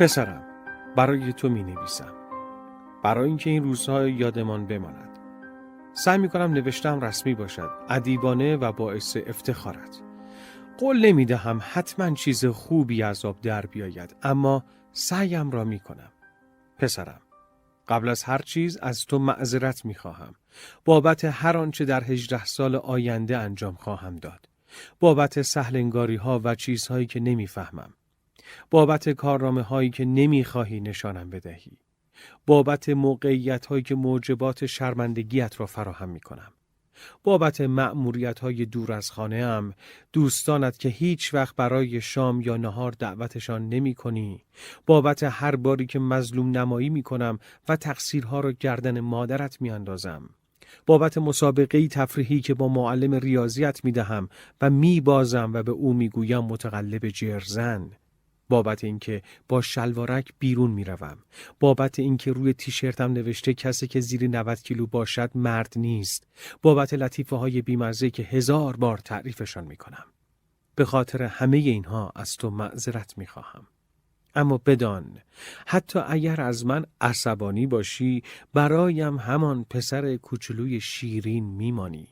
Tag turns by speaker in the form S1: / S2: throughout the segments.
S1: پسرم برای تو می نویسم برای اینکه این روزها یادمان بماند. سعی می کنم نوشتم رسمی باشد ادیبانه و باعث افتخارت. قول نمی دهم حتما چیز خوبی از آب در بیاید اما سعیم را می کنم پسرم قبل از هر چیز از تو معذرت می خواهم بابت هر آنچه در هجده سال آینده انجام خواهم داد. بابت سهلنگاری ها و چیزهایی که نمی‌فهمم. بابت کارنامه هایی که نمی‌خواهی نشانم بدهی. بابت موقعیت هایی که موجبات شرمندگیت را فراهم می کنم بابت مأموریت های دور از خانه ام دوستانت که هیچ وقت برای شام یا نهار دعوتشان نمی کنی بابت هر باری که مظلوم نمایی می کنم و تقصیرها را گردن مادرت می اندازم بابت مسابقه تفریحی که با معلم ریاضیت می دهم و می بازم و به او می گویم متقلب جرزن. بابت اینکه با شلوارک بیرون می‌روم. بابت اینکه روی تیشرتم نوشته کسی که زیر 90 کیلو باشد مرد نیست. بابت لطیفه های بیمزه که هزار بار تعریفشان می‌کنم. به خاطر همه اینها از تو معذرت می‌خواهم. اما بدان حتی اگر از من عصبانی باشی برایم همان پسر کوچولوی شیرین میمانی.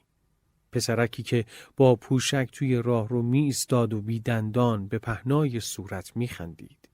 S1: پسرکی که با پوشک توی راه رو می ایستاد و بیدندان به پهنای صورت می خندید.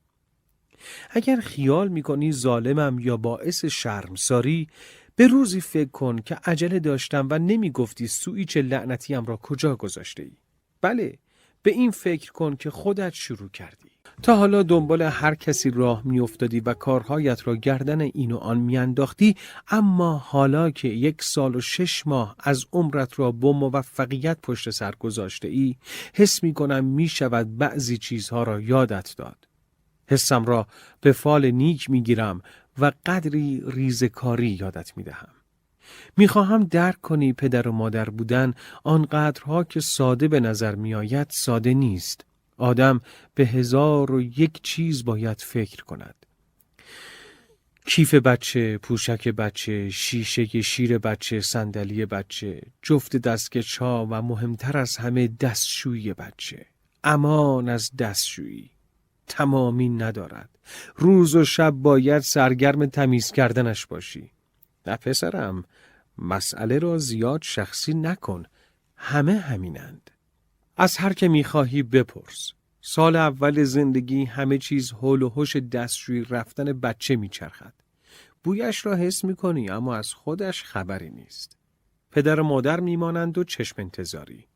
S1: اگر خیال می کنی ظالمم یا باعث شرمساری به روزی فکر کن که عجله داشتم و نمی گفتی سویچ لعنتیم را کجا گذاشته ای. بله به این فکر کن که خودت شروع کردی. تا حالا دنبال هر کسی راه میافتادی و کارهایت را گردن این و آن میانداختی اما حالا که یک سال و شش ماه از عمرت را با موفقیت پشت سر گذاشته ای حس می کنم می شود بعضی چیزها را یادت داد. حسم را به فال نیک می گیرم و قدری ریزکاری یادت می دهم می‌خواهم درک کنی پدر و مادر بودن آنقدرها که ساده به نظر میآید ساده نیست. آدم به هزار و یک چیز باید فکر کند. کیف بچه، پوشک بچه، شیشه شیر بچه، صندلی بچه، جفت دستکش ها و مهمتر از همه دستشویی بچه. امان از دستشویی. تمامی ندارد. روز و شب باید سرگرم تمیز کردنش باشی. نه پسرم، مسئله را زیاد شخصی نکن. همه همینند. از هر که می‌خواهی بپرس. سال اول زندگی همه چیز حول و حش دستشویی رفتن بچه میچرخد. بویش را حس می‌کنی اما از خودش خبری نیست. پدر و مادر میمانند و چشم انتظاری.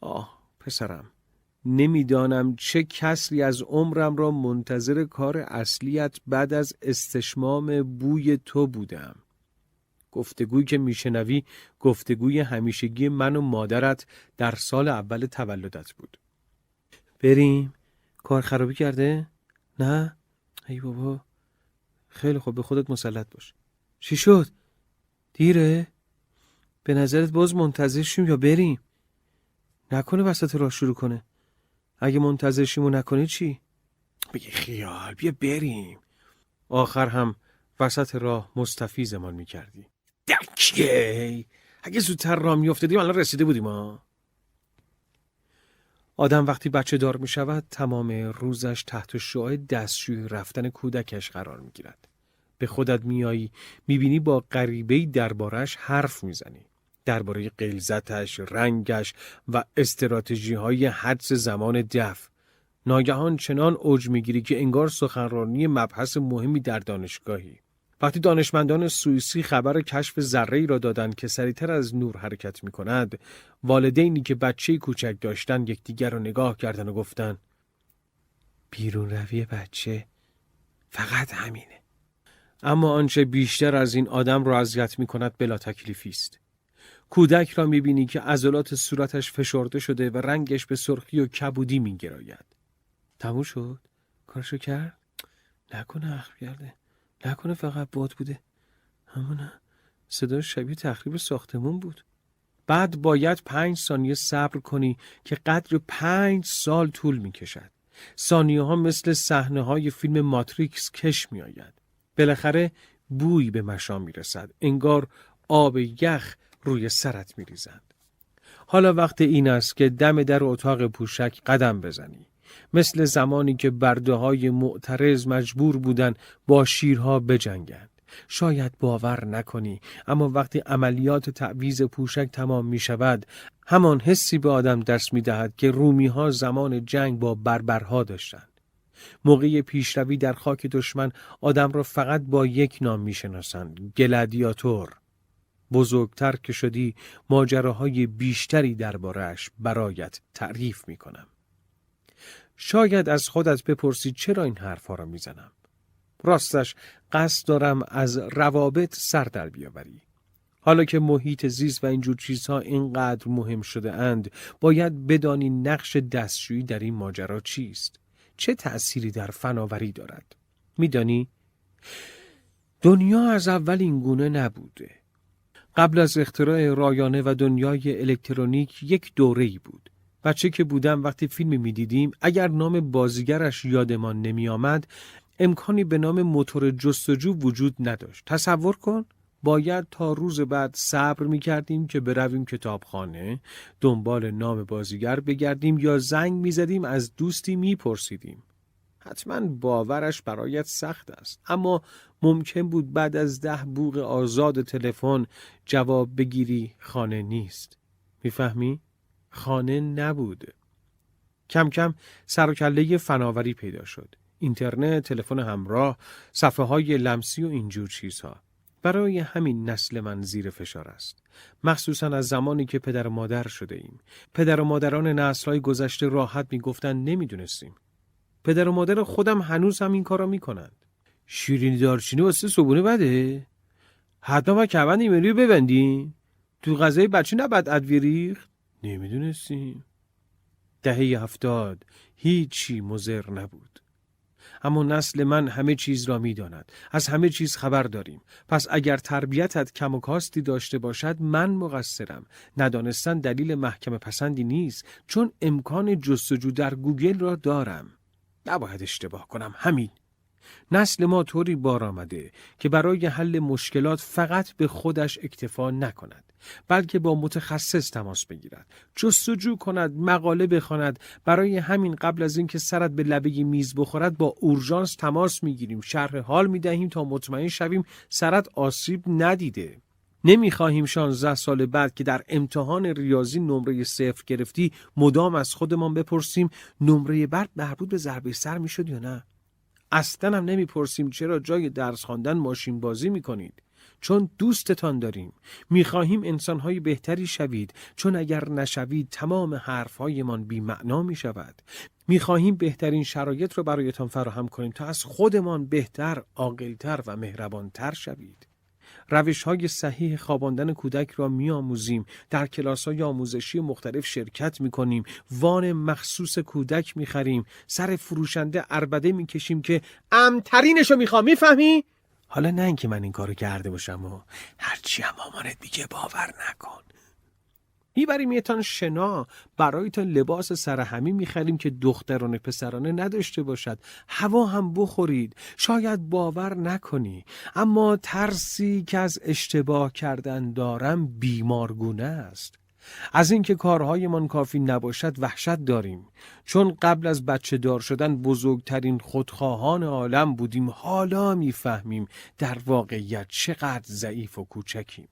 S1: آه پسرم نمی‌دانم چه کسری از عمرم را منتظر کار اصلیت بعد از استشمام بوی تو بودم. گفتگویی که میشنوی گفتگوی همیشگی من و مادرت در سال اول تولدت بود. بریم کار خرابی کرده؟ نه؟ ای بابا خیلی خوب به خودت مسلط باش چی شد؟ دیره؟ به نظرت باز منتظر شیم یا بریم؟ نکنه وسط راه شروع کنه اگه منتظر شیم و نکنه چی؟ بگی خیال بیا بریم آخر هم وسط راه مستفیزمان می‌کردی دکیه اگه زودتر راه میافتادیم الان رسیده بودیم ها آدم وقتی بچه دار می شود تمام روزش تحت شعاع دستشوی رفتن کودکش قرار می گیرد. به خودت میایی می‌بینی با غریبه دربارش حرف می‌زنی. درباره قلزتش، رنگش و استراتژی های حدس زمان دف. ناگهان چنان اوج می‌گیری که انگار سخنرانی مبحث مهمی در دانشگاهی. وقتی دانشمندان سوئیسی خبر کشف ذره را دادند که سریعتر از نور حرکت می کند والدینی که بچه کوچک داشتن یکدیگر را نگاه کردن و گفتن بیرون روی بچه فقط همینه اما آنچه بیشتر از این آدم را اذیت می کند بلا تکلیفی است کودک را می بینی که عضلات صورتش فشرده شده و رنگش به سرخی و کبودی می گراید تموم شد؟ کارشو کرد؟ نکنه اخ نکنه فقط باد بوده. اما نه صدا شبیه تخریب ساختمون بود. بعد باید پنج ثانیه صبر کنی که قدر پنج سال طول می کشد ثانیه ها مثل صحنه های فیلم ماتریکس کش می آید بالاخره بوی به مشام می رسد انگار آب یخ روی سرت می ریزند حالا وقت این است که دم در اتاق پوشک قدم بزنی. مثل زمانی که برده های معترض مجبور بودن با شیرها بجنگند. شاید باور نکنی اما وقتی عملیات تعویز پوشک تمام می شود همان حسی به آدم دست می دهد که رومی ها زمان جنگ با بربرها داشتند. موقع پیشروی در خاک دشمن آدم را فقط با یک نام می شناسند گلادیاتور. بزرگتر که شدی ماجراهای بیشتری دربارهش برایت تعریف می کنم. شاید از خودت بپرسی چرا این حرفها را می‌زنم. راستش قصد دارم از روابط سر در بیاوری. حالا که محیط زیست و اینجور چیزها اینقدر مهم شده اند باید بدانی نقش دستشویی در این ماجرا چیست. چه تأثیری در فناوری دارد. میدانی؟ دنیا از اول این گونه نبوده. قبل از اختراع رایانه و دنیای الکترونیک یک دوره ای بود. بچه که بودم وقتی فیلمی می‌دیدیم اگر نام بازیگرش یادمان نمی آمد امکانی به نام موتور جستجو وجود نداشت تصور کن باید تا روز بعد صبر می کردیم که برویم کتابخانه دنبال نام بازیگر بگردیم یا زنگ می زدیم از دوستی می پرسیدیم. حتما باورش برایت سخت است اما ممکن بود بعد از ده بوغ آزاد تلفن جواب بگیری خانه نیست می‌فهمی؟ خانه نبود کم کم سر و کله فناوری پیدا شد اینترنت، تلفن همراه، صفحه های لمسی و اینجور چیزها. برای همین نسل من زیر فشار است. مخصوصا از زمانی که پدر و مادر شده ایم. پدر و مادران نسل های گذشته راحت می‌گفتن نمی‌دونستیم. پدر و مادر خودم هنوز هم این کارا می‌کنند. شیرینی دارچینی واسه صبونه بده؟ حتما با کبند ایمنی ببندیم؟ تو غذای بچه نباید ریخت؟ نمی‌دونستیم. دهه هفتاد هیچی مزر نبود. اما نسل من همه چیز را می‌داند. از همه چیز خبر داریم. پس اگر تربیتت کم و کاستی داشته باشد من مقصرم. ندانستن دلیل محکم پسندی نیست. چون امکان جستجو در گوگل را دارم. نباید اشتباه کنم. همین. نسل ما طوری بار آمده که برای حل مشکلات فقط به خودش اکتفا نکند. بلکه با متخصص تماس بگیرد. جستجو کند مقاله بخواند. برای همین قبل از اینکه سرت به لبه میز بخورد با اورژانس تماس می‌گیریم. شرح حال می‌دهیم تا مطمئن شویم سرت آسیب ندیده. نمی‌خواهیم 16 سال بعد که در امتحان ریاضی نمره صفر گرفتی مدام از خودمان بپرسیم نمره بعد مربوط به ضربه سر می‌شد یا نه. اصلا هم نمی‌پرسیم چرا جای درس خواندن ماشین بازی می‌کنید. چون دوستتان داریم. می‌خواهیم انسانهای بهتری شوید. چون اگر نشوید تمام حرفهایمان بی معنا می شود می‌خواهیم بهترین شرایط رو برایتان فراهم کنیم تا از خودمان بهتر، عاقلتر و مهربانتر شوید. روش های صحیح خواباندن کودک را میآموزیم. در کلاس های آموزشی مختلف شرکت می کنیم وان مخصوص کودک می خریم سر فروشنده اربده می کشیم که امترینش رو می‌خوام. می‌فهمی؟ حالا نه اینکه من این کارو کرده باشم و هرچی هم مامانت میگه باور نکن. میبریمیتان شنا. برایتان لباس سرهمی می‌خریم که دختران پسرانه نداشته باشد. هوا هم بخورید. شاید باور نکنی. اما ترسی که از اشتباه کردن دارم بیمارگونه است. از اینکه کارهایمان کافی نباشد وحشت داریم. چون قبل از بچه دار شدن بزرگترین خودخواهان عالم بودیم حالا می‌فهمیم در واقعیت چقدر ضعیف و کوچکیم.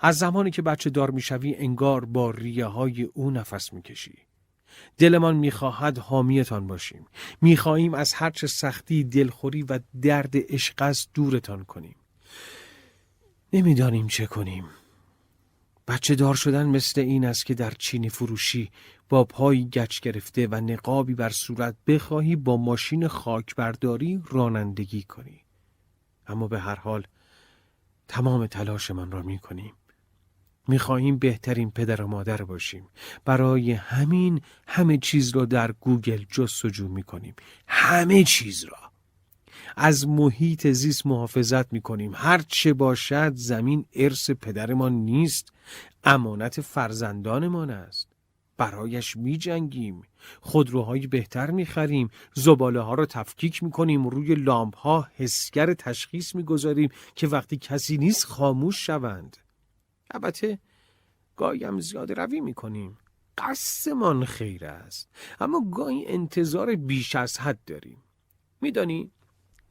S1: از زمانی که بچه دار می‌شوی انگار با ریه های او نفس می‌کشی. دلمان می‌خواهد حامیتان باشیم. می‌خواهیم از هرچه سختی دلخوری و درد عشق دورتان کنیم. نمی‌دانیم چه کنیم. بچه دار شدن مثل این است که در چینی فروشی با پای گچ گرفته و نقابی بر صورت بخواهی با ماشین خاکبرداری رانندگی کنی. اما به هر حال تمام تلاشمان را می کنیم می خواهیم بهترین پدر و مادر باشیم. برای همین همه چیز را در گوگل جستجو می کنیم همه چیز را. از محیط زیست محافظت می کنیم هر چه باشد زمین ارث پدرمان نیست. امانت فرزندانمان است. برایش می جنگیم خودروهای بهتر می خریم زباله ها را تفکیک می کنیم روی لامپ ها حسگر تشخیص می گذاریم که وقتی کسی نیست خاموش شوند. البته گاهی زیاد روی می کنیم قصدمان خیر است. اما گاهی انتظار بیش از حد داریم. میدانی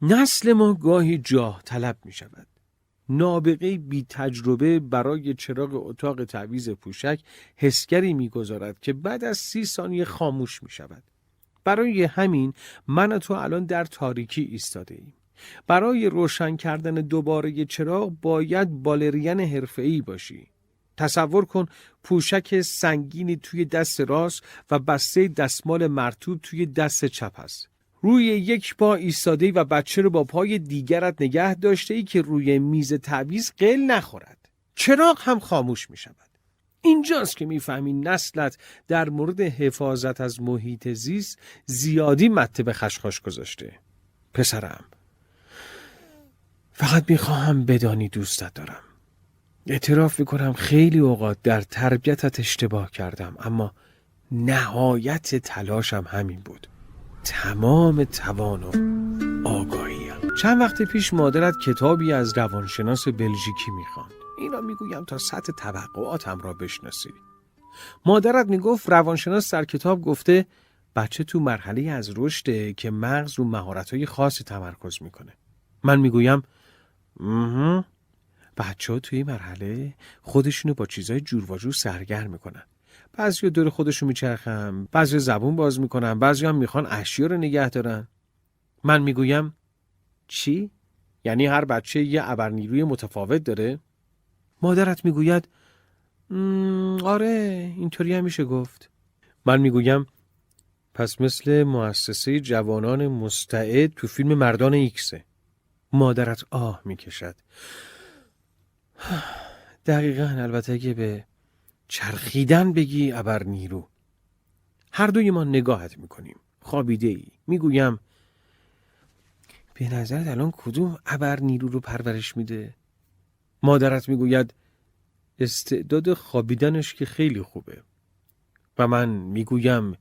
S1: نسل ما گاهی جاه طلب می شود نابغه بی تجربه برای چراغ اتاق تعویز پوشک حسگری می‌گذارد که بعد از سی ثانیه خاموش می شود. برای همین من تو الان در تاریکی ایستاده ایم. برای روشن کردن دوباره چراغ باید بالرین حرفه‌ای باشی. تصور کن پوشک سنگینی توی دست راست و بسته دستمال مرتوب توی دست چپ است. روی یک پا ایستاده و بچه رو با پای دیگرت نگه داشته ای که روی میز تعویز قل نخورد. چراغ هم خاموش می شود. اینجاست که می‌فهمی نسلت در مورد حفاظت از محیط زیست زیادی مته به خشخاش گذاشته. پسرم فقط می‌خواهم بدانی دوستت دارم. اعتراف می‌کنم خیلی اوقات در تربیتت اشتباه کردم اما نهایت تلاشم همین بود. تمام توان و آگاهیم چند وقت پیش مادرت کتابی از روانشناس بلژیکی می‌خواند. اینا می‌گویم تا سطح توقعاتم را بشناسی مادرت می‌گفت روانشناس در کتاب گفته بچه تو مرحله از رشده که مغز رو مهارت‌های خاصی تمرکز می‌کنه. من می‌گویم بچه ها توی مرحله خودشونو با چیزای جور و جور سرگرم می‌کنن. بعضی دور خودشون میچرخن بعضی زبون باز می‌کنن بعضی هم می‌خوان اشیا رو نگه دارن من می‌گویم چی؟ یعنی هر بچه یه ابرنیروی متفاوت داره؟ مادرت می‌گوید آره اینطوری هم میشه گفت من می‌گویم پس مثل مؤسسه جوانان مستعد تو فیلم مردان ایکسه مادرت آه می‌کشد دقیقا البته که به چرخیدن بگی ابر نیرو. هر دوی ما نگاهت می‌کنیم. خوابیده ای می‌گویم به نظرت الان کدوم ابر نیرو رو پرورش میده؟ مادرت می‌گوید استعداد خوابیدنش که خیلی خوبه. و من می‌گویم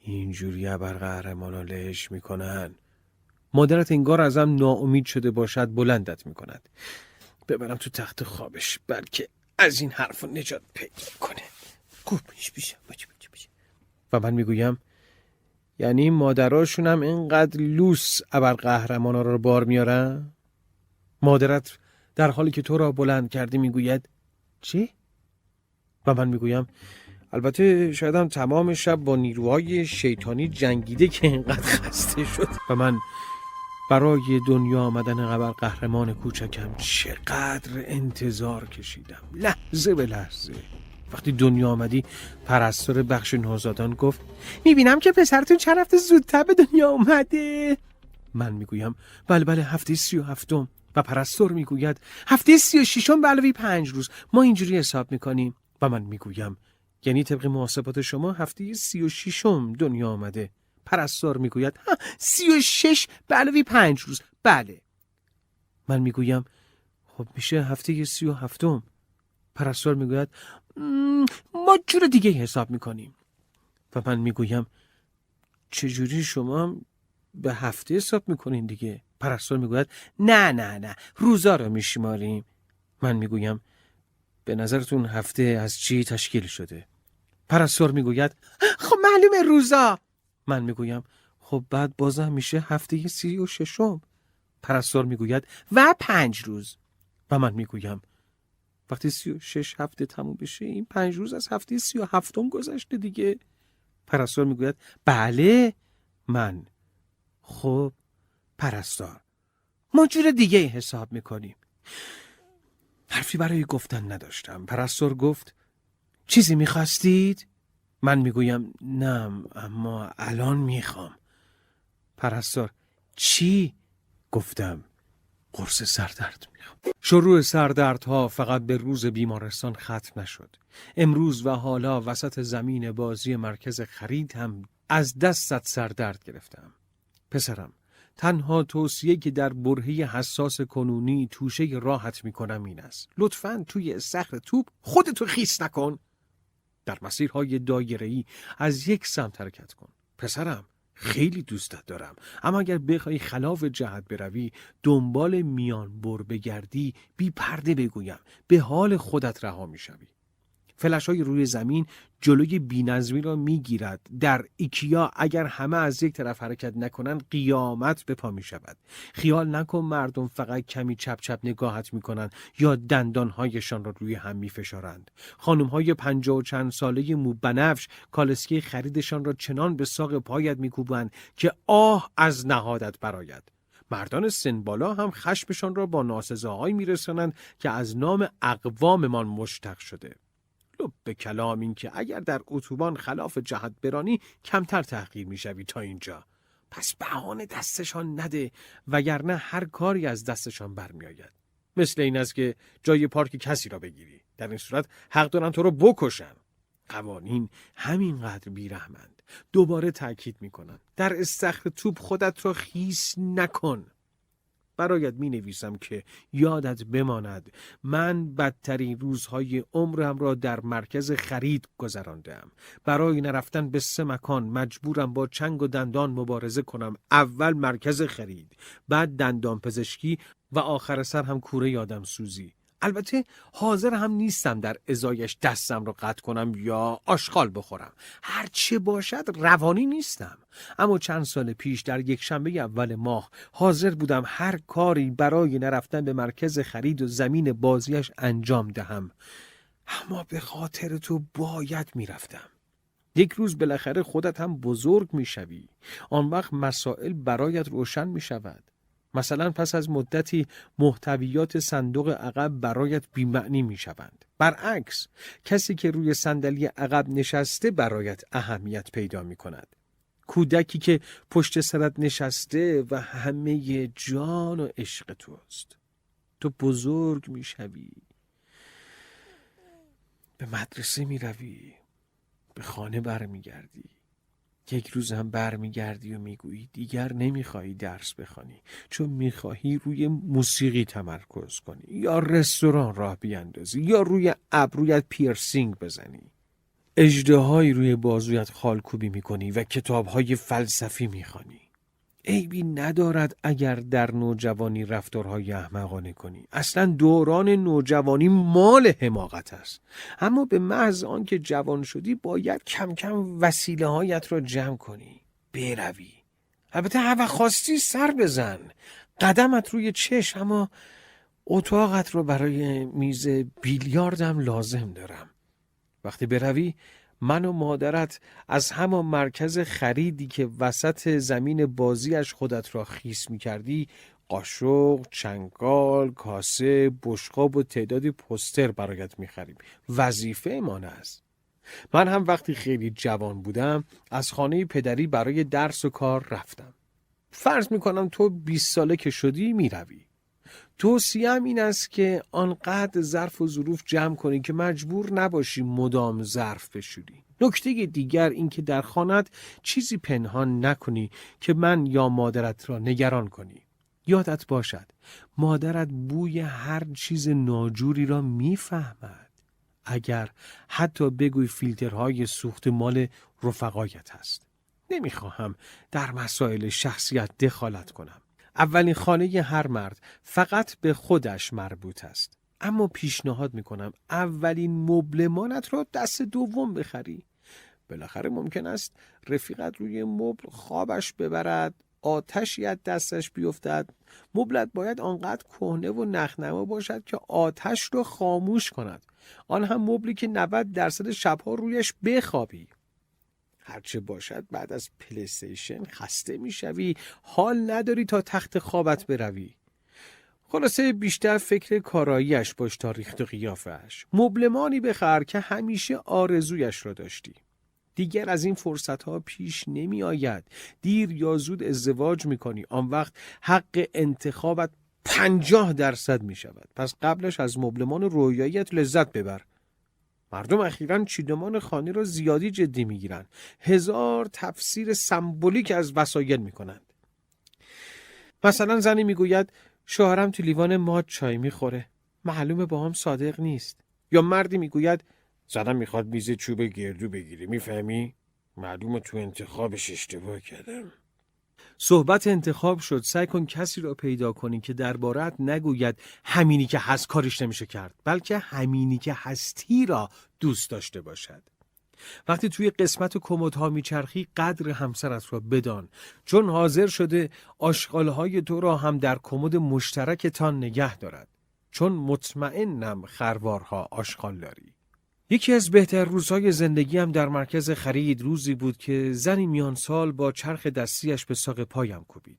S1: اینجوری ابر قهرمانا لهش می‌کنن. مادرت انگار ازم ناامید شده باشد بلندت می‌کند. ببرم تو تخت خوابش بلکه از این حرف نجات پیدا کنه. خوب بیشه و من می‌گویم یعنی مادراشون هم اینقدر لوس ابر قهرمانا رو بار میارن؟ مادرت در حالی که تو را بلند کرده می‌گوید چی؟ و من می‌گویم البته شاید هم تمام شب با نیروهای شیطانی جنگیده که اینقدر خسته شد. و من برای دنیا آمدن قبر قهرمان کوچکم چقدر انتظار کشیدم. لحظه به لحظه. وقتی دنیا آمدی پرستار بخش نوزادان گفت می‌بینم که پسرتون چند هفته زودتر به دنیا اومده. من می‌گویم بله بله هفته سی و هفتم. و پرستار می‌گوید هفته سی و شیشم به علاوه پنج روز. ما اینجوری حساب می‌کنیم. و من می‌گویم یعنی طبق محاسبات شما هفته سی و شیشم دنیا آمده. پرستار می‌گوید سی و شش به علاوه پنج روز. بله. من می‌گویم خب میشه هفته سی و هفتم. پرستار می‌گوید ما جور دیگه حساب می‌کنیم. و من می‌گویم چجوری شما به هفته حساب می‌کنین دیگه؟ پرستار می‌گوید نه نه نه روزا رو میشماریم. من می‌گویم به نظرتون هفته از چی تشکیل شده؟ پرستار می‌گوید خب معلومه روزا. من می‌گویم خب بعد بازم میشه هفته سی و ششم. پرستار می‌گوید و پنج روز. و من می‌گویم وقتی سی و شش هفته تموم بشه این پنج روز از هفته سی و هفتم گذشته دیگه. پرستار می‌گوید بله من. خب پرستار ما جور دیگه حساب می‌کنیم. حرفی برای گفتن نداشتم. پرستار گفت چیزی می‌خواستید؟ من می‌گویم نه اما الان می‌خوام. پرستار چی؟ گفتم قرص سردرد می‌خوام. شروع سردردها فقط به روز بیمارستان ختم نشد. امروز و حالا وسط زمین بازی مرکز خرید هم از دستت سردرد گرفتم. پسرم تنها توصیه که در برهی حساس کنونی توشه راحت می‌کنم این است. لطفا توی سخر توپ خودتو خیس نکن. در مسیرهای دایره‌ای از یک سمت حرکت کن. پسرم خیلی دوستت دارم. اما اگر بخوای خلاف جهت بروی دنبال میان بر بگردی بی پرده بگویم. به حال خودت رها می‌شوی. فلش های روی زمین جلوی بینظمی را می‌گیرد. در ایکیا اگر همه از یک طرف حرکت نکنند قیامت به پا می شود خیال نکن مردم فقط کمی چپ چپ نگاهت می‌کنند یا دندانهایشان را روی هم میفشارند. خانم های پنجاه و چند ساله مو بنفش کالسکی خریدشان را چنان به ساق پایت میکوبند که آه از نهادت براید مردان سن بالا هم خشمشان را با ناسزاهایی میرسانند که از نام اقواممان مشتق شده. لب به کلام این که اگر در اتوبان خلاف جهت برانی کمتر تحقیر می‌شوی تا اینجا. پس بهانه دستشان نده وگرنه هر کاری از دستشان برمیآید. مثل این است که جای پارک کسی را بگیری. در این صورت حق دارن تو را بکشن. قوانین همینقدر بیرحمند. دوباره تاکید می‌کنم. در استخر توپ خودت را خیس نکن. برایت می نویسم که یادت بماند. من بدترین روزهای عمرم را در مرکز خرید گذراندم. برای نرفتن به سه مکان مجبورم با چنگ و دندان مبارزه کنم. اول مرکز خرید بعد دندان پزشکی و آخر سر هم کوره یادم سوزی. البته حاضر هم نیستم در ازایش دستم رو قطع کنم یا آشغال بخورم. هرچه باشد روانی نیستم. اما چند سال پیش در یک شنبه اول ماه حاضر بودم هر کاری برای نرفتن به مرکز خرید و زمین بازیش انجام دهم. اما به خاطر تو باید می‌رفتم. یک روز بالاخره خودت هم بزرگ می‌شوی. آن وقت مسائل برایت روشن می شود مثلا پس از مدتی محتویات صندوق عقب برایت بیمعنی می شوند. برعکس کسی که روی صندلی عقب نشسته برایت اهمیت پیدا می کند. کودکی که پشت سرت نشسته و همه جان و عشق توست. تو بزرگ می شوی. به مدرسه می روی. به خانه برمیگردی. یک روز هم برمیگردی و می‌گویی دیگر نمی‌خواهی درس بخوانی چون می‌خواهی روی موسیقی تمرکز کنی یا رستوران راه بیاندازی یا روی ابرویت پیرسینگ بزنی. اجدهایی روی بازویت خالکوبی می‌کنی و کتابهای فلسفی می‌خوانی. عیبی ندارد اگر در نوجوانی رفتارهای احمقانه کنی. اصلا دوران نوجوانی مال حماقت است. اما به محض آنکه جوان شدی باید کم کم وسیله هایت را جمع کنی. بروی. البته هوا خواستی سر بزن. قدمت روی چشم اما اتاقت رو برای میز بیلیاردم لازم دارم. وقتی بروی من و مادرت از همان مرکز خریدی که وسط زمین بازیش خودت را خیس می کردی قاشق، چنگال، کاسه، بشقاب و تعدادی پستر برایت می خریم. وظیفه من است. من هم وقتی خیلی جوان بودم از خانه پدری برای درس و کار رفتم. فرض می کنم تو 20 ساله که شدی می روی. توصیم این است که آنقدر ظرف و ظروف جمع کنی که مجبور نباشی مدام ظرف بشوری. نکته دیگر اینکه در خانت چیزی پنهان نکنی که من یا مادرت را نگران کنی. یادت باشد مادرت بوی هر چیز ناجوری را می‌فهمد. اگر حتی بگوی فیلترهای سوخت مال رفقایت هست. نمی‌خواهم در مسائل شخصیت دخالت کنم. اولین خانه هر مرد فقط به خودش مربوط است. اما پیشنهاد می‌کنم اولین مبلمانت را دست دوم بخری. بالاخره ممکن است رفیقت روی مبل خوابش ببرد آتشی از دستش بیفتد. مبلت باید آنقدر کهنه و نخنما باشد که آتش را خاموش کند. آن هم مبلی که 90 درصد شبها رویش بخوابی. هرچه باشد بعد از پلیستیشن خسته می‌شوی. حال نداری تا تخت خوابت بروی. خلاصه بیشتر فکر کاراییش باش تا ریخت و قیافش مبلمانی بخر که همیشه آرزویش را داشتی. دیگر از این فرصت ها پیش نمی آید دیر یا زود ازدواج می کنی آن وقت حق انتخابت پنجاه درصد می شود پس قبلش از مبلمان رویاییت لذت ببر. مردم اخیرا چیدمان خانه را زیادی جدی می‌گیرند. هزار تفسیر سمبولیک از وسایل می‌کنند. مثلا زنی می‌گوید شوهرم تو لیوان ماد چای می‌خوره. معلومه با هم صادق نیست. یا مردی می‌گوید زنم می‌خواد میز چوب گردو بگیره می‌فهمی؟ معلومه تو انتخابش اشتباه کردم. صحبت انتخاب شد. سعی کن کسی را پیدا کنی که دربارت نگوید همینی که هست کارش نمیشه کرد. بلکه همینی که هستی را دوست داشته باشد. وقتی توی قسمت کمدها میچرخی قدر همسرت را بدان. چون حاضر شده آشغالهای تو را هم در کمد مشترکتان نگه دارد. چون مطمئنم خروارها آشغال داری. یکی از بهتر روزهای زندگیم در مرکز خرید روزی بود که زنی میان سال با چرخ دستیش به ساق پایم کوبید.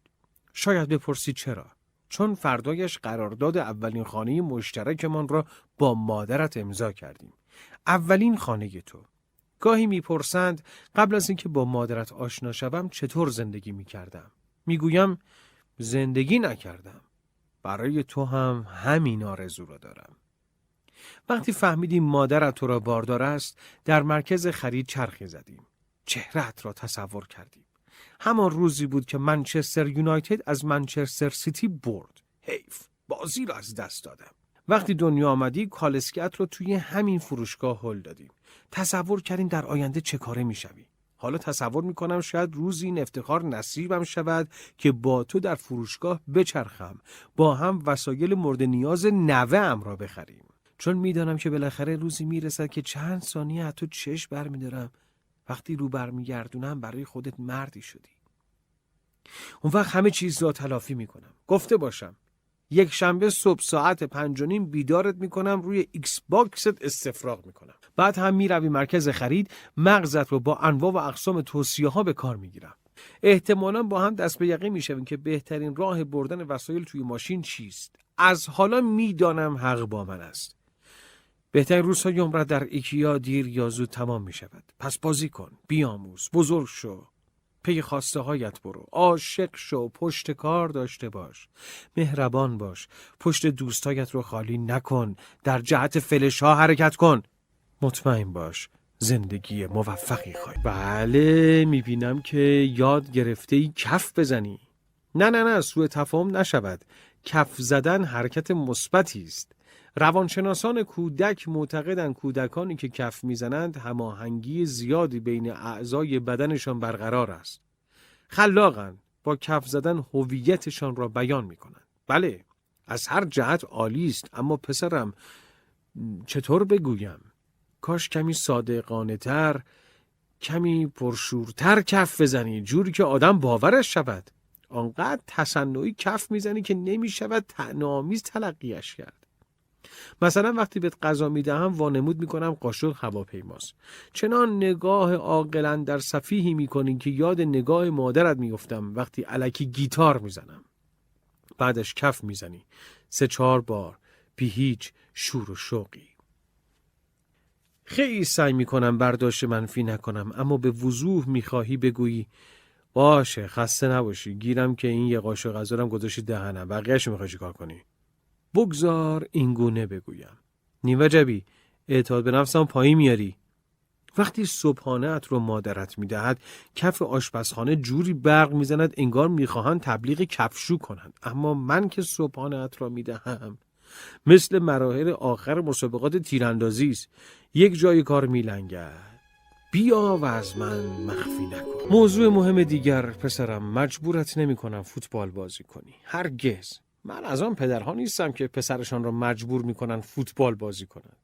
S1: شاید بپرسید چرا؟ چون فردایش قرارداد اولین خانه مشترکمان را با مادرت امضا کردیم. اولین خانه تو. گاهی می‌پرسند قبل از اینکه با مادرت آشنا شوم چطور زندگی می‌کردم. می‌گویم زندگی نکردم. برای تو هم همین آرزو را دارم. وقتی فهمیدیم مادرت تو را باردار است در مرکز خرید چرخی زدیم. چهرت را تصور کردیم. همان روزی بود که منچستر یونایتد از منچستر سیتی برد. حیف بازی را از دست دادم. وقتی دنیا آمدی کالسکت رو توی همین فروشگاه هل دادیم. تصور کردیم در آینده چه کاره می‌شوی؟ حالا تصور می‌کنم شاید روزی این افتخار نصیبم شود که با تو در فروشگاه بچرخم با هم وسایل مورد نیاز نوه ام را بخریم. چون می‌دانم که بالاخره روزی می‌رسد که چند ثانیه تو چشم برمیدارم. وقتی رو برمیگردونم برای خودت مردی شدی. اون وقت همه چیز را تلافی می‌کنم. گفته باشم یک شنبه صبح ساعت پنج و نیم بیدارت می‌کنم روی Xbox ت استفراغ می‌کنم. بعد هم می‌روی مرکز خرید مغزت رو با انواع و اقسام توصیه ها به کار می‌گیرم. احتمالا با هم دست به یقه می‌شویم که بهترین راه بردن وسایل توی ماشین چیست. از حالا می‌دانم حق با من است. بهترین روزهای عمرت در ایکیا دیر یا زود تمام می شود. پس بازی کن، بیاموز، بزرگ شو. پی خواسته هایت برو. عاشق شو، پشت کار داشته باش. مهربان باش. پشت دوستایت رو خالی نکن. در جهت فلش ها حرکت کن. مطمئن باش. زندگی موفقی خواهی. بله می‌بینم که یاد گرفته ای کف بزنی. نه نه نه سوء تفاهم نشود. کف زدن حرکت مثبتی است. روانشناسان کودک معتقدند کودکانی که کف می‌زنند هماهنگی زیادی بین اعضای بدنشان برقرار است. خلاقند با کف زدن هویتشان را بیان می کنند. بله از هر جهت عالی است اما پسرم چطور بگویم کاش کمی صادقانه تر کمی پرشورتر کف بزنی جوری که آدم باورش شود آنقدر تصنعی کف می‌زنی که نمی شود تنامیز تلقیش کرد مثلا وقتی بهت غذا می‌دهم وانمود می‌کنم قاشق هواپیماست. چنان نگاه عاقلا در صفیحی می‌کنی که یاد نگاه مادرت میفتم وقتی علکی گیتار می‌زنم. بعدش کف می‌زنی. سه چهار بار. بی هیچ شور و شوقی. خیلی سعی می‌کنم برداشت منفی نکنم اما به وضوح می‌خواهی بگویی باشه خسته نباشی. گیرم که این یه قاشق غذا رو گذاشتی دهنم. بقیه‌اش می‌خوای چیکار کنی؟ بگذار اینگونه بگویم. نیوجبی اعتاد به نفسم پایین میاری. وقتی صبحانه ات رو مادرت می‌دهد کف آشپزخانه جوری برق می‌زند انگار می‌خواهند تبلیغ کفشو کنند. اما من که صبحانه ات را می‌دهم مثل مراحل آخر مسابقات تیراندازی است. یک جای کار میلنگد. بیا و از من مخفی نکن. موضوع مهم دیگر پسرم مجبورت نمی کنم فوتبال بازی کنی. هرگز. من از آن پدرها نیستم که پسرشان را مجبور می‌کنن فوتبال بازی کنند.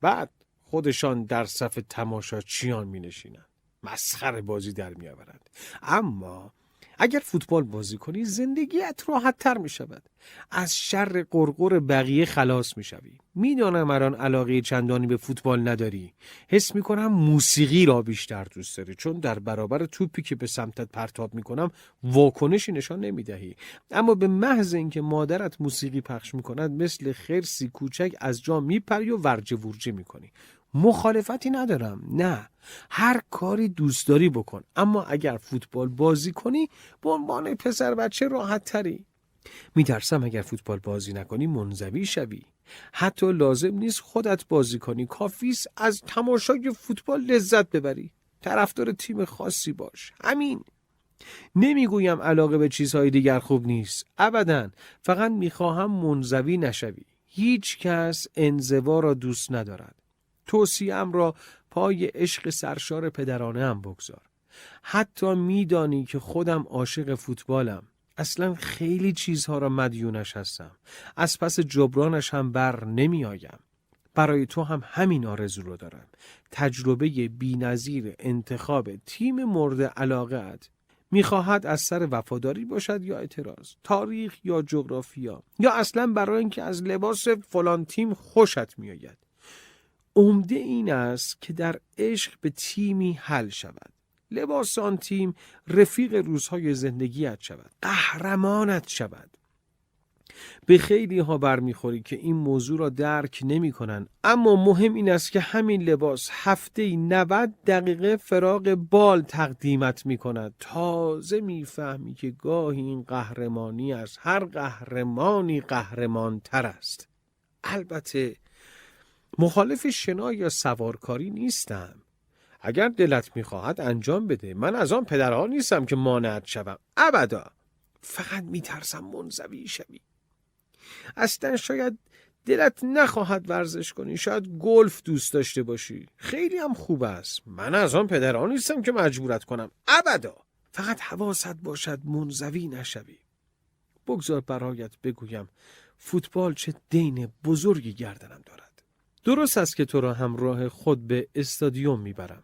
S1: بعد خودشان در صف تماشاچیان می نشینند. مسخره بازی در می آورند. اما اگر فوتبال بازی کنی زندگیت راحت تر می شود. از شر قرقر بقیه خلاص می شوی. می‌دانم الان علاقه چندانی به فوتبال نداری. حس می کنم موسیقی را بیشتر دوست داری چون در برابر توپی که به سمتت پرتاب می کنم واکنشی نشان نمی دهی. اما به محض اینکه مادرت موسیقی پخش می کند مثل خرسی کوچک از جا می پری و ورجه ورجه می کنی. مخالفتی ندارم. نه. هر کاری دوست داری بکن. اما اگر فوتبال بازی کنی به عنوان پسر بچه راحت تری میترسم اگر فوتبال بازی نکنی منزوی شوی. حتی لازم نیست خودت بازی کنی. کافیس از تماشای فوتبال لذت ببری. طرفدار تیم خاصی باش. همین. نمی‌گویم علاقه به چیزهای دیگر خوب نیست. ابدا. فقط می‌خواهم منزوی نشوی. هیچ کس انزوا را دوست ندارد. توصیم را پای عشق سرشار پدرانه هم بگذار. حتی میدانی که خودم عاشق فوتبالم. اصلا خیلی چیزها را مدیونش هستم. از پس جبرانش هم بر نمی آیم برای تو هم همین آرزو رو دارم. تجربه بینظیر انتخاب تیم مورد علاقه ات. می‌خواهد از سر وفاداری باشد یا اعتراض تاریخ یا جغرافیا یا اصلا برای اینکه از لباس فلان تیم خوشت میآید. عمده این است که در عشق به تیمی حل شود. لباس آن تیم رفیق روزهای زندگیت شود. قهرمانت شود. به خیلی ها برمیخوری که این موضوع را درک نمی کنن. اما مهم این است که همین لباس هفته 90 دقیقه فراغ بال تقدیمت می کند تازه می‌فهمی که گاهی این قهرمانی از هر قهرمانی قهرمان تر است. البته مخالف شنا یا سوارکاری نیستم. اگر دلت می‌خواهد انجام بده. من از آن پدرها نیستم که مانعت شوم. ابدا. فقط میترسم منزوی شوی. اصلا شاید دلت نخواهد ورزش کنی. شاید گلف دوست داشته باشی. خیلی هم خوب است. من از آن پدرها نیستم که مجبورت کنم. ابدا. فقط حواست باشد منزوی نشوی. بگذار برایت بگویم فوتبال چه دین بزرگی گردنم دارد. درست است که تو را همراه خود به استادیوم می‌برم.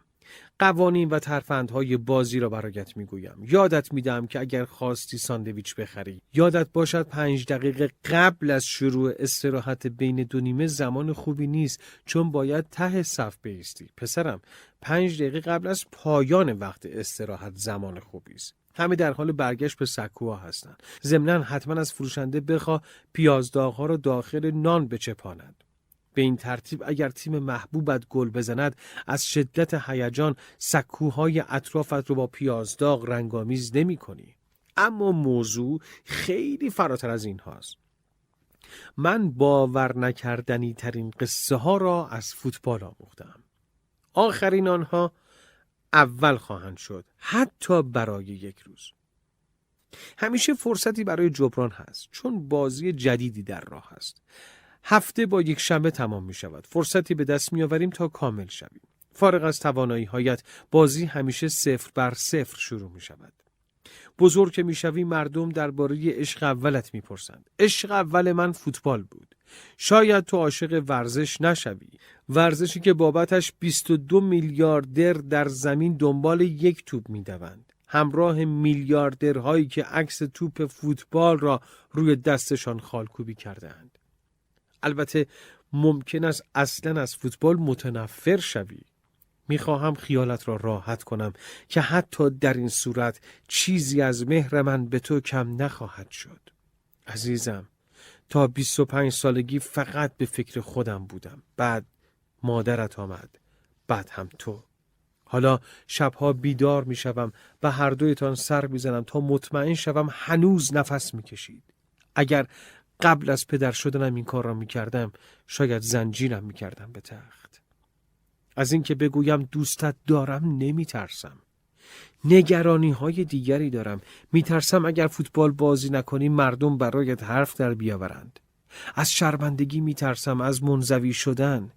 S1: قوانین و ترفندهای بازی را برایت می‌گویم. یادت میدم که اگر خواستی ساندویچ بخری یادت باشد پنج دقیقه قبل از شروع استراحت بین دو نیمه زمان خوبی نیست چون باید ته صف بیستی. پسرم پنج دقیقه قبل از پایان وقت استراحت زمان خوبی است. همه در حال برگشت به سکوها هستند. ضمنا حتما از فروشنده بخوا پیازداغها را داخل نان بچپاند. به این ترتیب اگر تیم محبوبت گل بزند از شدت هیجان سکوهای اطرافت رو با پیازداغ رنگامیز نمی کنی. اما موضوع خیلی فراتر از این هاست. من باور نکردنی ترین قصه ها را از فوتبال آموختم. آخرین آنها اول خواهند شد حتی برای یک روز. همیشه فرصتی برای جبران هست چون بازی جدیدی در راه است. هفته با یک شنبه تمام می شود. فرصتی به دست می آوریم تا کامل شویم. فارغ از توانایی هایت بازی همیشه صفر بر صفر شروع می شود. بزرگ که می‌شوی مردم درباره عشق اولت می‌پرسند عشق اول من فوتبال بود شاید تو عاشق ورزش نشوی ورزشی که بابتش 22 میلیاردر در زمین دنبال یک توپ می‌دوند همراه میلیاردرهایی که عکس توپ فوتبال را روی دستشان خالکوبی کردهاند البته ممکن است اصلا از فوتبال متنفر شوی. می‌خواهم خیالت را راحت کنم که حتی در این صورت چیزی از مهر من به تو کم نخواهد شد. عزیزم تا 25 سالگی فقط به فکر خودم بودم. بعد مادرت آمد بعد هم تو. حالا شبها بیدار می‌شوم و هر دویتان سر می‌زنم تا مطمئن شوم هنوز نفس می‌کشید. اگر قبل از پدر شدنم این کار را می کردم شاید زنجیرم می کردم به تخت. از اینکه بگویم دوستت دارم نمی ترسم نگرانی های دیگری دارم. می ترسم اگر فوتبال بازی نکنی مردم برایت حرف در بیاورند. از شرمندگی می ترسم از منزوی شدن.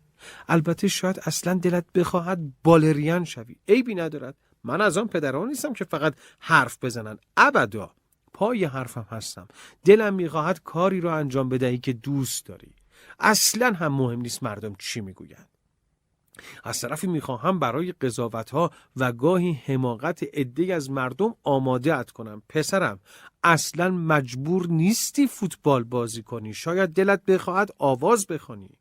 S1: البته شاید اصلا دلت بخواهد بالریان شوی. عیبی ندارد. من از آن پدران نیستم که فقط حرف بزنن ابدا. پای حرفم هستم. دلم می‌خواهد کاری را انجام بدهی که دوست داری. اصلا هم مهم نیست مردم چی می‌گویند. از طرفی می‌خواهم برای قضاوت ها و گاهی حماقت عده از مردم آماده ات کنم. پسرم اصلا مجبور نیستی فوتبال بازی کنی. شاید دلت بخواهد آواز بخوانی.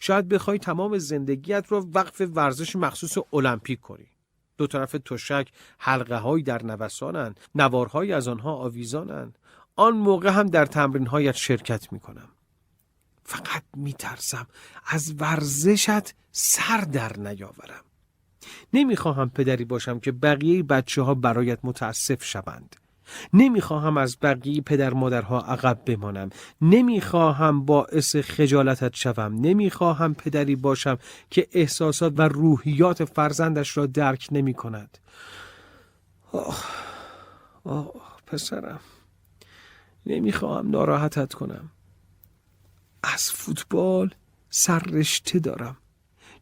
S1: شاید بخوای تمام زندگیت رو وقف ورزش مخصوص المپیک کنی. دو طرف تشک حلقه هایی در نوسانند نوارهایی از آنها آویزانند. آن موقع هم در تمرین هایت شرکت می کنم فقط می ترسم از ورزشت سر در نیاورم. نمی‌خواهم پدری باشم که بقیه بچه ها برایت متاسف شوند. نمی‌خواهم از بقیه پدر مادرها عقب بمانم. نمی‌خواهم باعث خجالتت شوم. نمی‌خواهم پدری باشم که احساسات و روحیات فرزندش را درک نمی کند آه, آه پسرم نمی‌خواهم ناراحتت کنم. از فوتبال سررشته دارم.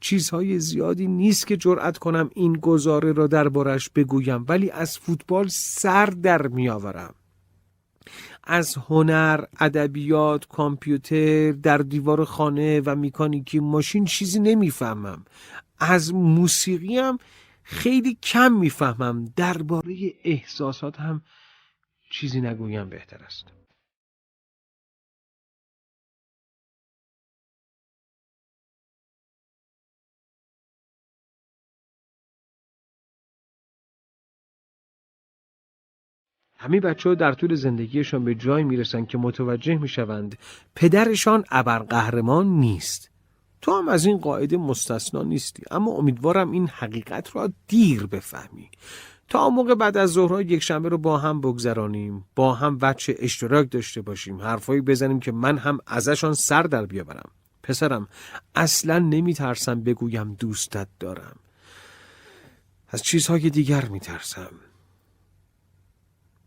S1: چیزهای زیادی نیست که جرأت کنم این گزاره را دربارش بگویم ولی از فوتبال سر در میآورم از هنر، ادبیات، کامپیوتر، در دیوار خانه و میکانیکی ماشین چیزی نمی‌فهمم. از موسیقی هم خیلی کم می‌فهمم. درباره احساسات هم چیزی نگویم بهتر است. همه بچه ها در طول زندگیشان به جای می‌رسن که متوجه می‌شوند پدرشان ابرقهرمان نیست. تو هم از این قاعده مستثنا نیستی اما امیدوارم این حقیقت را دیر بفهمی. تا موقع بعد از ظهرها یک شنبه رو با هم بگذرانیم با هم وچه اشتراک داشته باشیم حرفایی بزنیم که من هم ازشان سر در بیاورم. پسرم اصلا نمیترسم بگویم دوستت دارم. از چیزهای دیگر میترسم.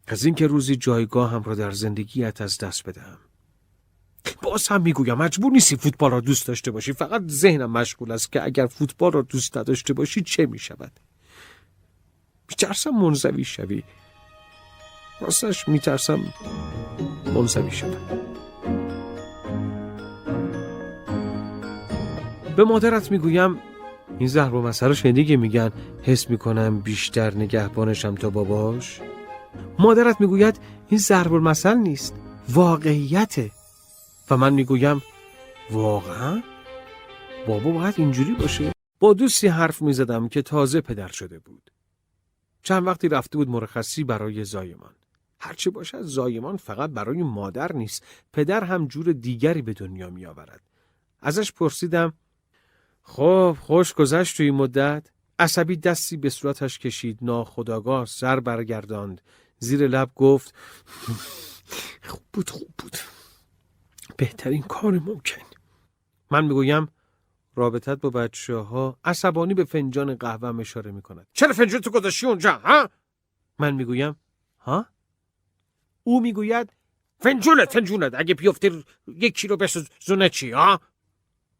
S1: از اینکه روزی جایگاه هم را در زندگیت از دست بدهم. باز هم می‌گویم مجبور نیستی فوتبال را دوست داشته باشی. فقط ذهنم مشغول است که اگر فوتبال را دوست نداشته باشی چه می‌شود؟ میترسم منزوی شوی. راستش میترسم منزوی شوم. به مادرت می‌گویم این زهر و مسئله شنیدی میگن حس می‌کنم بیشتر نگهبانشم تا باباش. مادرت می‌گوید این ضرب المثل نیست واقعیته. و من می‌گویم واقعا؟ بابا باید اینجوری باشه. با دوستی حرف می‌زدم که تازه پدر شده بود. چند وقتی رفته بود مرخصی برای زایمان. هرچه باشد زایمان فقط برای مادر نیست. پدر هم جور دیگری به دنیا می آورد ازش پرسیدم خب خوش گذشت توی مدت؟ عصبی دستی به صورتش کشید ناخداگاه سر برگرداند. زیر لب گفت خوب بود خوب بود. بهترین کار ممکن. من می‌گویم رابطت با بچه ها عصبانی به فنجان قهوه اشاره می‌کند. چرا فنجان تو گذاشتی اونجا ها؟ من می‌گویم ها؟ او می‌گوید فنجونت فنجونت اگه بیفته یک کیلو زونه چی ها؟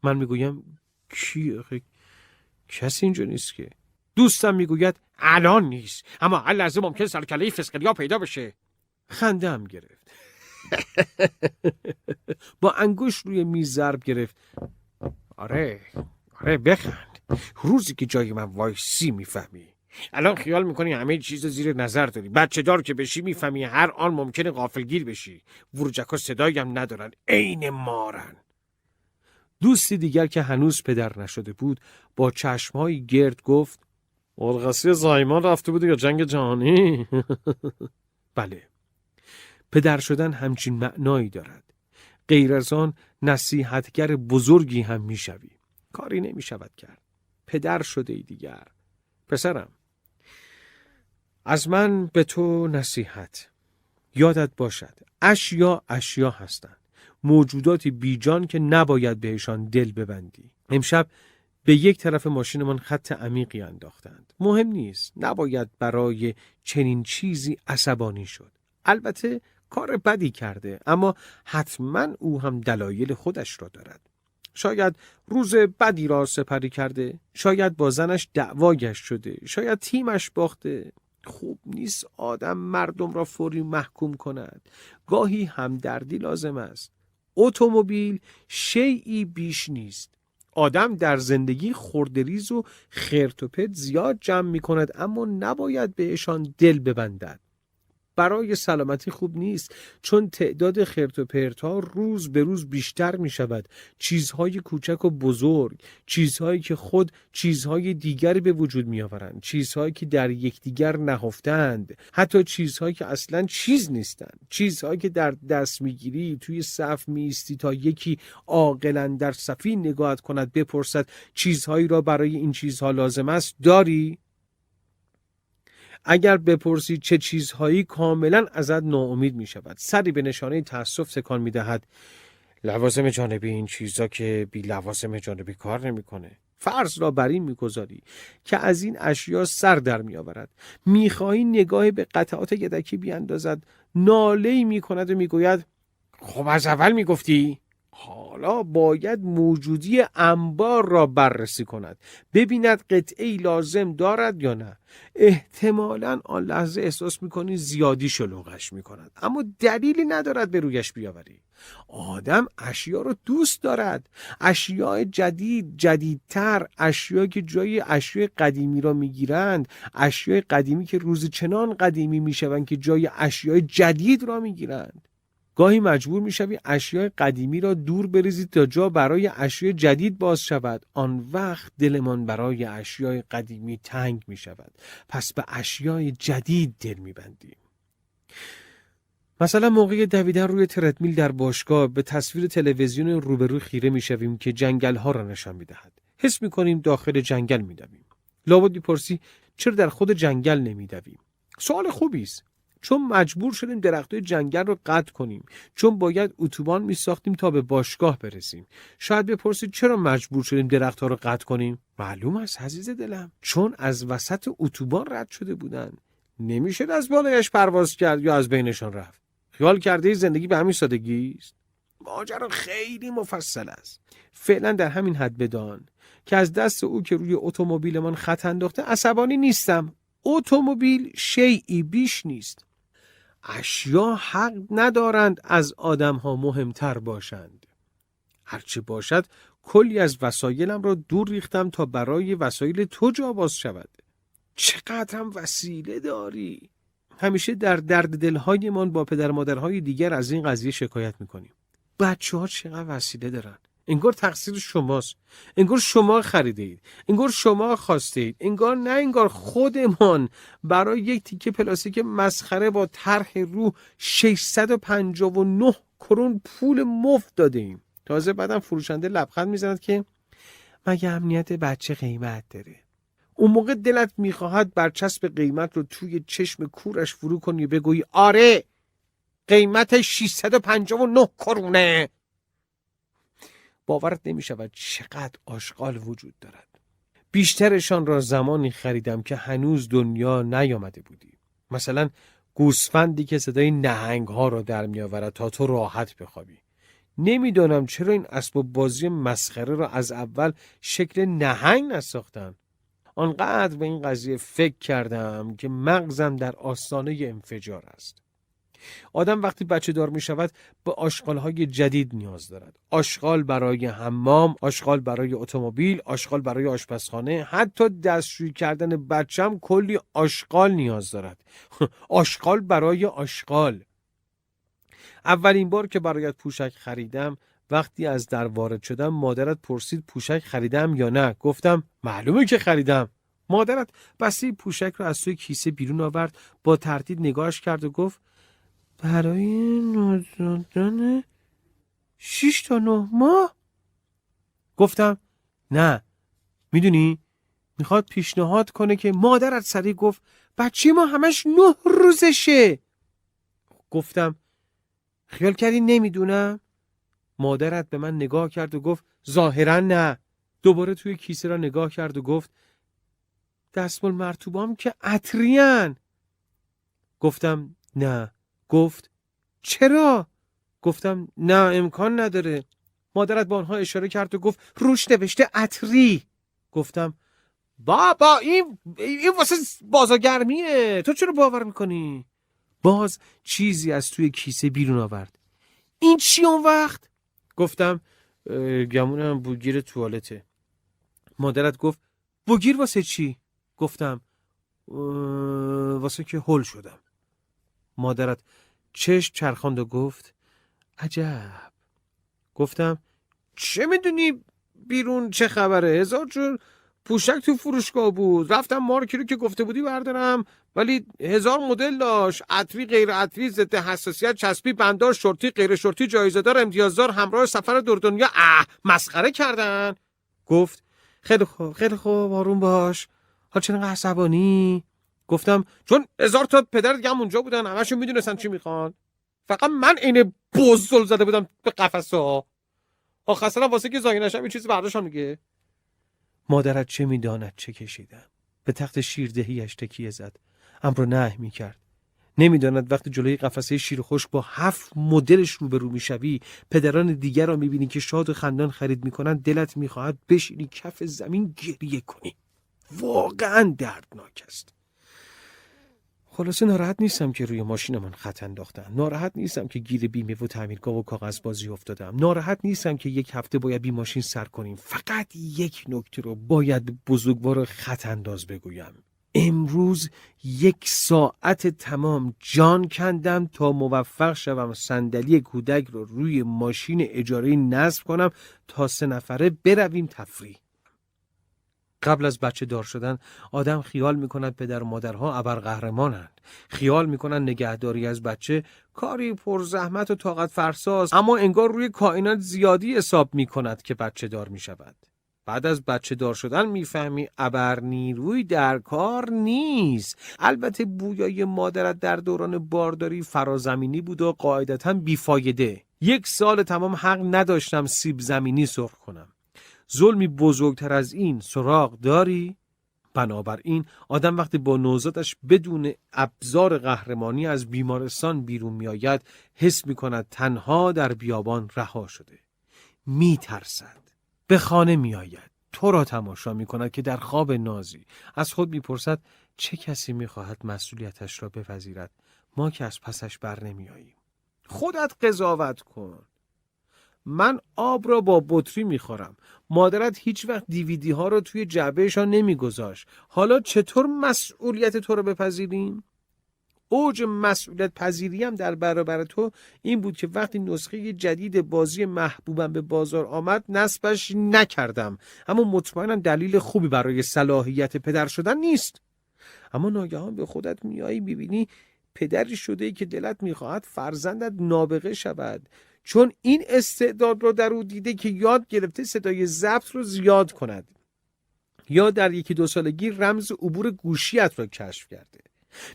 S1: من می‌گویم کی کسی اینجا نیست که. دوستم می‌گوید الان نیست. اما هر لحظه ممکن سرکله فسقلیا پیدا بشه. خنده هم گرفت. با انگوش روی میز ضرب گرفت. آره آره بخند. روزی که جای من وایسی می‌فهمی. الان خیال می‌کنی همه چیز زیر نظر داری. بچه دار که بشی می‌فهمی هر آن ممکنه غافلگیر بشی. ورجکا صدایی هم ندارن. عین مارن. دوستی دیگر که هنوز پدر نشده بود با چشمهایی گرد گفت مرغسی زایمان رفته بود یا جنگ جهانی. بله. پدر شدن همچین معنایی دارد. غیر از آن نصیحتگر بزرگی هم می‌شوی. کاری نمی شود کرد. پدر شده ای دیگر. پسرم از من به تو نصیحت. یادت باشد اشیا اشیا هستند. موجوداتی بیجان که نباید بهشان دل ببندی. امشب به یک طرف ماشینمان خط عمیقی انداختند. مهم نیست نباید برای چنین چیزی عصبانی شد. البته کار بدی کرده اما حتما او هم دلایل خودش را دارد. شاید روز بدی را سپری کرده شاید با زنش دعواگش شده شاید تیمش باخته. خوب نیست آدم مردم را فوری محکوم کند. گاهی همدردی لازم است. اتومبیل شیعی بیش نیست. آدم در زندگی خوردریز و خرت زیاد جمع می کند اما نباید بهشان دل ببندد. برای سلامتی خوب نیست. چون تعداد خرت و پرت ها روز به روز بیشتر می شود چیزهای کوچک و بزرگ چیزهایی که خود چیزهای دیگری به وجود می آورند چیزهایی که در یکدیگر نهفتند حتی چیزهایی که اصلا چیز نیستند. چیزهایی که در دست می‌گیری توی صف میستی تا یکی عاقلا در صفی نگاهت کند بپرسد چیزهایی را برای این چیزها لازم است. داری؟ اگر بپرسی چه چیزهایی کاملا ازت ناامید می شود سری به نشانه تاسف تکان می دهد لوازم جانبی این چیزا که بی لوازم جانبی کار نمی‌کنه. فرض را بر این می‌گذاری که از این اشیا سر در میآورد. می‌خواهی نگاه به قطعات یدکی بیاندازد. ناله می کند و می‌گوید خب از اول می‌گفتی؟ حالا باید موجودی انبار را بررسی کند ببیند قطعه لازم دارد یا نه. احتمالا آن لحظه احساس می‌کنی زیادی شلوغش می‌کند اما دلیلی ندارد به رویش بیاوری. آدم اشیا رو دوست دارد. اشیاء جدید جدیدتر اشیایی که جای اشیاء قدیمی را می‌گیرند اشیاء قدیمی که روز چنان قدیمی می‌شوند که جای اشیاء جدید را می‌گیرند. گاهی مجبور می‌شوی اشیاء قدیمی را دور بریزید تا جا برای اشیاء جدید باز شود. آن وقت دلمان برای اشیاء قدیمی تنگ می شود پس به اشیاء جدید دل میبندیم مثلا موقع دویدن روی تردمیل در باشگاه به تصویر تلویزیون روبرو خیره می‌شویم که جنگل ها را نشان می‌دهد. حس می‌کنیم داخل جنگل میدویم. لابد می‌پرسی چرا در خود جنگل نمیدویم؟ سوال خوبی است. چون مجبور شدیم درختای جنگل رو قطع کنیم. چون باید اتوبان می ساختیم تا به باشگاه برسیم. شاید بپرسید چرا مجبور شدیم درختها رو قطع کنیم؟ معلوم است عزیز دلم. چون از وسط اتوبان رد شده بودن. نمی‌شد از بالایش پرواز کرد یا از بینشان رفت. خیال کرده زندگی به همین سادگی است؟ ماجرا خیلی مفصل است. فعلا در همین حد بدان که از دست او که روی اتومبیلمان خط انداخته عصبانی نیستم. اتومبیل شیعی بیش نیست. اشیا حق ندارند از آدم ها مهمتر باشند. هرچه باشد کلی از وسایلم را دور ریختم تا برای وسایل تو جا باز شود. چقدر هم وسیله داری! همیشه در درد دلهایمان با پدر مادرهای دیگر از این قضیه شکایت می‌کنیم. بچه ها چقدر وسیله دارن؟ انگار تقصیر شماست. انگار شما خریده اید انگار شما خواسته اید. انگار نه انگار خودمان برای یک تیکه پلاستیک مسخره با طرح رو 659 کرون پول مفت داده ایم تازه بعدم فروشنده لبخند می‌زند که مگه امنیت بچه قیمت داره؟ اون موقع دلت می‌خواهد برچسب قیمت رو توی چشم کورش فرو کنی و بگویی آره قیمت 659 کرونه. باورت نمی شود چقدر آشغال وجود دارد. بیشترشان را زمانی خریدم که هنوز دنیا نیامده بودی. مثلا گوسفندی که صدای نهنگ ها را در می آورد تا تو راحت بخوابی. نمی‌دانم چرا این اسباب بازی مسخره را از اول شکل نهنگ نساختن. آنقدر به این قضیه فکر کردم که مغزم در آستانه انفجار است. آدم وقتی بچه دار می شود به آشغال های جدید نیاز دارد. آشغال برای حمام آشغال برای اتومبیل آشغال برای آشپزخانه حتی دستشویی کردن بچم کلی آشغال نیاز دارد. آشغال برای آشغال. اولین بار که برایت پوشک خریدم وقتی از در وارد شدم مادرت پرسید پوشک خریدم یا نه. گفتم معلومه که خریدم. مادرت بسته پوشک رو از توی کیسه بیرون آورد با تردید نگاهش کرد و گفت برای نوزادان شیش تا نه ماه؟ گفتم نه. می‌دونی می‌خواد پیشنهاد کنه که مادرت سریع گفت بچه ما همش نه روزشه. گفتم خیال کردی نمی‌دونم؟ مادرت به من نگاه کرد و گفت ظاهرا نه. دوباره توی کیسه را نگاه کرد و گفت دستمال مرتوبام که عطریان گفتم نه. گفت چرا؟ گفتم نه امکان نداره مادرت با آنها اشاره کرد و گفت روش نوشته عطری گفتم بابا این این واسه بازاگرمیه تو چرا باور می‌کنی؟ باز چیزی از توی کیسه بیرون آورد این چی اون وقت؟ گفتم گمونم بوگیر توالته مادرت گفت بوگیر واسه چی؟ گفتم واسه که هل شدم مادرت چشم چرخاند و گفت عجب. گفتم چه می‌دونی بیرون چه خبره؟ هزار جور پوشک تو فروشگاه بود. رفتم مارکی رو که گفته بودی بردارم ولی هزار مدل داشت. عطری غیر عطری ضد حساسیت چسبی بندار شورتی غیر شورتی جایزه دار امتیازدار همراه سفر دور دنیا. اه مسخره کردن. گفت خیلی خوب خیلی خوب آروم باش. حال چرا عصبانی؟ گفتم چون هزار تا پدر دیگه هم اونجا بودن همشون می‌دونستن چی می‌خوان. فقط من عین بزل زده بودم به قفسه ها آخه واسه که زاگی نشم این چیزی برداشتم میگه مادرت چه می‌داند چه کشیدم؟ به تخت شیردهیش تکیه زد. امر نه می‌کرد. نمی‌داند وقتی جلوی قفسه شیر خشک با هفت مدلش روبرو می‌شوی پدران دیگر را می‌بینی که شاد و خندان خرید می‌کنند دلت می‌خواهد بشینی کف زمین گریه کنی. واقعا دردناک است. خلاصه ناراحت نیستم که روی ماشینمان خط انداختم. ناراحت نیستم که گیر بیمه و تعمیرگاه و کاغذ بازی افتادم. ناراحت نیستم که یک هفته باید بی ماشین سر کنیم. فقط یک نکته رو باید بزرگوار خط انداز بگویم. امروز یک ساعت تمام جان کندم تا موفق شوم صندلی کودک رو روی ماشین اجاره نصب کنم تا سه نفره برویم تفریح. قبل از بچه دار شدن آدم خیال می کند پدر و مادرها قهرمانند خیال می کند نگهداری از بچه کاری پر زحمت و طاقت فرساست اما انگار روی کائنات زیادی حساب می کند که بچه دار می شود بعد از بچه دار شدن می‌فهمی ابر نیروی در کار نیست. البته بویای مادرت در دوران بارداری فرازمینی بود و قاعدتا بیفایده. یک سال تمام حق نداشتم سیب زمینی سرخ کنم. ظلمی بزرگتر از این سراغ داری؟ بنابراین آدم وقتی با نوزادش بدون ابزار قهرمانی از بیمارستان بیرون میآید حس می کند تنها در بیابان رها شده. می ترسد به خانه می آید تو را تماشا می کند که در خواب نازی. از خود می‌پرسد چه کسی می‌خواهد مسئولیتش را بپذیرد؟ ما که از پسش بر نمی آییم. خودت قضاوت کن. من آب را با بطری می‌خورم. مادرت هیچ وقت دیویدی ها رو توی جعبهشان نمیگذاشت. حالا چطور مسئولیت تو رو بپذیریم؟ اوج مسئولیت پذیریم در برابر تو این بود که وقتی نسخه جدید بازی محبوبم به بازار آمد نصبش نکردم. اما مطمئنم دلیل خوبی برای صلاحیت پدر شدن نیست. اما ناگهان به خودت میایی ببینی پدری شده ای که دلت می‌خواهد فرزندت نابغه شود. چون این استعداد رو در او دیده که یاد گرفته صدای ضبط رو زیاد کند. یا در یکی دو سالگی رمز عبور گوشیت را کشف کرده.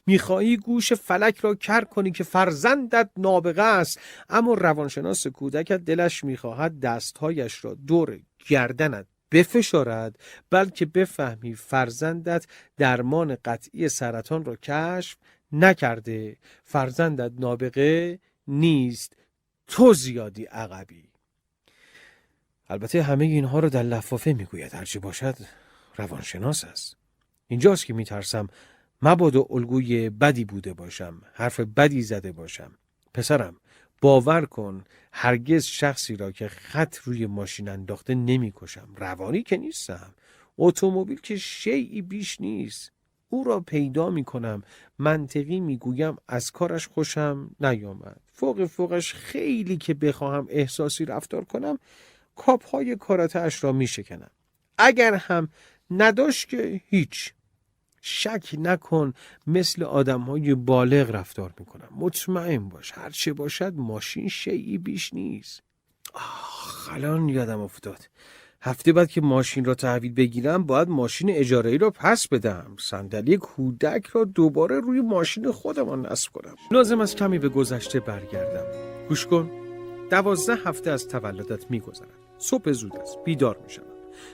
S1: می‌خواهی گوش فلک را کر کنی که فرزندت نابغه است اما روانشناس کودکت دلش می‌خواهد دستهایش را دور گردنت بفشارد بلکه بفهمی فرزندت درمان قطعی سرطان را کشف نکرده. فرزندت نابغه نیست. تو زیادی عقبی. البته همه اینها رو در لفافه می‌گوید. هرچی باشد روانشناس است. اینجاست که میترسم مبادا الگوی بدی بوده باشم حرف بدی زده باشم. پسرم باور کن هرگز شخصی را که خط روی ماشین انداخته نمی‌کشم. روانی که نیستم. اتومبیل که شیعی بیش نیست. او را پیدا می کنم منطقی می گویم از کارش خوشم نیامد. فوق فوقش خیلی که بخواهم احساسی رفتار کنم کاپ های کاراتش را می شکنم اگر هم نداشت که هیچ. شک نکن مثل آدم های بالغ رفتار می کنم مطمئن باش هرچه باشد ماشین شیعی بیش نیست. آخ الان یادم افتاد. هفته بعد که ماشین را تحویل بگیرم باید ماشین اجاره ای را پس بدم. صندلی کودک را دوباره روی ماشین خودمان نصب کنم. لازم است کمی به گذشته برگردم. گوش کن. دوازده هفته از تولدت میگذرد. صبح زود است. بیدار می‌شوم.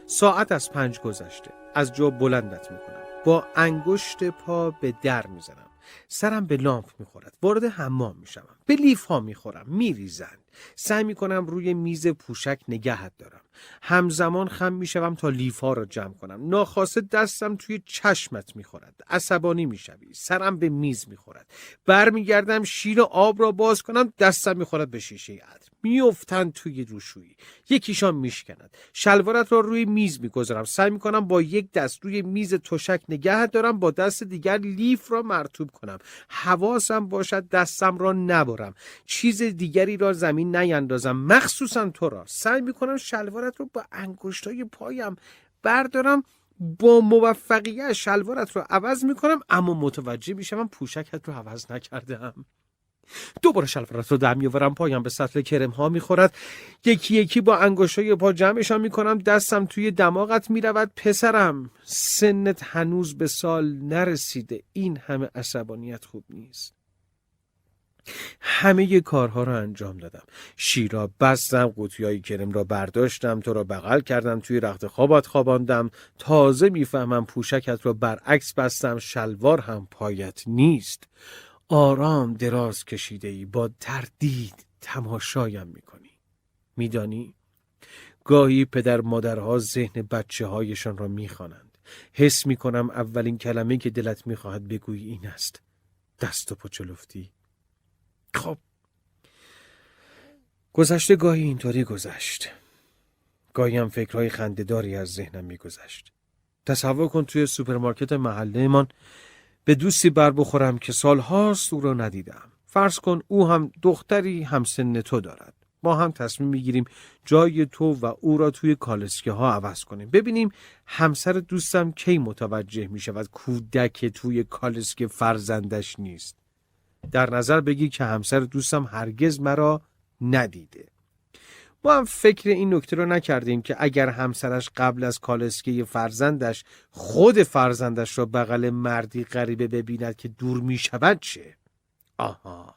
S1: ساعت از پنج گذشته. از جا بلندت می‌کنم. با انگشت پا به در می‌زنم. سرم به لامپ می‌خورد. وارد حمام می‌شوم. به لیف ها می‌خورم. میریزند. سعی می‌کنم روی میز پوشک نگهت دارم. همزمان خم می‌شوم تا لیف ها را جمع کنم. ناخواسته دستم توی چشمت می‌خورد. عصبانی می‌شوی. سرم به میز می‌خورد. برمیگردم شیر آب را باز کنم دستم می‌خورد به شیشه عطر. میافتند توی روشویی یکیشان میشکند. شلوارت را روی میز می‌گذارم. سعی می‌کنم با یک دست روی میز تشک نگه دارم با دست دیگر لیف را مرتوب کنم. حواسم باشد دستم را نبرم. چیز دیگری را زمین نیندازم. مخصوصا تو را. سعی می‌کنم شلوارت رو با انگشتای پایم بردارم با موفقیت شلوارت رو عوض می‌کنم اما متوجه میشم پوشکت رو عوض نکردم. دوباره شلوارت رو در میآورم پایم به سطل کرم ها می‌خورد. یکی یکی با انگشتای پا جمعشان می‌کنم دستم توی دماغت می‌رود. پسرم سنت هنوز به سال نرسیده. این همه عصبانیت خوب نیست. همه کارها را انجام دادم. شیرا بستم های کرم را برداشتم تو را بغل کردم توی رخت خوابات خواباندم. تازه می‌فهمم پوشکت را برعکس بستم شلوار هم پایت نیست. آرام دراز کشیده ای با تردید تماشایم می‌کنی. میدانی؟ گاهی پدر مادرها ذهن بچه هایشان را می‌خوانند. حس می‌کنم اولین کلمه که دلت می‌خواهد بگویی این است. دست و پاچلفتی خب. گذشته گاهی اینطوری گذشت. گاهی هم فکرهای خندهداری از ذهنم میگذشت. تصور کن توی سوپرمارکت محلهمان به دوستی بر بخورم که سالهاست او را ندیدم. فرض کن او هم دختری همسن تو دارد. ما هم تصمیم می‌گیریم جای تو و او را توی کالسکه ها عوض کنیم. ببینیم همسر دوستم کی متوجه می شود کودک توی کالسکه فرزندش نیست. در نظر بگیر که همسر دوستم هرگز مرا ندیده. ما هم فکر این نکته رو نکردیم که اگر همسرش قبل از کالسکه فرزندش خود فرزندش را بغل مردی غریبه ببیند که دور می شود چه؟ آها.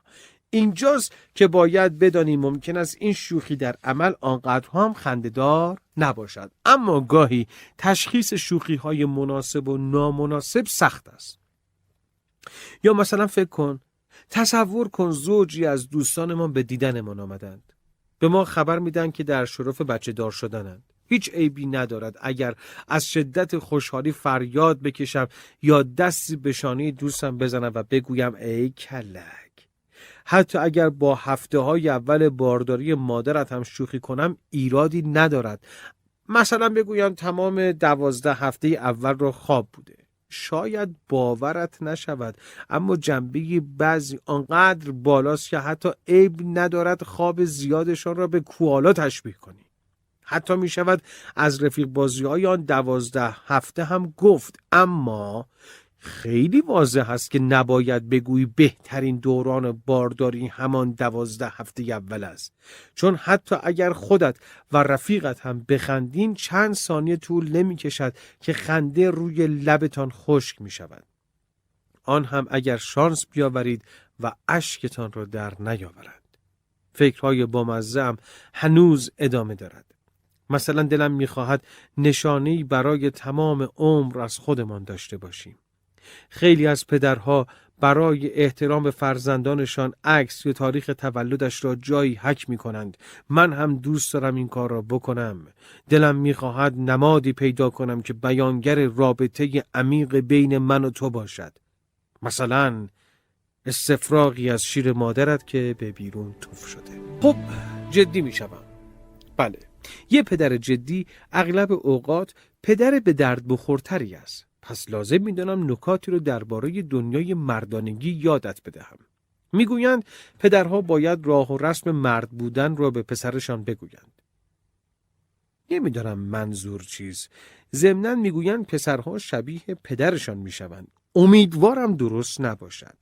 S1: اینجاست که باید بدانیم ممکن است این شوخی در عمل آنقدر هم خندهدار نباشد. اما گاهی تشخیص شوخی های مناسب و نامناسب سخت است. یا مثلا فکر کن تصور کن زوجی از دوستانمان به دیدنمان آمدند. به ما خبر میدن که در شرف بچه دار شدنند. هیچ عیبی ندارد اگر از شدت خوشحالی فریاد بکشم یا دستی به شانه دوستم بزنم و بگویم ای کلک. حتی اگر با هفته های اول بارداری مادرت هم شوخی کنم ایرادی ندارد. مثلا بگویم تمام دوازده هفته اول را خواب بوده. شاید باورت نشود اما جنبه بعضی آنقدر بالاست که حتی عیب ندارد خواب زیادشان را به کوالا تشبیه کنی. حتی می شود از رفیق بازی های آن دوازده هفته هم گفت اما خیلی واضح است که نباید بگویی بهترین دوران بارداری همان دوازده هفته اول است. چون حتی اگر خودت و رفیقت هم بخندین چند ثانیه طول نمی کشد که خنده روی لبتان خشک می شود آن هم اگر شانس بیاورید و اشکتان را در نیاورد. فکرهای بامزه هم هنوز ادامه دارد. مثلا دلم می‌خواهد نشانهای برای تمام عمر از خودمان داشته باشیم. خیلی از پدرها برای احترام به فرزندانشان عکس یا تاریخ تولدش را جایی حک می کنند. من هم دوست دارم این کار را بکنم. دلم می‌خواهد نمادی پیدا کنم که بیانگر رابطه عمیق بین من و تو باشد. مثلا استفراغی از شیر مادرت که به بیرون توف شده. خب جدی می شدم. بله. یه پدر جدی اغلب اوقات پدر به درد بخورتری است. پس لازم می‌دانم نکاتی رو درباره دنیای مردانگی یادت بدهم. می‌گویند پدرها باید راه و رسم مرد بودن را به پسرشان بگویند. نمی‌دانم منظور چیز. ضمنا می‌گویند پسرها شبیه پدرشان می‌شوند. امیدوارم درست نباشد.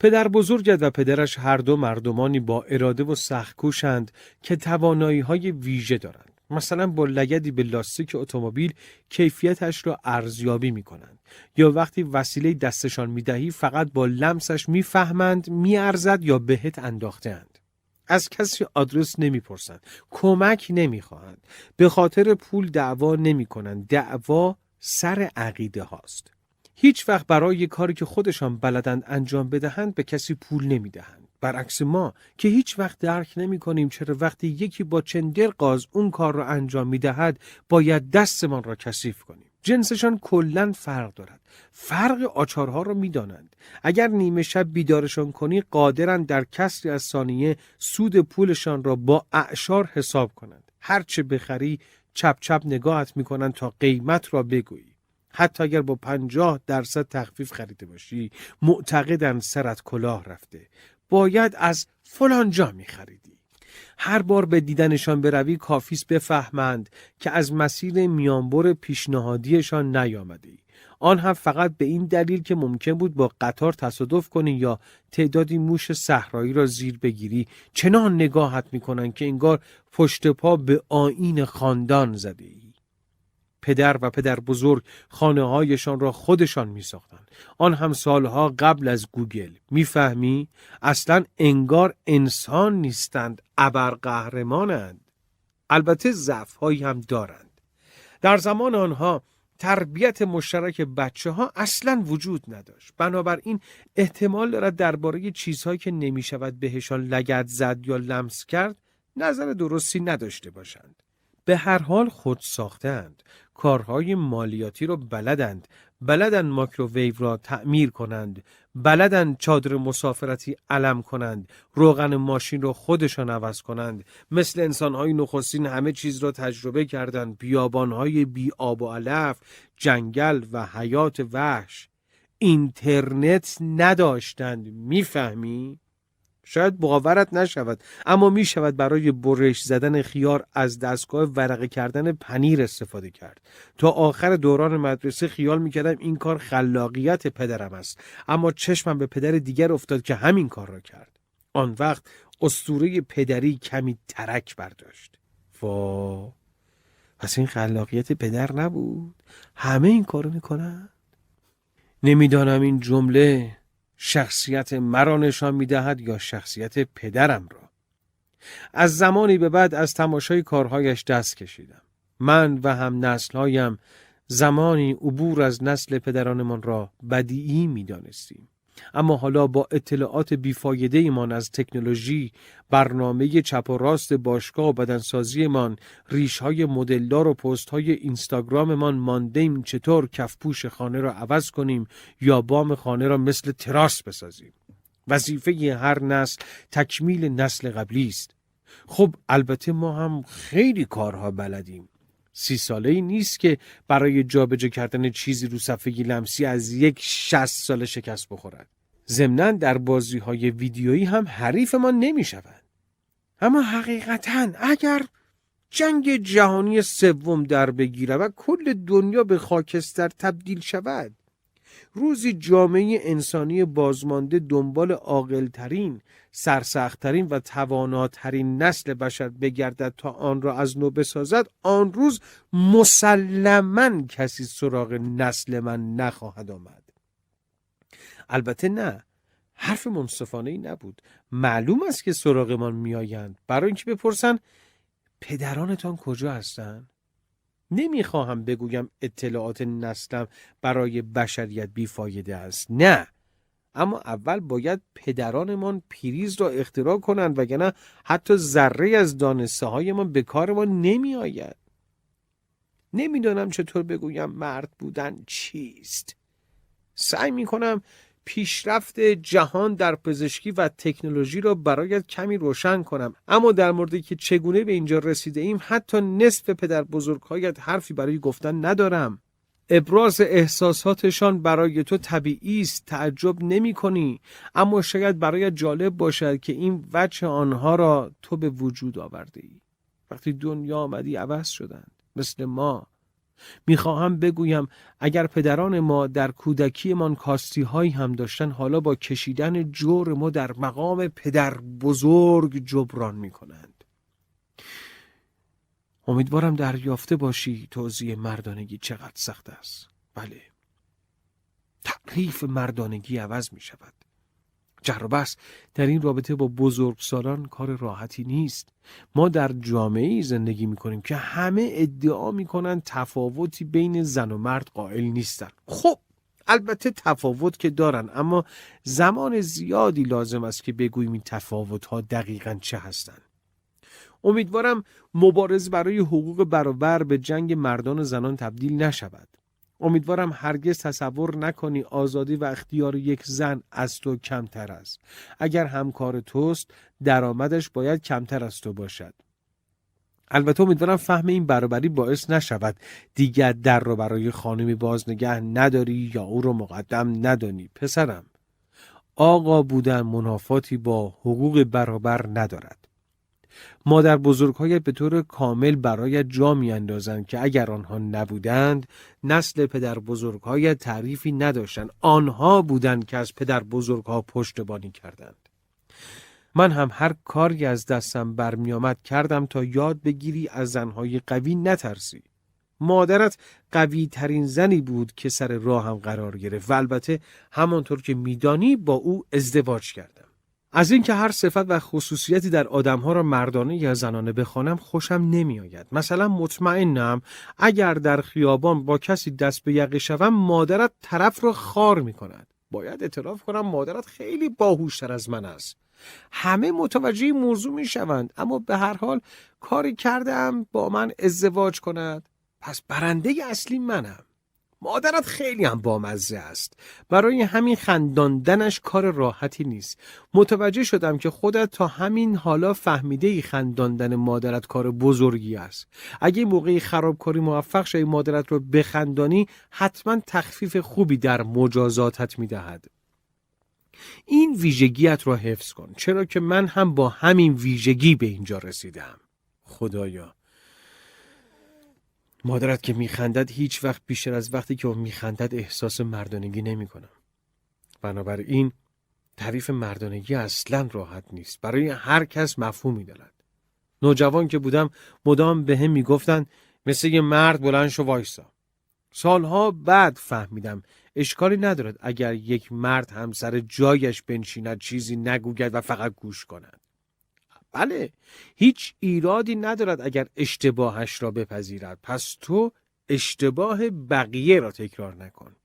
S1: پدر بزرگت و پدرش هر دو مردمانی با اراده و سخکوشند که توانایی های ویژه دارند. مثلا با لگدی به لاستیک اتومبیل کیفیتش را ارزیابی می کنند یا وقتی وسیله دستشان می دهی فقط با لمسش می‌فهمند میارزد یا بهت انداختهاند. از کسی آدرس نمی‌پرسند کمک نمی‌خواهند. به خاطر پول دعوا نمی کنند دعوا سر عقیده هاست. هیچ وقت برای کاری که خودشان بلدند انجام بدهند به کسی پول نمی‌دهند. برعکس ما که هیچ وقت درک نمی کنیم چرا وقتی یکی با چندر قاز اون کار را انجام می دهد باید دستمان را کثیف کنیم. جنسشان کلا فرق دارد. فرق آچارها را می دانند. اگر نیمه شب بیدارشان کنی قادرند در کسری از ثانیه سود پولشان را با اعشار حساب کنند. هرچه بخری چپ چپ نگاهت می کنند تا قیمت را بگویی. حتی اگر با پنجاه درصد تخفیف خریده باشی معتقدن سرت کلاه رفته باید از فلان جا می خریدی. هر بار به دیدنشان بروی کافیس بفهمند که از مسیر میانبر پیشنهادیشان نیامده آن هم فقط به این دلیل که ممکن بود با قطار تصادف کنی یا تعدادی موش صحرایی را زیر بگیری چنان نگاهت می‌کنند که انگار پشت پا به آین خاندان زده ای. پدر و پدر بزرگ خانه هایشان را خودشان می ساختن. آن هم سالها قبل از گوگل. می‌فهمی؟ اصلا انگار انسان نیستند ابرقهرمانند. البته ضعف هایی هم دارند. در زمان آنها تربیت مشترک بچه ها اصلا وجود نداشت. بنابراین احتمال دارد درباره چیزهایی که نمی شود بهشان لگت زد یا لمس کرد نظر درستی نداشته باشند. به هر حال خود ساختند کارهای مالیاتی را بلدند. بلدن ماکروویو را تعمیر کنند. بلدن چادر مسافرتی علم کنند. روغن ماشین را خودشان عوض کنند. مثل انسانهای نخستین همه چیز را تجربه کردند. بیابانهای بی آب و علف جنگل و حیات وحش. اینترنت نداشتند. می‌فهمی؟ شاید باورت نشود اما می شود برای برش زدن خیار از دستگاه ورقه کردن پنیر استفاده کرد. تا آخر دوران مدرسه خیال می کردم این کار خلاقیت پدرم است. اما چشمم به پدر دیگر افتاد که همین کار را کرد. آن وقت استوره پدری کمی ترک برداشت. وا پس این خلاقیت پدر نبود؟ همه این کارو می‌کنن؟ نمی‌دانم این جمله شخصیت مرا نشان می دهد یا شخصیت پدرم را از زمانی به بعد از تماشای کارهایش دست کشیدم من و هم نسلهایم زمانی عبور از نسل پدرانمان را بدیعی می دانستیم. اما حالا با اطلاعات بیفایده ایمان از تکنولوژی، برنامه چپ و راست باشگاه و بدنسازیمان، ریش های مدلدار و پست های اینستاگراممان ماندیم چطور کفپوش خانه را عوض کنیم یا بام خانه را مثل تراس بسازیم. وظیفه هر نسل تکمیل نسل قبلی است. خب البته ما هم خیلی کارها بلدیم. سی ساله ای نیست که برای جابجا کردن چیزی رو صفحه لمسی از یک شست ساله شکست بخورد. ضمنا در بازی های ویدیویی هم حریف ما نمی شود. اما حقیقتا اگر جنگ جهانی سوم در بگیره و کل دنیا به خاکستر تبدیل شود روزی جامعه انسانی بازمانده دنبال عاقلترین، سرسختترین و تواناترین نسل بشر بگردد تا آن را از نو بسازد آن روز مسلما کسی سراغ نسل من نخواهد آمد. البته نه حرف منصفانه ای نبود. معلوم است که سراغمان میآیند. برای اینکه بپرسند پدرانتان کجا هستند؟ نمی‌خواهم بگویم اطلاعات نسلم برای بشریت بیفایده است. نه. اما اول باید پدرانمان پریز را اختراع کنند وگرنه حتی ذره از دانسته هایمان به کارمان نمی آید نمی‌دانم چطور بگویم مرد بودن چیست. سعی می کنم پیشرفت جهان در پزشکی و تکنولوژی را برایت کمی روشن کنم. اما در موردی که چگونه به اینجا رسیده ایم حتی نصف پدر بزرگهایت حرفی برای گفتن ندارم. ابراز احساساتشان برای تو طبیعی است تعجب نمی کنی اما شاید برایت جالب باشد که این وجه آنها را تو به وجود آورده ای وقتی دنیا آمدی عوض شدند. مثل ما. می‌خواهم بگویم اگر پدران ما در کودکیمان کاستی هایی هم داشتن حالا با کشیدن جور ما در مقام پدر بزرگ جبران می‌کنند. امیدوارم دریافته باشی توضیح مردانگی چقدر سخت است. بله. تعریف مردانگی عوض می شود جر در این رابطه با بزرگسالان کار راحتی نیست. ما در جامعه زندگی می کنیم که همه ادعا می کنند تفاوتی بین زن و مرد قائل نیستند خب البته تفاوت که دارن اما زمان زیادی لازم است که بگوییم این تفاوت ها دقیقا چه هستند. امیدوارم مبارز برای حقوق برابر به جنگ مردان و زنان تبدیل نشود. امیدوارم هرگز تصور نکنی آزادی و اختیار یک زن از تو کمتر است. اگر همکار توست درآمدش باید کمتر از تو باشد. البته امیدوارم فهم این برابری باعث نشود دیگر در را برای خانمی باز نگه نداری یا او را مقدم ندانی پسرم. آقا بودن منافاتی با حقوق برابر ندارد. مادر بزرگهایت به طور کامل برایت جا می اندازند که اگر آنها نبودند نسل پدر بزرگهایت تعریفی نداشتند. آنها بودند که از پدر بزرگها پشتبانی کردند. من هم هر کاری از دستم برمیآمد کردم تا یاد بگیری از زنهای قوی نترسی. مادرت قوی ترین زنی بود که سر راه هم قرار گرفت و البته همانطور که میدانی با او ازدواج کردم از اینکه هر صفت و خصوصیتی در آدمها را مردانه یا زنانه بخوانم خوشم نمیآید. مثلا مطمئنم اگر در خیابان با کسی دست به یقه شوم مادرت طرف را خار می کند باید اعتراف کنم مادرت خیلی باهوشتر از من است. همه متوجه موضوع می شوند اما به هر حال کاری کردم با من ازدواج کند. پس برنده اصلی منم. مادرت خیلی هم بامزه است. برای همین خنداندنش کار راحتی نیست. متوجه شدم که خودت تا همین حالا فهمیده ای خنداندن مادرت کار بزرگی است. اگه موقعی خرابکاری موفق شدی مادرت رو بخندانی حتما تخفیف خوبی در مجازاتت می‌دهد. این ویژگیت را حفظ کن چرا که من هم با همین ویژگی به اینجا رسیدم. خدایا. مادرت که میخندد هیچ وقت بیشتر از وقتی که او میخندد احساس مردانگی نمی کنم. بنابراین تعریف مردانگی اصلا راحت نیست. برای هر کس مفهومی دارد. نوجوان که بودم مدام به هم می‌گفتند مثل یه مرد بلند شو وایسا. سالها بعد فهمیدم اشکالی ندارد اگر یک مرد همسر جایش بنشیند چیزی نگوید و فقط گوش کند. بله. هیچ ایرادی ندارد اگر اشتباهش را بپذیرد. پس تو اشتباه بقیه را تکرار نکن.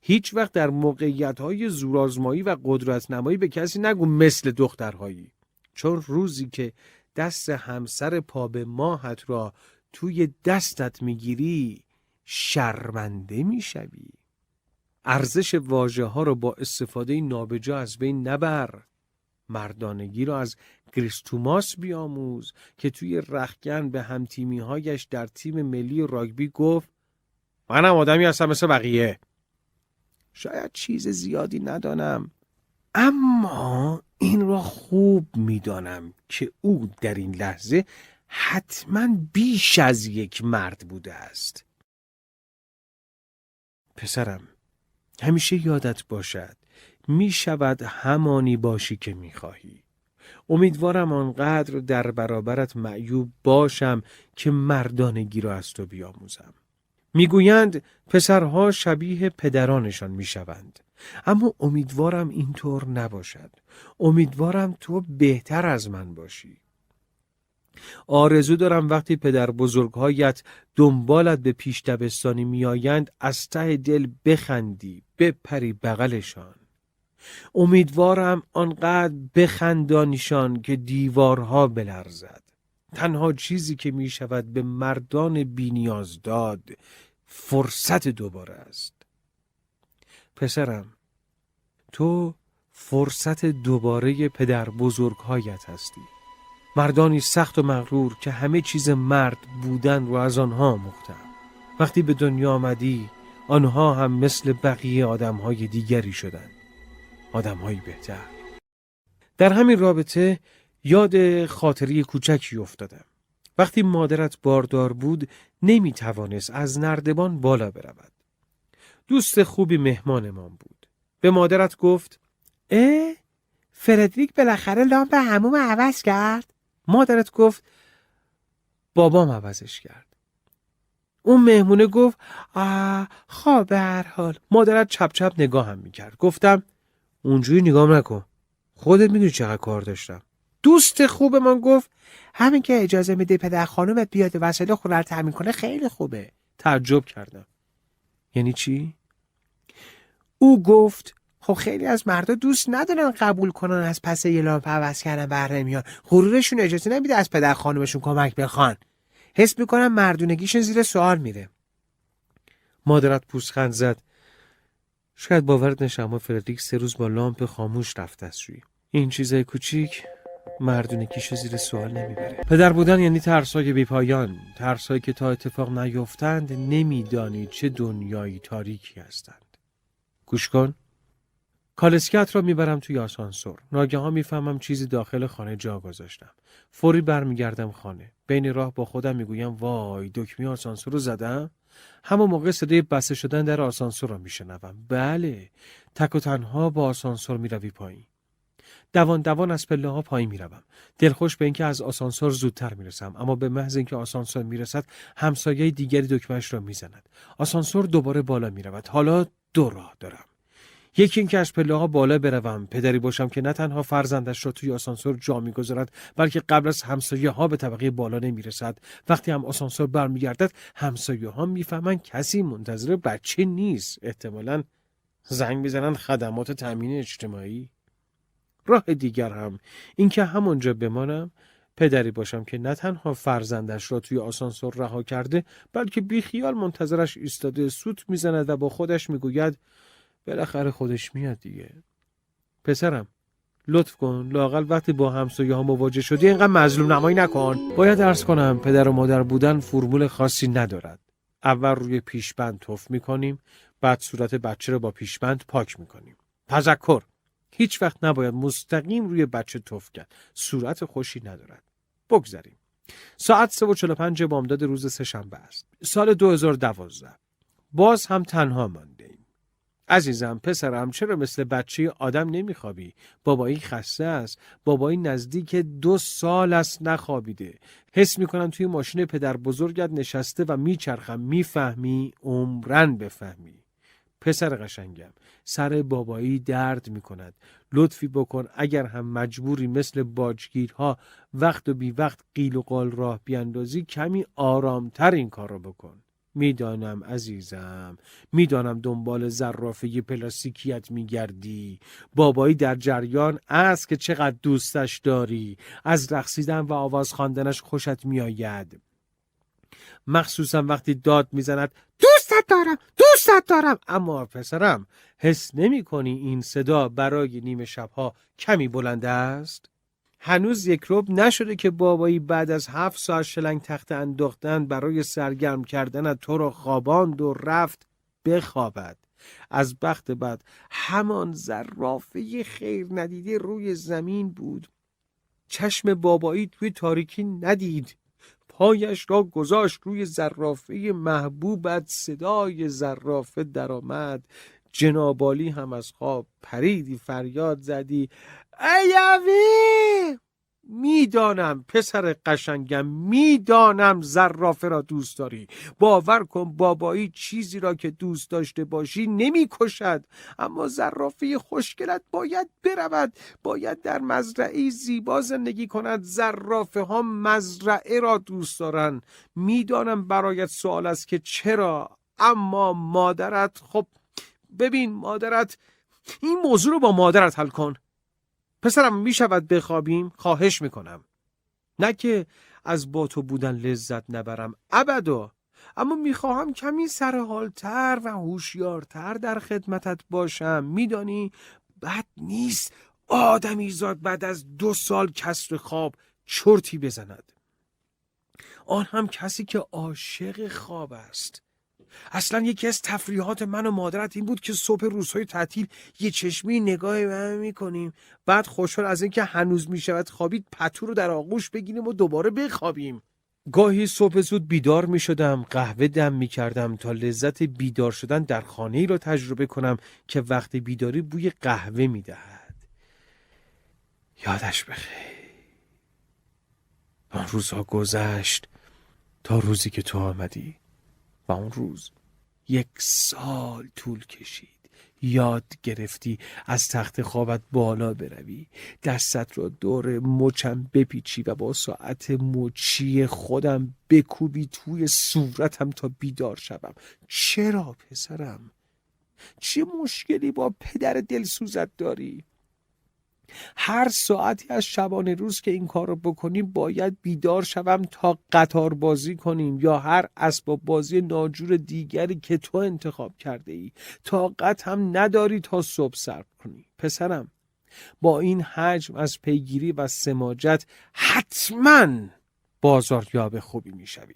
S1: هیچ وقت در موقعیت های زورآزمایی و قدرت نمایی به کسی نگو مثل دخترهایی. چون روزی که دست همسر پا به ماهت را توی دستت می‌گیری شرمنده می‌شوی. ارزش واژه ها را با استفاده نابجا از بین نبر. مردانگی را از کریستوماس بیاموز که توی رخگن به همتیمی هایش در تیم ملی راگبی گفت منم آدمی هستم مثل بقیه. شاید چیز زیادی ندانم اما این را خوب می‌دانم که او در این لحظه حتما بیش از یک مرد بوده است. پسرم همیشه یادت باشد می شود همانی باشی که می خواهی. امیدوارم آنقدر در برابرت معیوب باشم که مردانگی را از تو بیاموزم. می‌گویند پسرها شبیه پدرانشان می‌شوند اما امیدوارم اینطور نباشد امیدوارم تو بهتر از من باشی آرزو دارم وقتی پدر بزرگهایت دنبالت به پیش دبستانی میآیند از ته دل بخندی بپری بغلشان امیدوارم آنقدر بخندانیشان که دیوارها بلرزد. تنها چیزی که می شود به مردان بینیاز داد فرصت دوباره است. پسرم تو فرصت دوباره پدر بزرگهایت هستی. مردانی سخت و مغرور که همه چیز مرد بودن رو از آنها مختم وقتی به دنیا آمدی آنها هم مثل بقیه آدمهای دیگری شدند. آدمهایی بهتر. در همین رابطه یاد خاطری کوچکی افتادم. وقتی مادرت باردار بود نمی توانست از نردبان بالا برود. دوست خوبی مهمانمان بود. به مادرت گفت اه فردریک بالاخره لامپ هموم عوض کرد. مادرت گفت بابام عوضش کرد. اون مهمونه گفت آه خواه به هر حال. مادرت چپ چپ نگاه هم می‌کرد. گفتم اونجوری نگاه نکن. خودت می‌دونی چقدر کار داشتم. دوست خوب من گفت همین که اجازه میده پدر خانومت بیاد وسایل خونه رو تامین کنه خیلی خوبه. تعجب کردم. یعنی چی؟ او گفت خب خیلی از مردا دوست ندارن قبول کنن از پس یه لامپ عوض کردن بر نمیان. غرورشون اجازه نمیده از پدر خانومشون کمک بخوان. حس می‌کنم مردونگیشون زیر سوال میره. مادرت پوسخند زد. شاید باورت نشه اما فردریک سه روز با لامپ خاموش رفت دستشویی. این چیزای کوچیک مردونگیشو زیر سوال نمی‌بره. پدر بودن یعنی ترسای بیپایان. ترسایی که تا اتفاق نیفتند نمیدانی چه دنیایی تاریکی هستند. گوش کن. کالسکت را می‌برم توی آسانسور. ناگهان می‌فهمم چیزی داخل خانه جا گذاشتم. فوری برمیگردم خانه. بین راه با خودم می‌گویم وای دکمه آسانسور رو زدم؟ همون موقع صدای بسته شدن در آسانسور را میشنوم. بله تک و تنها با آسانسور می‌روی پایین. دوان دوان از پله ها پایین می‌روم. دلخوش به اینکه از آسانسور زودتر می‌رسم. اما به محض اینکه آسانسور می‌رسد همسایه دیگری دکمهش را می‌زند. آسانسور دوباره بالا می‌رود. حالا دو راه دارم. یکی اینکه از پله ها بالا بروم. پدری باشم که نه تنها فرزندش را توی آسانسور جا می‌گذارد بلکه قبل از همسایه ها به طبقه بالا نمی‌رسد. وقتی هم آسانسور برمیگردد همسایه ها می‌فهمند کسی منتظر بچه نیست. احتمالا زنگ می‌زنند خدمات تامین اجتماعی. راه دیگر هم اینکه همونجا بمانم پدری باشم که نه تنها فرزندش را توی آسانسور رها کرده بلکه بیخیال منتظرش ایستاده سوت می‌زند و با خودش می‌گوید بالاخره خودش میاد دیگه. پسرم لطف کن لاقل وقتی با همسایه ها مواجه شدی اینقدر مظلوم نمایی نکن. باید ارز کنم پدر و مادر بودن فرمول خاصی ندارد. اول روی پیشبند توف می‌کنیم بعد صورت بچه رو با پیشبند پاک می‌کنیم. تذکر. هیچ وقت نباید مستقیم روی بچه توف کرد. صورت خوشی ندارد. بگذریم ساعت 3 و 45 بامداد روز سهشنبه است. سال 2012 باز هم تنها مانده ایم عزیزم پسرم چرا مثل بچه آدم نمیخوابی؟ بابایی خسته است. بابایی نزدیک دو سال است نخوابیده. حس می‌کنم توی ماشین پدر بزرگت نشسته و میچرخم می‌فهمی؟ عمرن بفهمی. پسر قشنگم سر بابایی درد می کند لطفی بکن اگر هم مجبوری مثل باجگیرها وقت و بی وقت قیل و قال راه بیاندازی کمی آرامتر این کار رو بکن. می‌دانم عزیزم می‌دانم دنبال زرافه پلاستیکیت میگردی. بابایی در جریان است که چقدر دوستش داری. از رقصیدن و آواز خواندنش خوشت میآید. مخصوصا وقتی داد می‌زند دوستت دارم دوستت دارم. اما پسرم حس نمی کنی این صدا برای نیمه شبها کمی بلند است؟ هنوز یک روب نشده که بابایی بعد از هفت ساعت شلنگ تخت انداختن برای سرگرم کردن تو را خواباند و رفت بخوابد. از بخت بعد همان زرافه خیر ندیده روی زمین بود. چشم بابایی توی تاریکی ندید. پایش را گذاشت روی زرافه محبوبت صدای زرافه درآمد. جنابالی هم از خواب پریدی فریاد زدی. ایوی می‌دانم پسر قشنگم می‌دانم زرافه را دوست داری. باور کن بابایی چیزی را که دوست داشته باشی نمی‌کشد. اما زرافه خوشگلت باید برود. باید در مزرعه زیبا زندگی کند. زرافه ها مزرعه را دوست دارن. می‌دانم برایت سوال است که چرا. اما مادرت خب ببین مادرت این موضوع رو با مادرت حل کن. پسرم می شود بخوابیم خواهش می‌کنم. نه که از با تو بودن لذت نبرم ابدا. اما می‌خواهم کمی سرحالتر و هوشیارتر در خدمتت باشم. میدانی بد نیست آدمی زاد بعد از دو سال کسر خواب چرتی بزند. آن هم کسی که عاشق خواب است. اصلا یکی از تفریحات من و مادرت این بود که صبح روزهای تعطیل یه چشمی نگاه به هم می‌کنیم. بعد خوشحال از اینکه هنوز می‌شود خوابید پتو رو در آغوش بگیریم و دوباره بخوابیم. گاهی صبح زود بیدار می شدم قهوه دم می کردم تا لذت بیدار شدن در خانه ای را تجربه کنم که وقتی بیداری بوی قهوه می دهد یادش بخیر. آن روزها گذشت تا روزی که تو آمدی. و اون روز یک سال طول کشید. یاد گرفتی از تخت خوابت بالا بروی. دستت را دور مچم بپیچی و با ساعت مچی خودم بکوبی توی صورتم تا بیدار شوم. چرا پسرم؟ چه مشکلی با پدر دلسوزت داری؟ هر ساعتی از شبانه روز که این کار رو بکنیم باید بیدار شوم تا قطار بازی کنیم یا هر اسباب بازی ناجور دیگری که تو انتخاب کرده ای. طاقت هم نداری تا صبح صرف کنی. پسرم با این حجم از پیگیری و سماجت حتما بازاریاب خوبی می‌شوی.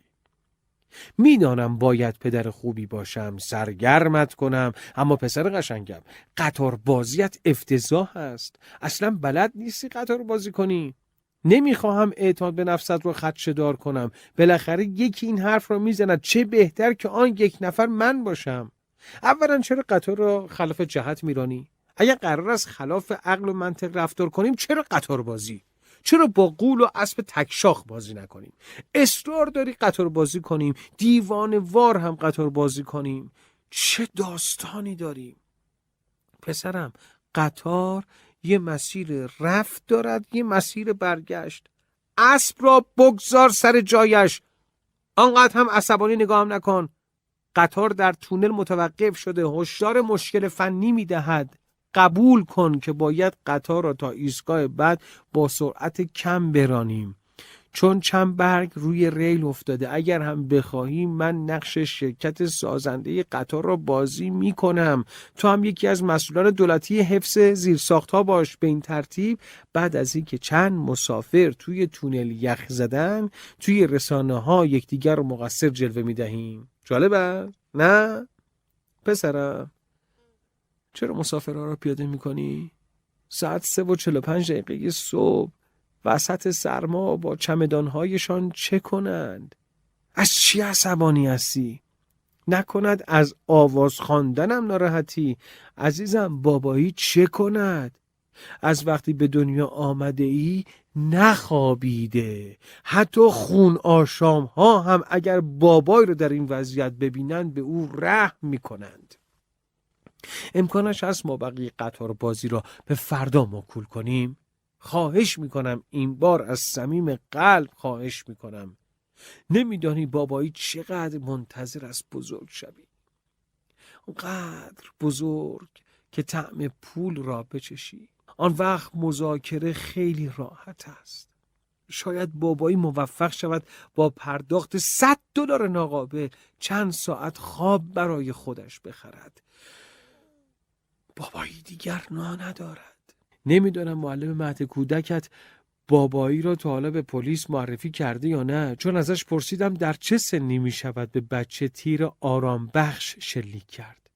S1: می‌دانم باید پدر خوبی باشم سرگرمت کنم اما پسر قشنگم قطار بازیت افتضاح است. اصلا بلد نیستی قطار بازی کنی. نمی‌خواهم اعتماد به نفست رو خدشه دار کنم. بالاخره یکی این حرف رو می‌زند چه بهتر که آن یک نفر من باشم. اولا چرا قطار رو خلاف جهت میرانی؟ اگر قرار است خلاف عقل و منطق رفتار کنیم چرا قطار بازی؟ چرا با قول و اسب تکشاخ بازی نکنیم؟ اصرار داری قطار بازی کنیم دیوان وار هم قطار بازی کنیم. چه داستانی داریم؟ پسرم قطار یه مسیر رفت دارد یه مسیر برگشت. اسب را بگذار سر جایش. آنقدر هم عصبانی نگاه نکن. قطار در تونل متوقف شده هشدار مشکل فنی می‌دهد. قبول کن که باید قطار را تا ایستگاه بعد با سرعت کم برانیم. چون چند برگ روی ریل افتاده اگر هم بخواهی من نقش شرکت سازنده قطار را بازی می کنم تو هم یکی از مسئولان دولتی حفظ زیرساخت ها باش. به این ترتیب بعد از اینکه چند مسافر توی تونل یخ زدن توی رسانه ها یکدیگر مقصر جلوه می دهیم جالبه؟ نه؟ پسرم؟ چرا مسافرها را پیاده می کنی؟ ساعت سه و چلو پنج دقیقه صبح وسط سرما با چمدانهایشان چه کنند؟ از چی عصبانی هستی؟ نکند از آواز خواندنم ناراحتی عزیزم بابایی چه کند؟ از وقتی به دنیا آمده ای نخوابیده حتی خون آشام ها هم اگر بابایی رو در این وضعیت ببینند به او رحم می‌کنند امکانش هست ما بقیه قطار بازی را به فردا موکول کنیم؟ خواهش می‌کنم این بار از صمیم قلب خواهش می‌کنم. نمیدانی بابایی چقدر منتظر است بزرگ شوی. اونقدر بزرگ که طعم پول را بچشی. آن وقت مذاکره خیلی راحت است. شاید بابایی موفق شود با پرداخت 100 دلار ناقابل چند ساعت خواب برای خودش بخرد. بابایی دیگر نا ندارد. نمی‌دونم معلم مهد کودکت بابایی را تا حالا به پلیس معرفی کرده یا نه. چون ازش پرسیدم در چه سنی می شود به بچه تیر آرام بخش شلیک کرد.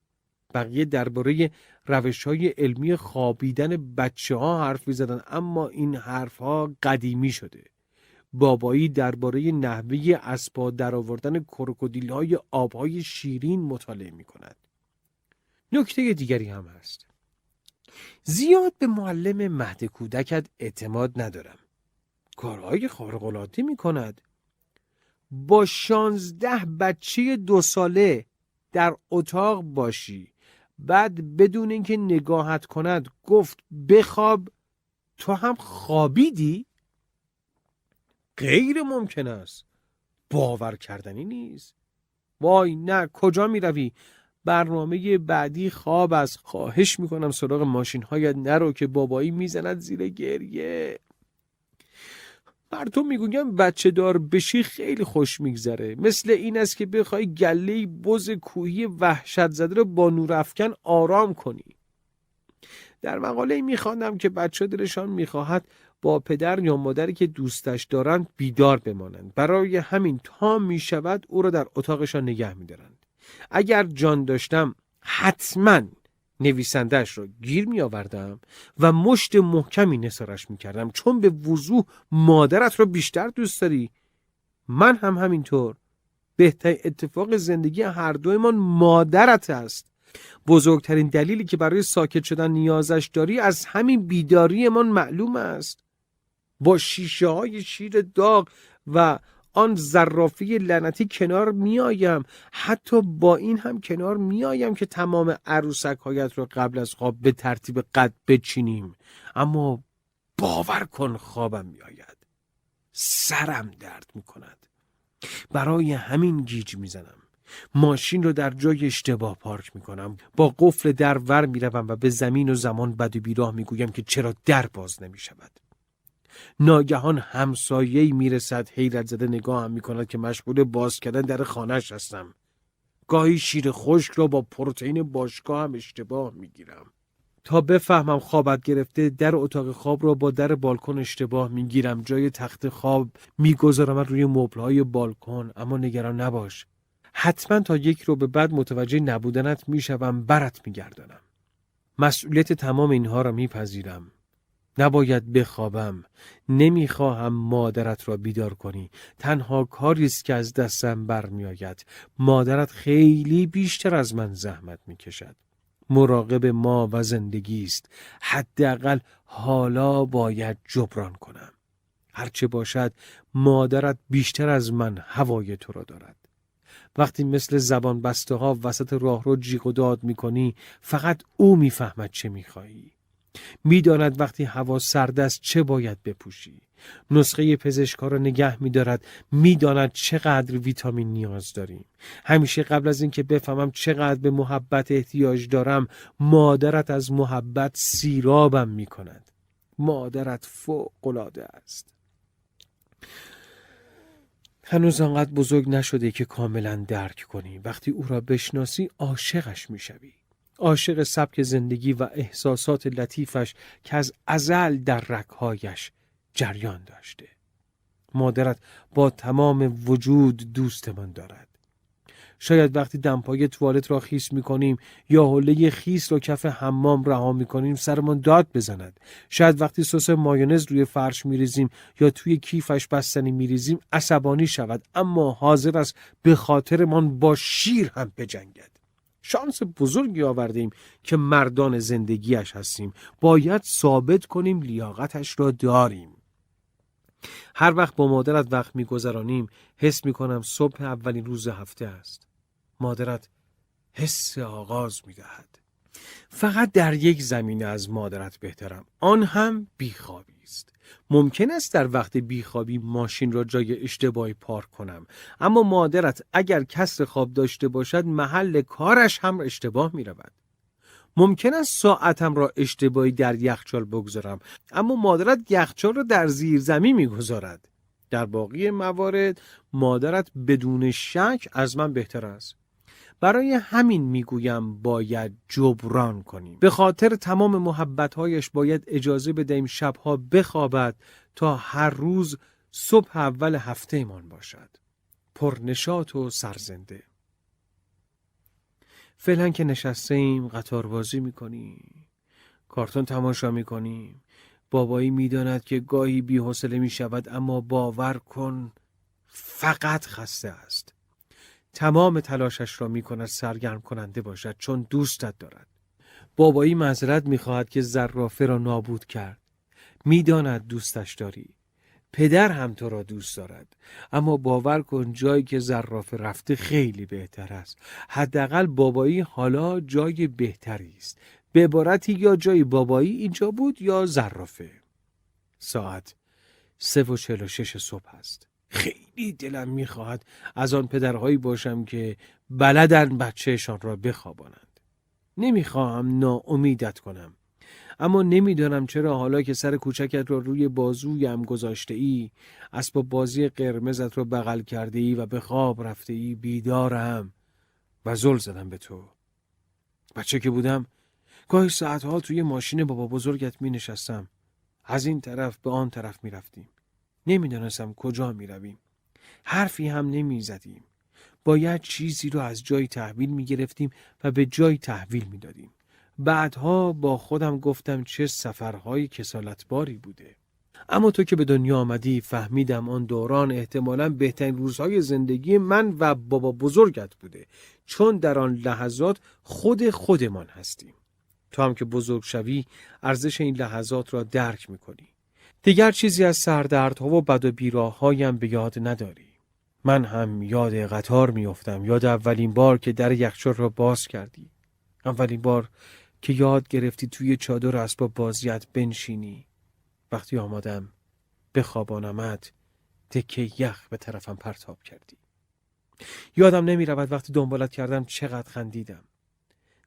S1: بقیه درباره روش های علمی خوابیدن بچه ها حرف می زدن اما این حرف ها قدیمی شده. بابایی درباره نحوه اسبا در آوردن کروکودیل های آبهای شیرین مطالعه می کند نکته دیگری هم هست. زیاد به معلم مهد کودکت اعتماد ندارم. کارهای خارق‌العاده می کند با شانزده بچه دو ساله در اتاق باشی. بعد بدون اینکه نگاهت کند گفت بخواب تو هم خوابیدی؟ غیر ممکن است. باور کردنی نیست. وای نه کجا می روی برنامه بعدی خواب از خواهش می‌کنم سراغ ماشین هایت نرو که بابایی می‌زند زیر گریه. تو می‌گویم بچه دار بشی خیلی خوش میگذره. مثل این است که بخوای گله بز کوهی وحشت زده رو با نور افکن آرام کنی. در مقاله میخواندم که بچه دلشان می‌خواهد با پدر یا مادری که دوستش دارند بیدار بمانند. برای همین تا می‌شود او را در اتاقشان نگه میدارند. اگر جان داشتم حتما نویسندهش رو گیر می آوردم و مشت محکمی نسارش می کردم چون به وضوح مادرت رو بیشتر دوست داری من هم همینطور. بهترین اتفاق زندگی هر دویمان مادرت است. بزرگترین دلیلی که برای ساکت شدن نیازش داری از همین بیداریمان معلوم است. با شیشه های شیر داغ و آن زرافی لعنتی کنار میایم حتی با این هم کنار میایم که تمام عروسک هایت را قبل از خواب به ترتیب قد بچینیم. اما باور کن خوابم میآید. سرم درد می‌کند. برای همین گیج می‌زنم. ماشین رو در جای اشتباه پارک می‌کنم. با قفل در ور می‌روم و به زمین و زمان بد و بیراه می‌گویم که چرا در باز نمی‌شود. ناگهان همسایه‌ای می‌رسد. حیرت زده نگاه هم می‌کند که مشغول باز کردن در خانهش هستم. گاهی شیر خشک را با پروتئین باشگاه هم اشتباه می‌گیرم. تا بفهمم خوابت گرفته در اتاق خواب را با در بالکن اشتباه می‌گیرم. جای تخت خواب می‌گذارم روی مبلهای بالکن اما نگران نباش. حتما تا یک رو به بعد متوجه نبودنت می‌شوم برت میگردانم. مسئولیت تمام اینها را میپذیرم. نباید بخوابم. نمی‌خواهم مادرت را بیدار کنی. تنها کاری است که از دستم برمیآید. مادرت خیلی بیشتر از من زحمت می‌کشد. مراقب ما و زندگی است. حداقل حالا باید جبران کنم. هرچه باشد مادرت بیشتر از من هوای تو را دارد. وقتی مثل زبان بسته ها وسط راه رو جیغ و داد می‌کنی فقط او می‌فهمد چه می‌خواهی می‌داند وقتی هوا سرد است چه باید بپوشی. نسخه پزشکا را نگه میدارد می‌داند چقدر ویتامین نیاز داریم. همیشه قبل از اینکه بفهمم چقدر به محبت احتیاج دارم مادرت از محبت سیرابم می‌کند. مادرت فوق العاده است. هنوز آنقدر بزرگ نشده که کاملا درک کنی. وقتی او را بشناسی عاشقش می‌شوی. عاشق سبک زندگی و احساسات لطیفش که از ازل در رکهایش جریان داشته. مادرت با تمام وجود دوستمان دارد. شاید وقتی دمپای توالت را خیس می کنیم یا حوله خیس را کف حمام رها می کنیم سرمان داد بزند. شاید وقتی سس مایونز روی فرش می ریزیم یا توی کیفش بستنی می ریزیم عصبانی شود اما حاضر است به خاطرمان با شیر هم بجنگد. شانس بزرگی آوردیم که مردان زندگیش هستیم. باید ثابت کنیم لیاقتش را داریم. هر وقت با مادرت وقت میگذرانیم حس می‌کنم صبح اولین روز هفته است. مادرت حس آغاز می‌دهد. فقط در یک زمینه از مادرت بهترم. آن هم بیخوابی. ممکن است در وقت بیخوابی ماشین را جای اشتباهی پارک کنم. اما مادرت اگر کسر خواب داشته باشد محل کارش هم اشتباه می رود ممکن است ساعتم را اشتباهی در یخچال بگذارم اما مادرت یخچال را در زیر زمین می‌گذارد. در باقی موارد مادرت بدون شک از من بهتر است. برای همین می‌گویم باید جبران کنیم. به خاطر تمام محبتهایش باید اجازه بدهیم شبها بخوابد تا هر روز صبح اول هفته ایمان باشد. پرنشات و سرزنده. فعلا که نشسته ایم قطار بازی می‌کنیم. کارتون تماشا می‌کنیم. بابایی می‌داند که گاهی بیحوصله می شود اما باور کن فقط خسته است. تمام تلاشش را می کند سرگرم کننده باشد چون دوستت دارد. بابایی معذرت می خواهد که زرافه را نابود کرد. می‌داند دوستش داری. پدر هم تو را دوست دارد. اما باور کن جایی که زرافه رفته خیلی بهتر است. حداقل بابایی حالا جای بهتری است. به عبارتی یا جای بابایی اینجا بود یا زرافه. ساعت سه و چل و شش صبح است. خیلی دلم می‌خواهد از آن پدرهایی باشم که بلدن بچهشان را بخوابانند. نمی‌خواهم ناامیدت کنم. اما نمی‌دانم چرا حالا که سر کوچکت را روی بازویم گذاشته ای اسباب بازی قرمزت را بغل کرده ای و به خواب رفته ای بیدارم و زل زدم به تو. بچه که بودم گاهی ساعتها توی ماشین بابا بزرگت می نشستم از این طرف به آن طرف می رفتیم نمی‌دانستم کجا می رویم حرفی هم نمی زدیم باید چیزی رو از جای تحویل می گرفتیم و به جای تحویل می دادیم بعدها با خودم گفتم چه سفرهای کسالتباری بوده. اما تو که به دنیا آمدی فهمیدم آن دوران احتمالا بهترین روزهای زندگی من و بابا بزرگت بوده. چون در آن لحظات خود خودمان هستیم. تو هم که بزرگ شوی ارزش این لحظات را درک می‌کنی. دیگر چیزی از سردردها و بد و بیراهایم به یاد نداری من هم یاد قطار میافتم یاد اولین بار که در یخچال را باز کردی. اولین بار که یاد گرفتی توی چادر اسباب بازیت بنشینی. وقتی آمادم بخوابانمت تکه یخ به طرفم پرتاب کردی. یادم نمی رود وقتی دنبالت کردم چقدر خندیدم.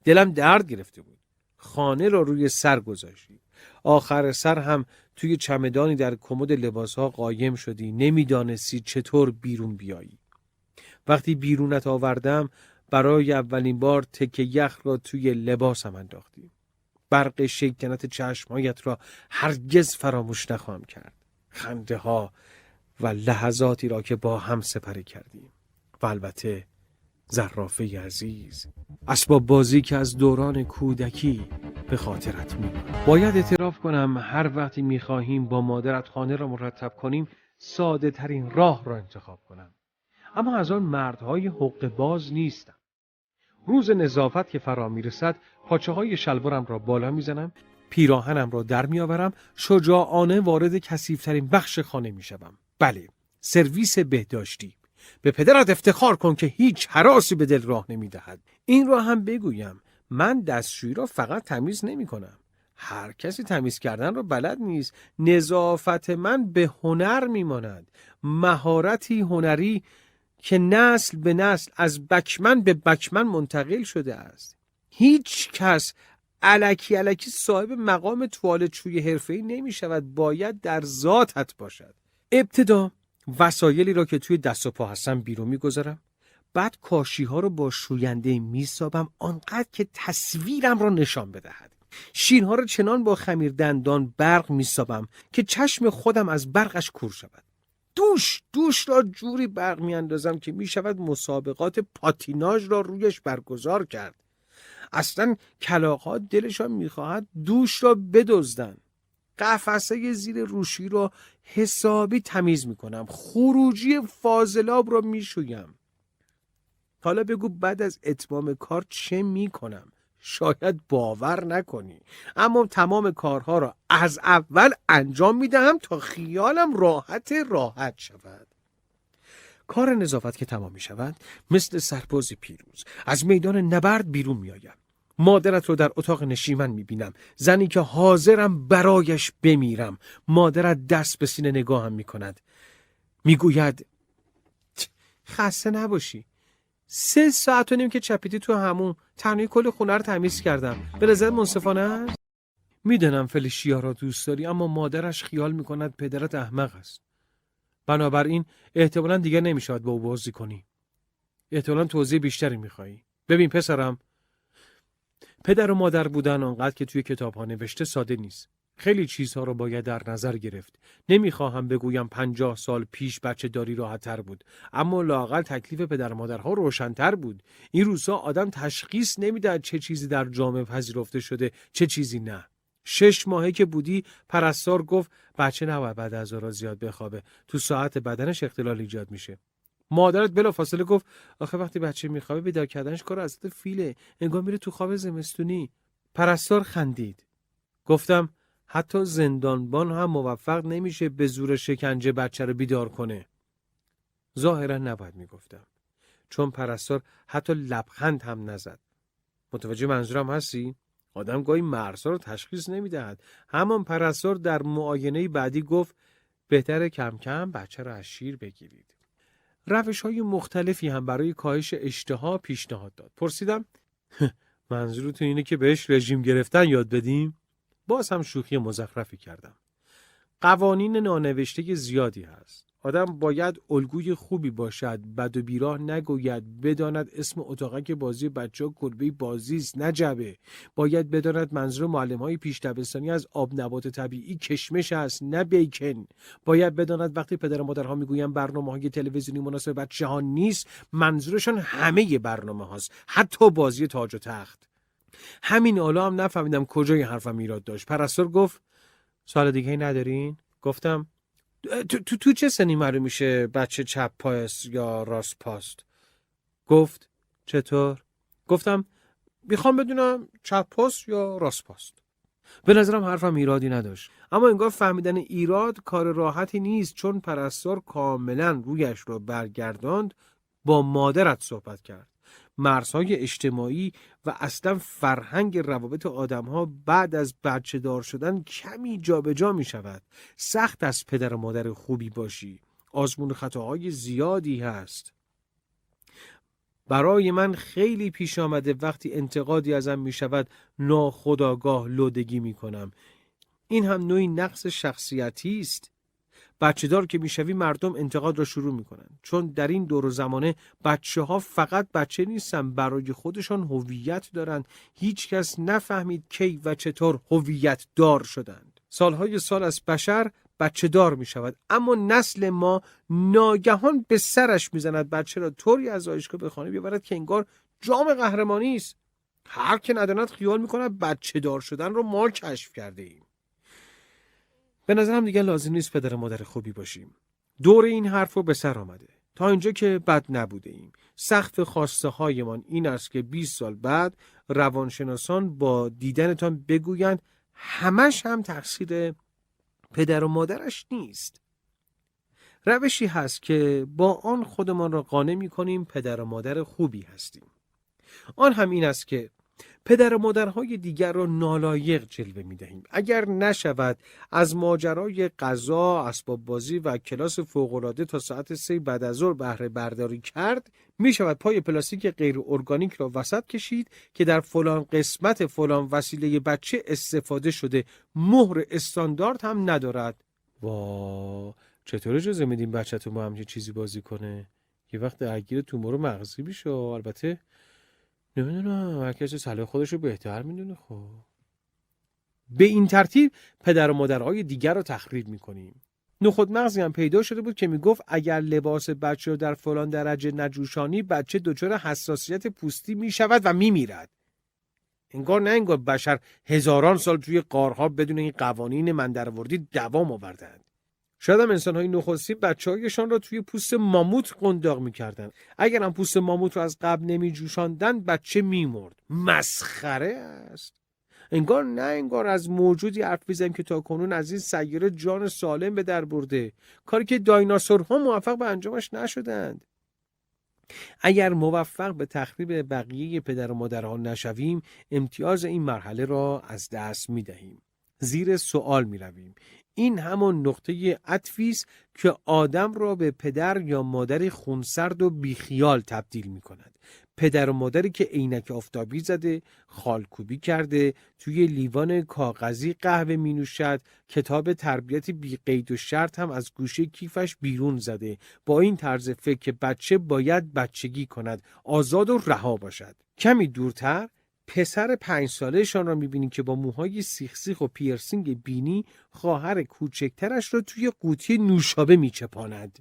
S1: دلم درد گرفته بود. خانه را روی سر گذاشتی. آخر سر هم توی چمدانی در کمد لباسها قایم شدی. نمی‌دانستی چطور بیرون بیایی. وقتی بیرونت آوردم برای اولین بار تکه یخ را توی لباسم انداختی. برق شیکنت چشمهایت را هرگز فراموش نخواهم کرد. خنده ها و لحظاتی را که با هم سپری کردیم. و البته زرافه عزیز. اسباب بازی که از دوران کودکی به خاطرت می باید اعتراف کنم هر وقتی می خواهیم با مادرت خانه را مرتب کنیم ساده ترین راه را انتخاب کنم. اما از آن مردهای حق باز نیستم. روز نظافت که فرا می‌رسد پاچه های شلوارم را بالا می‌زنم پیراهنم را در میآورم شجاعانه وارد کسیفترین بخش خانه می‌شوم. بله سرویس بهداشتی. به پدرت افتخار کن که هیچ حراسی به دل راه نمی‌دهد. این را هم بگویم. من دستشویی را فقط تمیز نمی کنم هر کسی تمیز کردن را بلد نیست. نظافت من به هنر میماند. مهارتی هنری که نسل به نسل از بکمن به بکمن منتقل شده است. هیچ کس علکی علکی صاحب مقام توالت چوی حرفه‌ای نمی شود باید در ذاتت باشد. ابتدا وسایلی را که توی دست و پا هستم بیرون می‌گذارم. بعد کاشی ها رو با شوینده میسابم آنقدر که تصویرم را نشان بدهد. شیرها را چنان با خمیر دندان برق میسابم که چشم خودم از برقش کور شود. دوش دوش را جوری برق میاندازم که می‌شود مسابقات پاتیناژ را رویش برگزار کرد. اصلا کلاقها دلشان می‌خواهد دوش را بدزدن. قفسه زیر روشی را حسابی تمیز می‌کنم. خروجی فاضلاب را می‌شویم. حالا بگو بعد از اتمام کار چه می‌کنم؟ شاید باور نکنی. اما تمام کارها را از اول انجام می‌دهم تا خیالم راحت راحت شود. کار نظافت که تمام می شود مثل سرباز پیروز. از میدان نبرد بیرون می آیم. مادرت رو در اتاق نشیمن می بینم زنی که حاضرم برایش بمیرم. مادرت دست به سینه نگاهم می کند می گوید خسته نباشی. سه ساعت و نیم که چپیدی تو همون تنهی کل خونه رو تمیز کردم. به نظر منصفانه است؟ می‌دانم فلیشیا را دوست داری اما مادرش خیال می‌کند پدرت احمق است. بنابراین احتمالا دیگر نمی‌شود با او بازی کنی. احتمالا توضیح بیشتری میخوایی ببین پسرم پدر و مادر بودن آنقدر که توی کتاب ها نوشته ساده نیست خیلی چیزها رو باید در نظر گرفت. نمی‌خواهم بگویم پنجاه سال پیش بچه داری راحتتر بود. اما لاقل تکلیف پدر مادرها روشنتر بود. این روزها آدم تشخیص نمی‌دهد چه چیزی در جامعه پذیرفته شده چه چیزی نه. شش ماهه که بودی پرستار گفت بچه نباید بعد از را زیاد بخوابه تو ساعت بدنش اختلال ایجاد میشه مادرت بلا فاصله گفت آخه وقتی بچه میخوابه بیدار کردنش کار از فیله انگار میره تو خواب زمستونی پرستار خندید گفتم حتی زندانبان هم موفق نمیشه به زور شکنجه بچه رو بیدار کنه. ظاهرا نباید می‌گفتم. چون پرستار حتی لبخند هم نزد. متوجه منظورم هستی؟ آدم گاهی مرزها رو تشخیص نمی‌دهد. همان پرستار در معاینه بعدی گفت بهتر کم کم بچه رو از شیر بگیرید. روش های مختلفی هم برای کاهش اشتها پیشنهاد داد. پرسیدم منظورتون اینه که بهش رژیم گرفتن یاد بدیم؟ باز هم شوخی مزخرفی کردم. قوانین نانوشته زیادی هست. آدم باید الگوی خوبی باشد بد و بیراه نگوید. بداند اسم اتاقک بازی بچه ها کلبه بازی است نجبه باید بداند منظور معلم های پیش دبستانی از آب نبات طبیعی کشمش است نه بیکن. باید بداند وقتی پدر و مادرها می‌گویند برنامه های تلویزیونی مناسب بچه ها نیست منظورشان همه برنامه هاست حتی بازی تاج و تخت. همین حالا هم نفهمیدم کجای حرفم ایراد داشت. پرستار گفت سال دیگه ندارین؟ گفتم تو, تو, تو چه سنی معلوم میشه بچه چپ پاست یا راست پاست؟ گفت چطور؟ گفتم می‌خوام بدونم چپ پاست یا راست پاست. به نظرم حرفم ایرادی نداشت. اما انگار فهمیدن ایراد کار راحتی نیست چون پرستار کاملا رویش رو برگرداند با مادرت صحبت کرد. مرزهای اجتماعی و اصلا فرهنگ روابط آدم ها بعد از بچه دار شدن کمی جابجا جا می شود. سخت از پدر و مادر خوبی باشی. آزمون خطاهای زیادی هست. برای من خیلی پیش آمده وقتی انتقادی ازم می شود ناخداگاه لودگی می کنم. این هم نوعی نقص شخصیتی است. بچه دار که می‌شوی مردم انتقاد را شروع می‌کنن. چون در این دور و زمانه بچه ها فقط بچه نیستن برای خودشان هویت دارند هیچ کس نفهمید کی و چطور هویت دار شدند. سالهای سال از بشر بچه دار می شود اما نسل ما ناگهان به سرش می‌زند بچه را طوری از آیشگاه به خانه بیاورد که انگار جام قهرمانی است. هر که نداند خیال می‌کند بچه دار شدن رو ما کشف کرده ایم. به نظرم دیگه لازم نیست پدر مادر خوبی باشیم. دور این حرف رو به سر آمده. تا اینجا که بد نبوده ایم. سخت خواسته هایمان این است که 20 سال بعد روانشناسان با دیدنتان بگویند همش هم تقصیر پدر و مادرش نیست. روشی هست که با آن خودمان را قانع می کنیم پدر و مادر خوبی هستیم. آن هم این است که پدر و مادرهای دیگر را نالایق جلوه می دهیم. اگر نشود از ماجرای غذا، اسباب بازی و کلاس فوقالعاده تا ساعت سه بعد از ظهر بهره برداری کرد، می شود پای پلاستیک غیر ارگانیک را وسط کشید که در فلان قسمت فلان وسیله بچه استفاده شده مهر استاندارد هم ندارد. وا چطور اجازه میدیم بچه‌تون با همچین چیزی بازی کنه؟ یه وقت درگیر تومور مغزی بشه البته نمی‌دونم هر کسی صلاح خودش رو بهتر می‌دونه خب. به این ترتیب پدر و مادرهای دیگر رو تخریب می‌کنیم. نخود مغزی هم پیدا شده بود که می‌گفت اگر لباس بچه رو در فلان درجه نجوشانی بچه دچار حساسیت پوستی می‌شود و میمیرد. انگار نه انگار بشر هزاران سال توی قارها بدون این قوانین من دروردی دوام آوردند. شاید هم انسان های نخستی بچه هایشان را توی پوست ماموت قنداق می‌کردن. اگر هم پوست ماموت را از قبل نمی جوشاندن بچه میمرد. مسخره است. انگار نه انگار از موجودی حرف بزنیم که تا کنون از این سیاره جان سالم به در برده. کاری که دایناسورها موفق به انجامش نشدند. اگر موفق به تخریب بقیه پدر و مادرها نشویم امتیاز این مرحله را از دست می دهیم. زیر سوال می رویم. این همان نقطه عطفی است که آدم را به پدر یا مادر خونسرد و بیخیال تبدیل می کند. پدر و مادری که عینک آفتابی زده، خالکوبی کرده، توی لیوان کاغذی قهوه می نوشد، کتاب تربیت بی قید و شرط هم از گوشه کیفش بیرون زده. با این طرز فکر که بچه باید بچگی کند، آزاد و رها باشد. کمی دورتر پسر پنج سالهشان را می‌بینید که با موهای سیخ سیخ و پیرسینگ بینی خواهر کوچکترش را توی قوطی نوشابه میچپاند.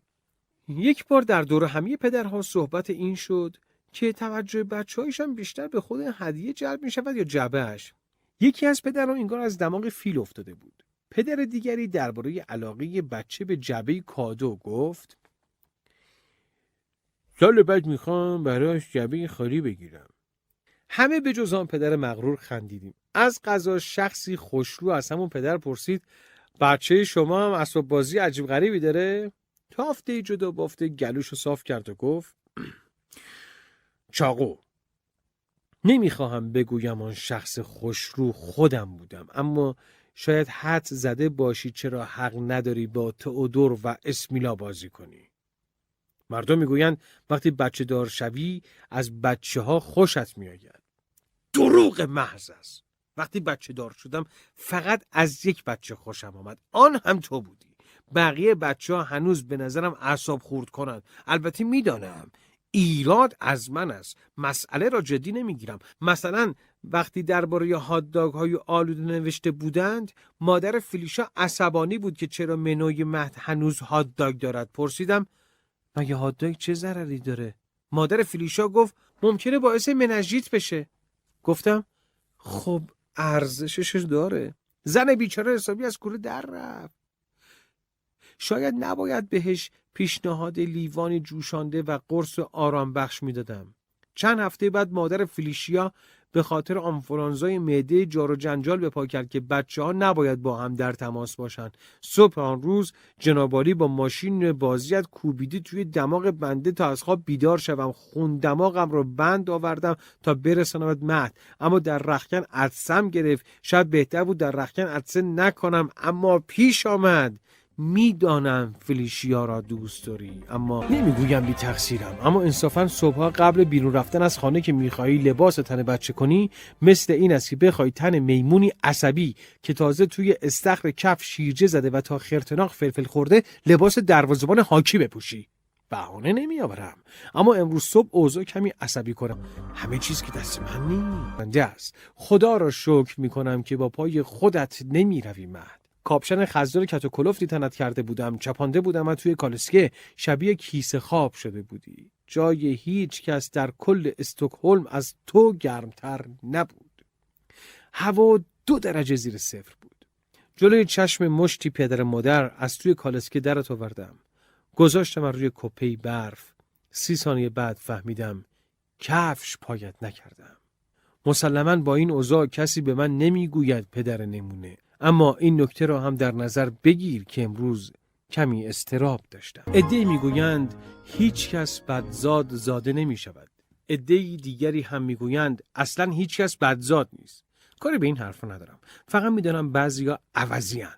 S1: یک بار در دور همی پدرها صحبت این شد که توجه بچه بیشتر به خود هدیه جلب می شود یا جبهش. یکی از پدران انگار از دماغ فیل افتاده بود. پدر دیگری درباره علاقه بچه به جبه کادو گفت سال بعد می‌خوام برایش جبه خالی بگیرم. همه به جز آن پدر مغرور خندیدیم. از قضا شخصی خوشرو از همون پدر پرسید بچه شما هم اسباب بازی عجیب غریبی داره؟ تافته جدا بافته گلوش رو صاف کرد و گفت چاقو نمی‌خواهم بگویم آن شخص خوشرو خودم بودم اما شاید حد زده باشی چرا حق نداری با تئودور و اسمیلا بازی کنی. مردم می‌گویند وقتی بچه دار شوی از بچه ها خوشت میآید. دروغ محض است. وقتی بچه دار شدم فقط از یک بچه خوشم آمد. آن هم تو بودی. بقیه بچه ها هنوز به نظرم اعصاب خورد کنند. البته می‌دانم ایراد از من است. مسئله را جدی نمی‌گیرم. مثلا وقتی درباره هاتداگ های آلوده نوشته بودند مادر فلیشا عصبانی بود که چرا منوی مهد هنوز هاتداگ دارد. پرسیدم مگه هاتداگ چه ضرری داره؟ مادر فلیشا گفت ممکنه باعث منجیت بشه. گفتم خب ارزشش داره. زن بیچاره حسابی از کوره در رفت. شاید نباید بهش پیشنهاد لیوانی جوشانده و قرص آرام بخش می‌دادم. چند هفته بعد مادر فلیشیا به خاطر آنفرانزای معده جار و جنجال به پا کرد که بچه ها نباید با هم در تماس باشند. صبح آن روز جنابالی با ماشین بازیت کوبیدی توی دماغ بنده تا از خواب بیدار شوم خون دماغم رو بند آوردم تا برسانمت مهد. اما در رخکن عدسم گرفت. شاید بهتر بود در رخکن عدسه نکنم اما پیش آمد. می‌دانم فلیشیا را دوست داری اما نمی‌گویم بی تقصیرم اما انصافا صبحها قبل بیرون رفتن از خانه که می‌خواهی لباس تن بچه کنی مثل این است که بخوای تن میمونی عصبی که تازه توی استخر کف شیرجه زده و تا خرتناق فلفل خورده لباس دروازه‌بان هاکی بپوشی. بهانه نمیآورم. اما امروز صبح اوضاع کمی عصبی کنم. همه چیز که دست من نیست. خدا را شکر می‌کنم که با پای خودت نمی‌روی مهد کاپشن خزدار کت و کلفتی تنت کرده بودم. چپانده بودم و توی کالسکه شبیه کیسه خواب شده بودی. جای هیچ کس در کل استکهلم از تو گرمتر نبود. هوا دو درجه زیر صفر بود. جلوی چشم مشتی پدر مادر از توی کالسکه درت آوردم. گذاشتم روی کپی برف. سی ثانیه بعد فهمیدم کفش پایت نکردم. مسلما با این اوضاع کسی به من نمی‌گوید پدر نمونه. اما این نکته را هم در نظر بگیر که امروز کمی استراب داشتم. ادهی می‌گویند هیچ کس بدزاد زاده نمی شود ادهی دیگری هم می‌گویند اصلا هیچ کس بدزاد نیست. کاری به این حرفا ندارم. فقط می‌دانم بعضیا عوضیان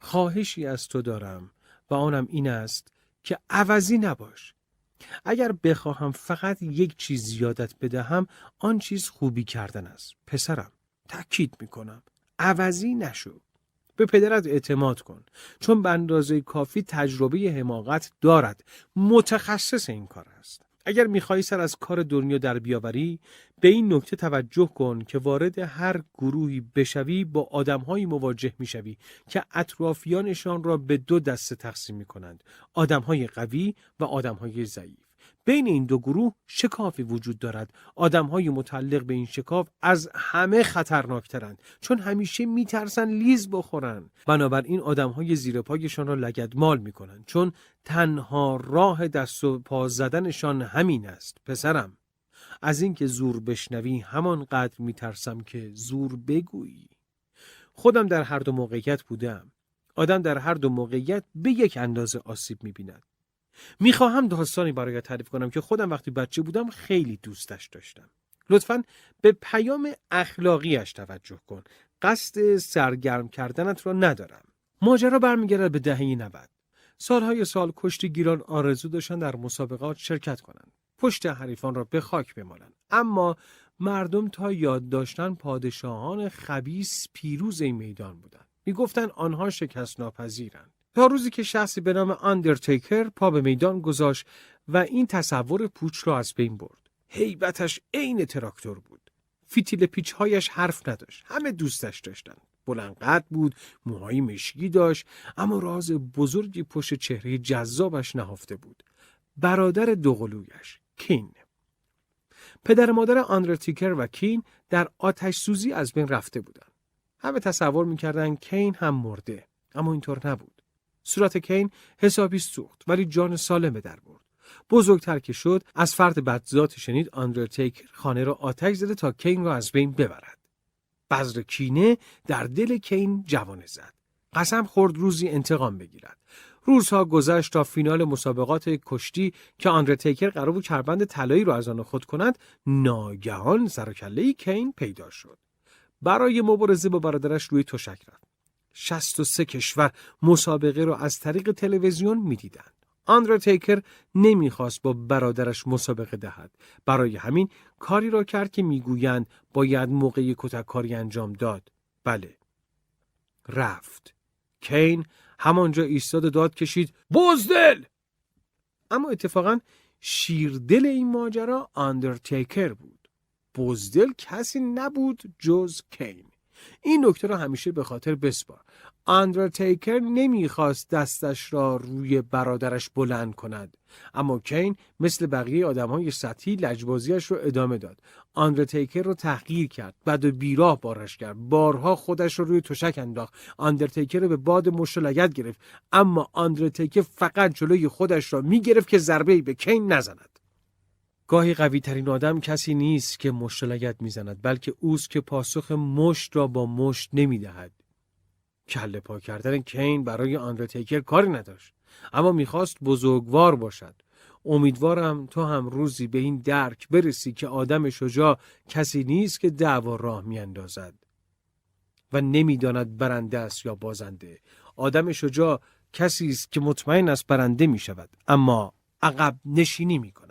S1: خواهشی از تو دارم و آنم این است که عوضی نباش. اگر بخواهم فقط یک چیز یادت بدهم آن چیز خوبی کردن است. پسرم تأکید می‌کنم. عوضی نشو. به پدرت اعتماد کن. چون به اندازه کافی تجربه حماقت دارد. متخصص این کار است. اگر می‌خواهی سر از کار دنیا در بیاوری به این نکته توجه کن که وارد هر گروهی بشوی با آدمهایی مواجه می‌شوی که اطرافیانشان را به دو دسته تقسیم می‌کنند. آدمهای قوی و آدمهای ضعیف. بین این دو گروه شکافی وجود دارد. آدمهای متعلق به این شکاف از همه خطرناکترند چون همیشه میترسن لیز بخورن. بنابراین آدمهای زیر پایشان را لگدمال می‌کنند چون تنها راه دست و پا زدنشان همین است پسرم. از اینکه زور بشنوی همانقدر میترسم که زور بگویی. خودم در هر دو موقعیت بودم آدم در هر دو موقعیت به یک اندازه آسیب می‌بیند. می‌خواهم داستانی برای تعریف کنم که خودم وقتی بچه بودم خیلی دوستش داشتم. لطفا به پیام اخلاقیش توجه کن. قصد سرگرم کردنت را ندارم. ماجرا برمیگردد به دهه 90. سالهای سال کشتیگیران آرزو داشتن در مسابقات شرکت کنند. پشت حریفان را به خاک بمالند. اما مردم تا یاد داشتن پادشاهان خبیث پیروز این میدان بودند. می‌گفتند آنها شکست ناپذیرند. تا روزی که شخصی به نام آندرتیکر پا به میدان گذاشت و این تصور پوچ را از بین برد. هیبتش عین تراکتور بود. فتیله پیچهایش حرف نداشت. همه دوستش داشتند. بلند قد بود، موهای مشکی داشت، اما راز بزرگی پشت چهره جذابش نهفته بود. برادر دوقلویش، کین. پدر مادر آندرتیکر و کین در آتش سوزی از بین رفته بودند. همه تصور می‌کردند کین هم مرده، اما اینطور نبود. صورت کین حسابی سوخت ولی جان سالم به در برد. بزرگتر که شد از فرد بدذات شنید آندرتیکر خانه را آتش زده تا کین را از بین ببرد. بذر کینه در دل کین جوانه زد. قسم خورد روزی انتقام بگیرد. روزها گذشت تا فینال مسابقات کشتی که آندرتیکر قرار بود کربند طلایی را از آن خود کند ناگهان سر کین پیدا شد. برای مبارزه با برادرش روی تشک رفت. 63 کشور مسابقه را از طریق تلویزیون می‌دیدند. آندرتیکر نمی‌خواست با برادرش مسابقه دهد. برای همین کاری را کرد که می‌گویند باید موقع کتککاری انجام داد. بله. رفت. کین همانجا ایستاد داد کشید بزدل! اما اتفاقا شیردل این ماجرا آندرتیکر بود. بزدل کسی نبود جز کین. این نکته را همیشه به خاطر بسپار. آندرتیکر نمی‌خواست دستش را روی برادرش بلند کند. اما کین مثل بقیه آدم های سطحی لجبازیش رو ادامه داد. آندرتیکر رو تحقیر کرد. بد و بیراه بارش کرد. بارها خودش رو روی تشک انداخت. آندرتیکر رو به باد مشت گرفت. اما آندرتیکر فقط جلوی خودش را می‌گرفت که ضربه به کین نزند. گاهی قوی ترین آدم کسی نیست که مشت و لگد می‌زند بلکه اوست که پاسخ مشت را با مشت نمی‌دهد. کله پا کردن کین برای آندرتیکر کاری نداشت اما می‌خواست بزرگوار باشد. امیدوارم تو هم روزی به این درک برسی که آدم شجاع کسی نیست که دعوا راه میاندازد و نمی‌داند برنده است یا بازنده. آدم شجاع کسی است که مطمئن است برنده می شود اما عقب نشینی می کند.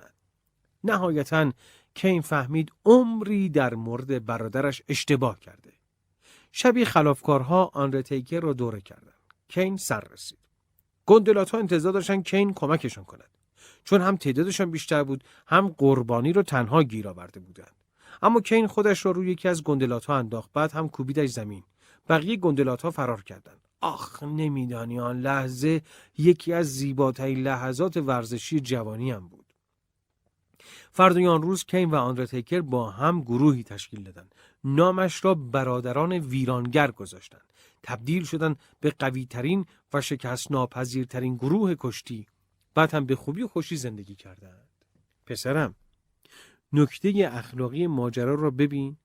S1: نهایتا کین فهمید عمری در مورد برادرش اشتباه کرده. شبی خلافکارها آنرتیکر را دوره کردند. کین سر رسید. گندلات ها انتظار داشتن کین کمکشان کند. چون هم تعدادشان بیشتر بود هم قربانی رو تنها گیر آورده بودند. اما کین خودش را روی یکی از گندلات ها انداخت بعد هم کوبیدش زمین. بقیه گندلات ها فرار کردند. آخ نمیدانی آن لحظه یکی از زیباترین لحظات ورزشی جوانی هم بود. فردای آن روز کین و آندرتیکر با هم گروهی تشکیل دادند. نامش را برادران ویرانگر گذاشتند. تبدیل شدند به قویترین و شکست ناپذیرترین گروه کشتی بعد هم به خوبی و خوشی زندگی کردند. پسرم نکته اخلاقی ماجرا را ببین.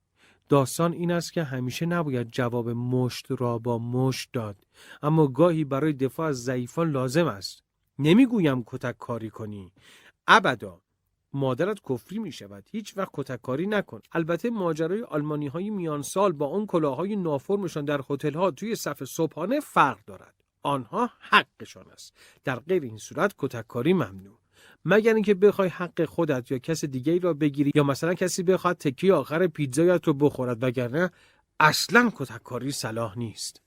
S1: داستان این است که همیشه نباید جواب مشت را با مشت داد. اما گاهی برای دفاع از ضعیفان لازم است. نمی‌گویم کتک کاری کنی. ابدا مادرت کفری می شود هیچ وقت کتک کاری نکن. البته ماجرای آلمانی های میان سال با اون کلاهای نافرمشان در هتل ها توی صف صبحانه فرق دارد. آنها حقشان است. در غیر این صورت کتک کاری ممنوع. مگر اینکه بخوای حق خودت یا کس دیگه را بگیری یا مثلا کسی بخواد تکی آخر پیتزایت رو بخورد وگرنه اصلا کتککاری صلاح نیست.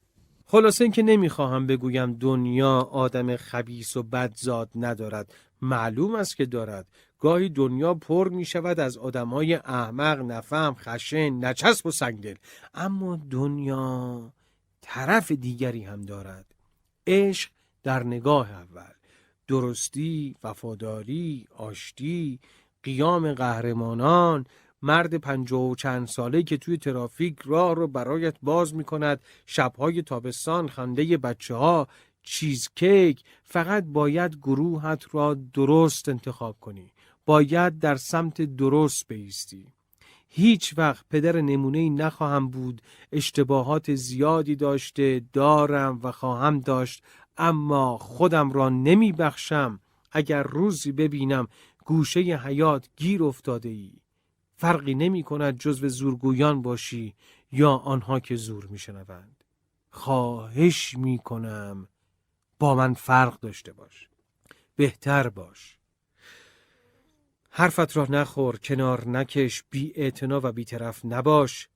S1: خلاصه اینکه نمی‌خواهم بگویم دنیا آدم خبیس و بدزاد ندارد. معلوم است که دارد. گاهی دنیا پر می شود از آدمای احمق نفهم خشن نچسب و سنگدل. اما دنیا طرف دیگری هم دارد. عشق در نگاه اول. درستی، وفاداری، آشتی، قیام قهرمانان، مرد پنجاه و چند ساله که توی ترافیک راه رو برایت باز می کند شبهای تابستان خنده بچه ها چیزکیک. فقط باید گروهت را درست انتخاب کنی. باید در سمت درست بیستی. هیچ وقت پدر نمونه ای نخواهم بود اشتباهات زیادی داشته دارم و خواهم داشت اما خودم را نمی بخشم اگر روزی ببینم گوشه حیات گیر افتاده ای فرقی نمی کند جزو زورگویان باشی یا آنها که زور می شنوند خواهش می کنم با من فرق داشته باش. بهتر باش. حرفت را نخور کنار نکش بی و بیطرف نباش.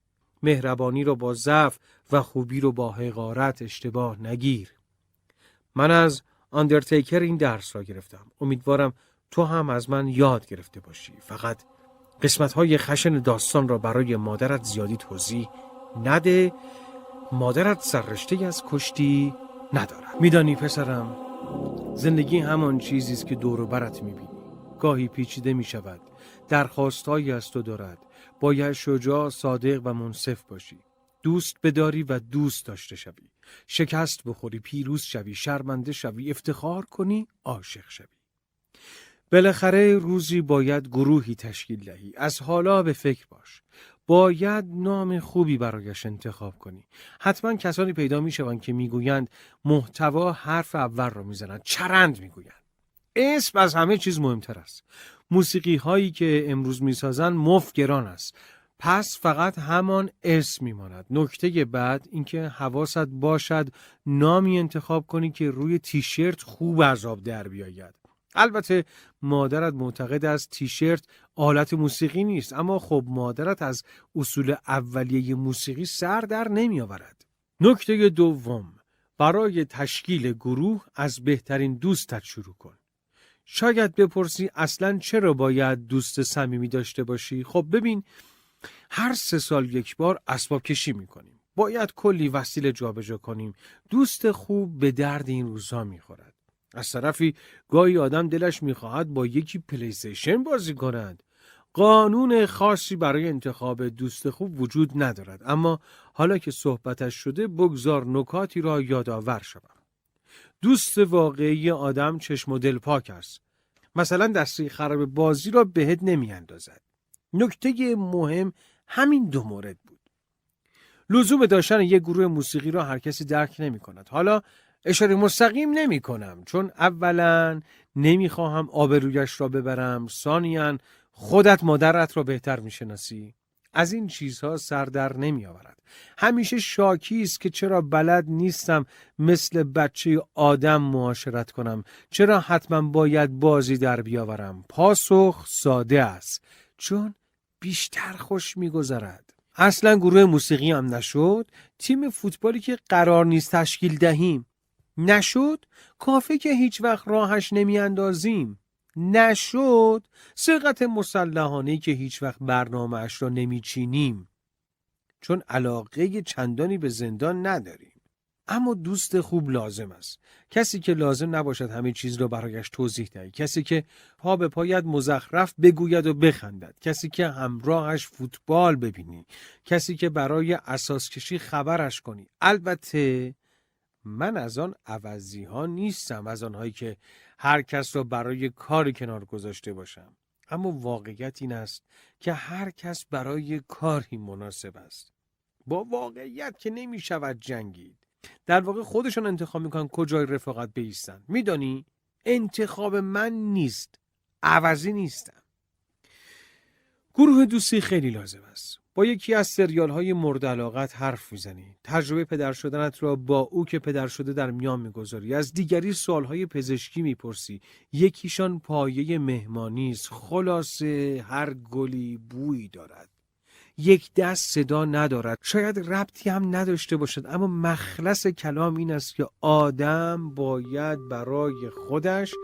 S1: مهربانی رو با ضعف و خوبی رو با حقارت اشتباه نگیر. من از آندرتیکر این درس را گرفتم. امیدوارم تو هم از من یاد گرفته باشی. فقط قسمت های خشن داستان را برای مادرت زیادی توضیح نده. مادرت سررشته از کشتی ندارد. میدانی پسرم زندگی همان چیزی است که دور و برت می‌بینی. گاهی پیچیده می شود درخواستهایی از تو دارد. باید شجاع صادق و منصف باشی. دوست بداری و دوست داشته شوی. شکست بخوری پیروز شوی شرمنده شوی افتخار کنی عاشق شوی. بالاخره روزی باید گروهی تشکیل دهی. از حالا به فکر باش. باید نام خوبی برایش انتخاب کنی. حتما کسانی پیدا می شوند که می‌گویند محتوا حرف اول را می‌زنند چرند می‌گویند. اسم از همه چیز مهمتر است. موسیقی هایی که امروز می‌سازند مفت گران است. پس فقط همان اسم میماند. نکته بعد اینکه حواست باشد نامی انتخاب کنی که روی تیشرت خوب آب در بیاید. البته مادرت معتقد است تیشرت آلت موسیقی نیست اما خب مادرت از اصول اولیه موسیقی سر در نمی آورد نکته دوم. برای تشکیل گروه از بهترین دوستت شروع کن. شاید بپرسی اصلا چرا باید دوست صمیمی داشته باشی؟ خب ببین هر سه سال یک بار اسباب کشی می‌کنیم. باید کلی وسیله جابجا کنیم. دوست خوب به درد این روزها می‌خورد. از طرفی گاهی آدم دلش می‌خواهد با یکی پلیستیشن بازی کند. قانون خاصی برای انتخاب دوست خوب وجود ندارد. اما حالا که صحبتش شده بگذار نکاتی را یادآور شوم. دوست واقعی آدم چشم و دل پاک است. مثلا دستی خراب بازی را بهت نمیاندازد. نکته مهم همین دو مورد بود. لزوم داشتن یک گروه موسیقی را هر کسی درک نمی کند حالا اشاره مستقیم نمی کنم چون اولا نمی‌خواهم آبرویش را ببرم. ثانیا خودت مادرت را بهتر می‌شناسی. از این چیزها سر در نمی آورد. همیشه شاکی است که چرا بلد نیستم مثل بچه آدم معاشرت کنم. چرا حتما باید بازی در بیاورم. پاسخ ساده است. چون بیشتر خوش میگذرد. اصلا گروه موسیقی هم نشد. تیم فوتبالی که قرار نیست تشکیل دهیم. نشد؟ کافه که هیچ وقت راهش نمیاندازیم. نشد سرقت مسلحانه که هیچ وقت برنامهش را نمیچینیم. چون علاقه چندانی به زندان نداریم. اما دوست خوب لازم است. کسی که لازم نباشد همه چیز را برایش توضیح دهی کسی که پا به پایت مزخرف بگوید و بخندد. کسی که همراهش فوتبال ببینی. کسی که برای اساس کشی خبرش کنی. البته من از آن عوضی ها نیستم. از آنهایی که هر کس را برای کاری کنار گذاشته باشم. اما واقعیت این است که هر کس برای کاری مناسب است. با واقعیت که نمی شود جنگید. در واقع خودشان انتخاب می‌کنن کجای رفاقت بیستن. میدانی؟ انتخاب من نیست. عوضی نیستم. گروه دوستی خیلی لازم است. با یکی از سریال های مورد علاقت حرف می‌زنی. تجربه پدر شدنت را با او که پدر شده در میان می‌گذاری. از دیگری سوال های پزشکی می‌پرسی. یکیشان پایه مهمانی است. خلاصه هر گلی بویی دارد. یک دست صدا ندارد. شاید ربطی هم نداشته باشد. اما مخلص کلام این است که آدم باید برای خودش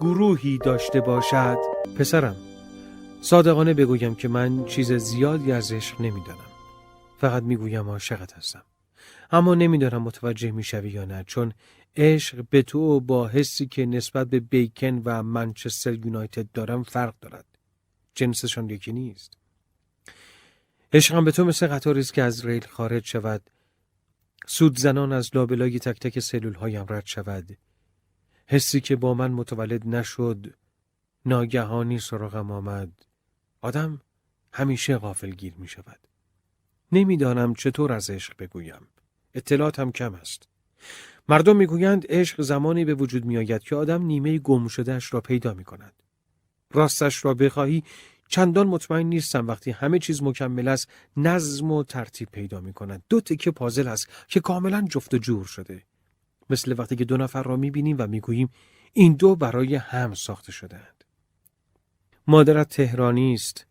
S1: گروهی داشته باشد. پسرم. صادقانه بگویم که من چیز زیادی از عشق نمی‌دانم. فقط می‌گویم عاشقت هستم. اما نمی‌دانم متوجه می‌شوی یا نه چون عشق به تو با حسی که نسبت به بیکن و منچستر یونایتد دارم فرق دارد. جنسشان یکی نیست. عشقم به تو مثل قطاری است که از ریل خارج شود. سود زنان از لابلای تک تک سلول هایم رد شود. حسی که با من متولد نشد ناگهانی سراغم آمد. آدم همیشه غافلگیر می شود نمی‌دانم چطور از عشق بگویم. اطلاعاتم کم است. مردم می‌گویند عشق زمانی به وجود می آید که آدم نیمه گم شدهش را پیدا می کند راستش را بخواهی چندان مطمئن نیستم وقتی همه چیز مکمل است نظم و ترتیب پیدا می کند دو تکه پازل است که کاملا جفت و جور شده. مثل وقتی که دو نفر را می بینیم و می گوییم این دو برای هم ساخته شدهاند. مادرت تهرانی است.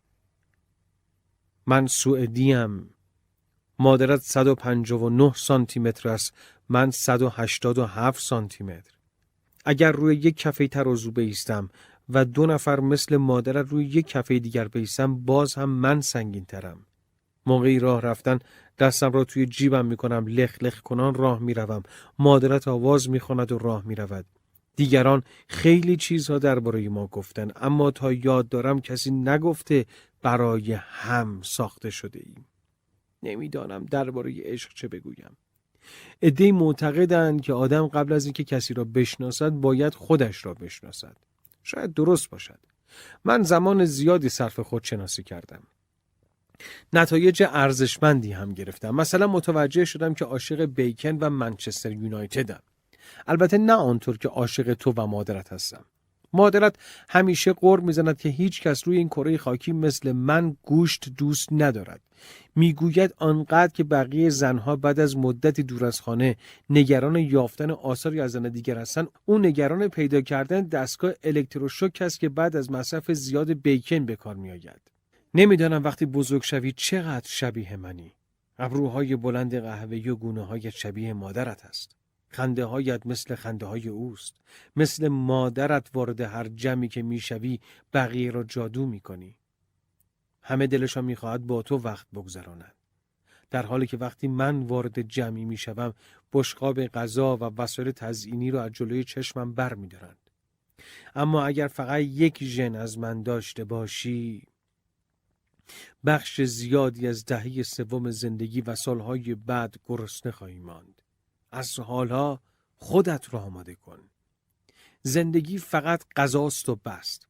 S1: من سوئدیم. مادرت 159 سانتی متر است. من 187 سانتی متر اگر روی یک کفه ترازو بیستم و دو نفر مثل مادرت روی یک کفه دیگر بیستم باز هم من سنگین ترم. موقعی راه رفتن دستم را توی جیبم می‌کنم لخ لخ کنان راه می‌روم. مادرت آواز می‌خواند و راه می‌رود. دیگران خیلی چیزها درباره ما گفتن اما تا یاد دارم کسی نگفته برای هم ساخته شده ایم. نمی‌دانم درباره عشق چه بگویم. عدهای معتقدند که آدم قبل از اینکه کسی را بشناسد باید خودش را بشناسد. شاید درست باشد. من زمان زیادی صرف خودشناسی کردم. نتایج ارزشمندی هم گرفتم. مثلا متوجه شدم که عاشق بیکن و منچستر یونایتدم. البته نه آنطور که عاشق تو و مادرت هستم. مادرت همیشه قور می‌زند که هیچ کس روی این کره خاکی مثل من گوشت دوست ندارد. می‌گوید آنقدر که بقیه زنها بعد از مدتی دور از خانه نگران یافتن آثاری از زن دیگر هستند اون نگران پیدا کردن دستگاه الکتروشوک است که بعد از مصرف زیاد بیکن به کار میآید. نمی‌دانم وقتی بزرگ شوی چقدر شبیه منی. ابروهای بلند قهوه‌ای و گونه های شبیه مادرت است. خنده هایت مثل خنده های اوست. مثل مادرت وارد هر جمعی که می‌شوی بقیه را جادو می‌کنی. همه دلشان می‌خواهد با تو وقت بگذرانند. در حالی که وقتی من وارد جمعی می‌شوم بشقاب غذا و وسایل تزئینی را از جلوی چشمم بر میدارند اما اگر فقط یک ژن از من داشته باشی بخش زیادی از دهه سوم زندگی و سالهای بعد گرسنه خواهی ماند. از حالا خودت را آماده کن. زندگی فقط غذاست و بست.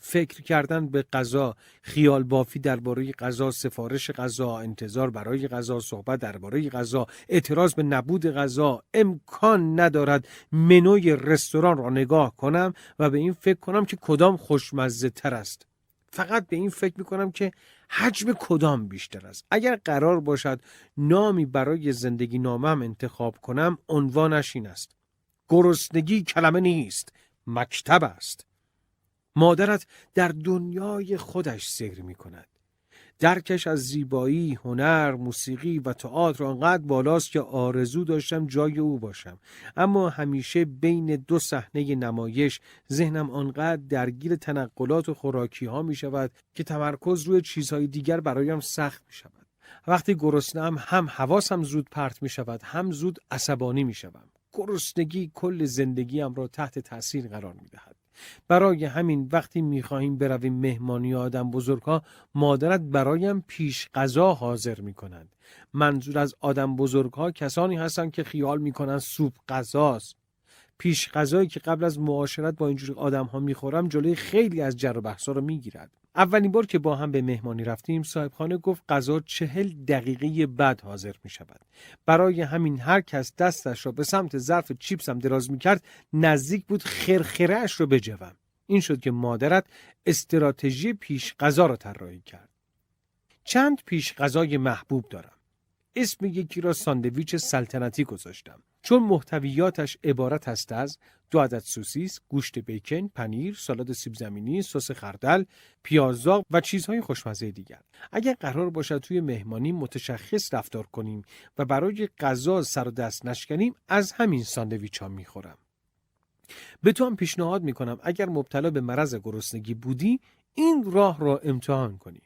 S1: فکر کردن به غذا خیال بافی درباره غذا سفارش غذا انتظار برای غذا صحبت درباره غذا اعتراض به نبود غذا امکان ندارد منوی رستوران را نگاه کنم و به این فکر کنم که کدام خوشمزه تر است. فقط به این فکر می کنم که حجم کدام بیشتر است. اگر قرار باشد نامی برای زندگی نامم انتخاب کنم عنوانش این است. گرسنگی کلمه نیست مکتب است. مادرت در دنیای خودش سیر می کند درکش از زیبایی، هنر، موسیقی و تئاتر آنقدر بالاست که آرزو داشتم جای او باشم. اما همیشه بین دو صحنه نمایش ذهنم آنقدر درگیر تنقلات و خوراکی ها می شود که تمرکز روی چیزهای دیگر برایم سخت می شود وقتی گرسنم هم حواسم زود پرت می شود هم زود عصبانی می شوم گرسنگی کل زندگیم را تحت تاثیر قرار می دهد برای همین وقتی می‌خواهیم برویم مهمانی آدم بزرگها مادرت برایم پیش غذا حاضر می‌کنند منظور از آدم بزرگها کسانی هستند که خیال می‌کنند سوپ غذاست. پیش غذایی که قبل از معاشرت با اینجور آدم ها می‌خورم جلوی خیلی از جر و بحثا رو می‌گیرد. اولین بار که با هم به مهمانی رفتیم صاحبخانه گفت غذا چهل دقیقه بعد حاضر می شود برای همین هر کس دستش را به سمت ظرف چیپسم دراز می کرد نزدیک بود خرخرهش رو بجوم. این شد که مادرت استراتژی پیش غذا را طراحی کرد. چند پیش غذای محبوب دارم. اسم یکی را ساندویچ سلطنتی گذاشتم. چون محتویاتش عبارت است از دو عدد سوسیس، گوشت بیکن، پنیر، سالاد سیب زمینی، سس خردل، پیازداغ و چیزهای خوشمزه دیگر. اگر قرار باشد توی مهمانی متشخص رفتار کنیم و برای غذا سر و دست نشکنیم از همین ساندویچ ها می‌خورم. به تو هم پیشنهاد می‌کنم اگر مبتلا به مرض گرسنگی بودی این راه را امتحان کنی.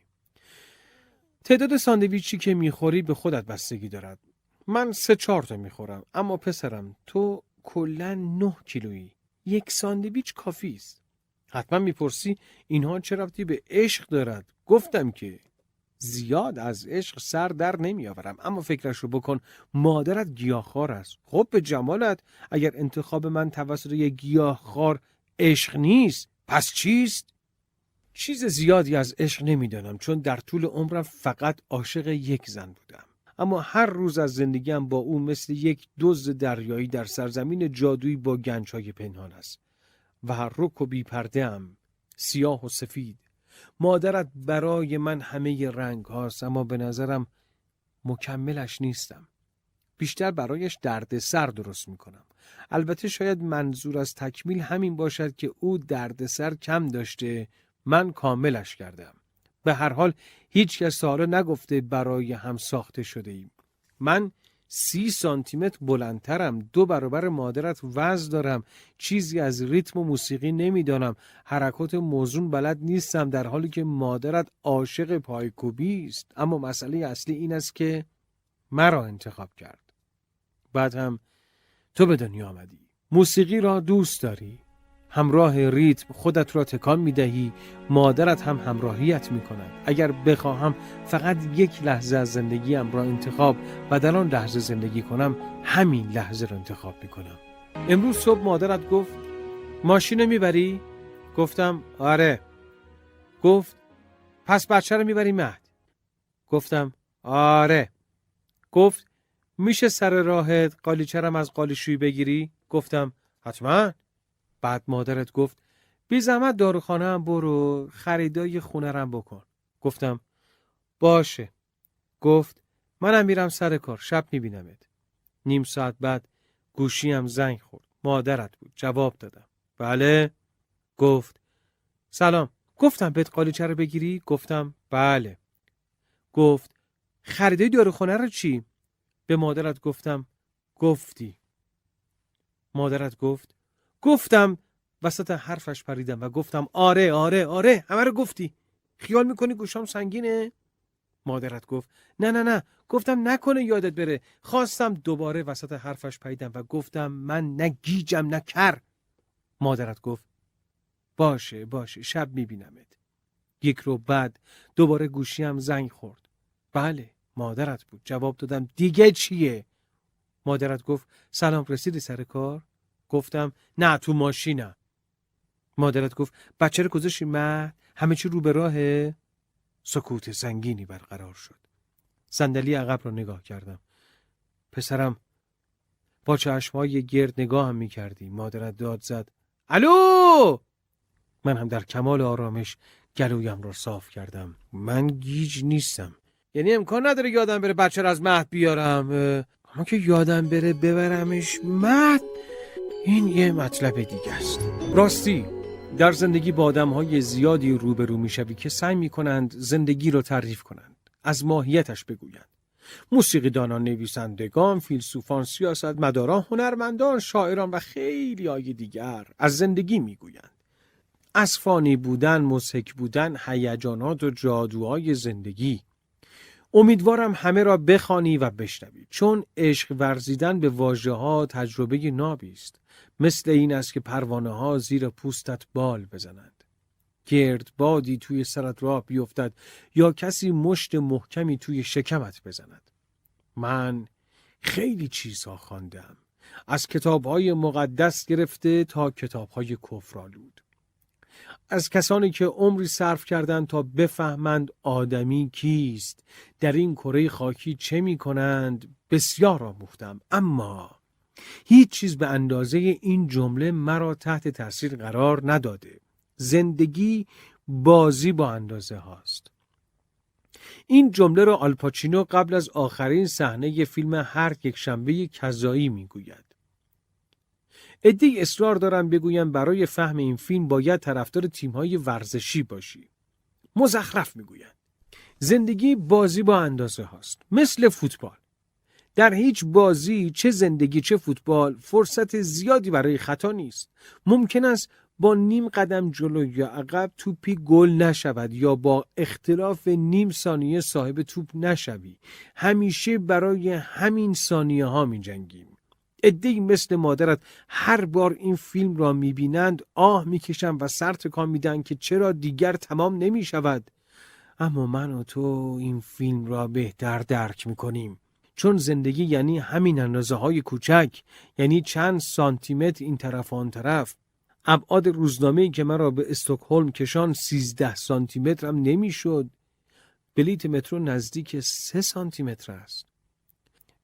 S1: تعداد ساندویچی که می‌خوری به خودت بستگی دارد. من سه چهار تا می‌خورم. اما پسرم تو کلا نه کیلویی. یک ساندویچ کافی است. حتما می‌پرسی اینها چه رفتی به عشق دارد. گفتم که زیاد از عشق سر در نمیآورم. اما فکرش رو بکن مادرت گیاهخوار است. خب به جمالت اگر انتخاب من توسط یک گیاهخوار عشق نیست پس چیست؟ چیز زیادی از عشق نمی‌دانم چون در طول عمرم فقط عاشق یک زن بودم. اما هر روز از زندگیم با او مثل یک دوز دریایی در سرزمین جادویی با گنجهای پنهان است و هر رک و بیپرده هم سیاه و سفید مادرت برای من همه رنگ هاست اما به نظرم مکملش نیستم بیشتر برایش درد سر درست می کنم. البته شاید منظور از تکمیل همین باشد که او درد سر کم داشته من کاملش کردم. به هر حال هیچ کس تا نگفته برای هم ساخته شده ایم. من سی سانتیمتر بلندترم دو برابر مادرت وزن دارم چیزی از ریتم و موسیقی نمی‌دانم حرکات موزون بلد نیستم در حالی که مادرت عاشق پایکوبی است. اما مسئله اصلی این است که مرا انتخاب کرد. بعد هم تو به دنیا آمدی. موسیقی را دوست داری؟ همراه ریتم خودت را تکان می دهی مادرت هم همراهیت می کند اگر بخواهم فقط یک لحظه از زندگیم را انتخاب و در آن لحظه زندگی کنم همین لحظه را انتخاب می کنم امروز صبح مادرت گفت ماشین می‌بری؟ گفتم آره. گفت پس بچه رو می‌بری مهد؟ گفتم آره. گفت میشه سر راهت قالیچرم از قالیشویی بگیری؟ گفتم حتما. بعد مادرت گفت بی زحمت داروخانه هم برو خریدای خونه رم بکن. گفتم باشه. گفت منم میرم سر کار شب میبینمت. نیم ساعت بعد گوشیم زنگ خورد. مادرت بود جواب دادم. بله. گفت سلام. گفتم بهت قالیچه رو بگیری؟ گفتم بله. گفت خریده داروخانه رو چی؟ به مادرت گفتم گفتی. مادرت گفت گفتم وسط حرفش پریدم و گفتم آره آره آره همه رو گفتی. خیال می‌کنی گوشام سنگینه؟ مادرت گفت نه نه نه. گفتم نکنه یادت بره. خواستم دوباره وسط حرفش پریدم و گفتم من نه گیجم نه کر. مادرت گفت باشه باشه شب میبینمت. یک رو بعد دوباره گوشیم زنگ خورد. بله مادرت بود. جواب دادم دیگه چیه؟ مادرت گفت سلام رسیدی سر کار؟ گفتم نه تو ماشینم. مادرت گفت بچه رو گذاشتی مهد همه چی رو به راهه؟ سکوت سنگینی برقرار شد. صندلی عقب را نگاه کردم. پسرم با چشمهای گرد نگاه هم می کردی مادرت داد زد الو! من هم در کمال آرامش گلویم را صاف کردم. من گیج نیستم. یعنی امکان نداره یادم بره بچه را از مهد بیارم. اما که یادم بره ببرمش مهد این یه مطلب دیگه است. راستی در زندگی با آدم های زیادی روبرو می‌شوی که سعی می کنند زندگی را تعریف کنند. از ماهیتش بگویند. موسیقی دانان نویسندگان فیلسوفان سیاست مداران هنرمندان شاعران و خیلی های دیگر از زندگی می‌گویند. از فانی بودن مسک بودن هیجانات و جادوهای زندگی. امیدوارم همه را بخوانی و بشنوید چون عشق ورزیدن به واژه ها تجربه نابی است. مثل این است که پروانه ها زیر پوستت بال بزنند. گرد بادی توی سرت راه بیفتد یا کسی مشت محکمی توی شکمت بزند. من خیلی چیزها خواندم. از کتابهای مقدس گرفته تا کتابهای کفرالود از کسانی که عمری صرف کردند تا بفهمند آدمی کیست در این کره خاکی چه می کنند بسیار آموختم. اما هیچ چیز به اندازه این جمله مرا تحت تاثیر قرار نداده. زندگی بازی با اندازه هاست. این جمله را آلپاچینو قبل از آخرین صحنه فیلم هر یک شنبه کذایی می‌گوید. ادهی اصرار دارم بگویم برای فهم این فیلم باید طرفدار تیمهای ورزشی باشی. مزخرف می‌گویند. زندگی بازی با اندازه هاست. مثل فوتبال. در هیچ بازی چه زندگی چه فوتبال فرصت زیادی برای خطا نیست. ممکن است با نیم قدم جلو یا عقب توپی گل نشود یا با اختلاف نیم ثانیه صاحب توپ نشوی. همیشه برای همین ثانیه ها می جنگیم ادهی مثل مادرت هر بار این فیلم را می‌بینند آه می‌کشند و سر تکان میدن که چرا دیگر تمام نمی شود اما من و تو این فیلم را بهتر درک می‌کنیم. چون زندگی یعنی همین اندازه های کوچک یعنی چند سانتیمتر این طرف آن طرف. ابعاد روزنامه‌ای که مرا به استکهلم کشان 13 سانتی متر هم نمی‌شد. بلیت مترو نزدیک 3 سانتی متر است.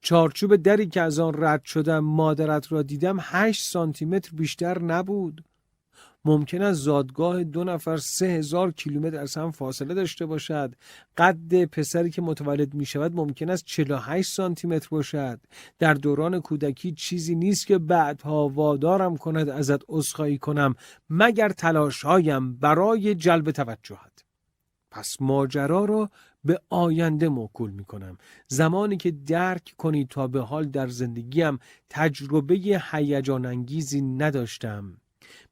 S1: چارچوب دری که از آن رد شدم مادرت را دیدم 8 سانتی متر بیشتر نبود. ممکن است زادگاه دو نفر سه هزار کیلومتر از هم فاصله داشته باشد. قد پسری که متولد می شود ممکن است 48 سانتی متر باشد. در دوران کودکی چیزی نیست که بعدها وادارم کند ازت عذرخواهی کنم مگر تلاشهایم برای جلب توجهت. پس ماجرا را به آینده موکول می کنم زمانی که درک کنی تا به حال در زندگیم تجربه هیجان انگیزی نداشتم.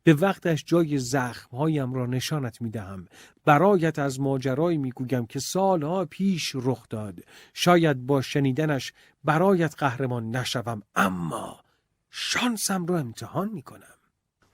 S1: به وقتش جای زخمهایم را نشانت می دهم. برایت از ماجرایی می گویم که سالها پیش رخ داد. شاید با شنیدنش برایت قهرمان نشوم اما شانسم را امتحان می کنم.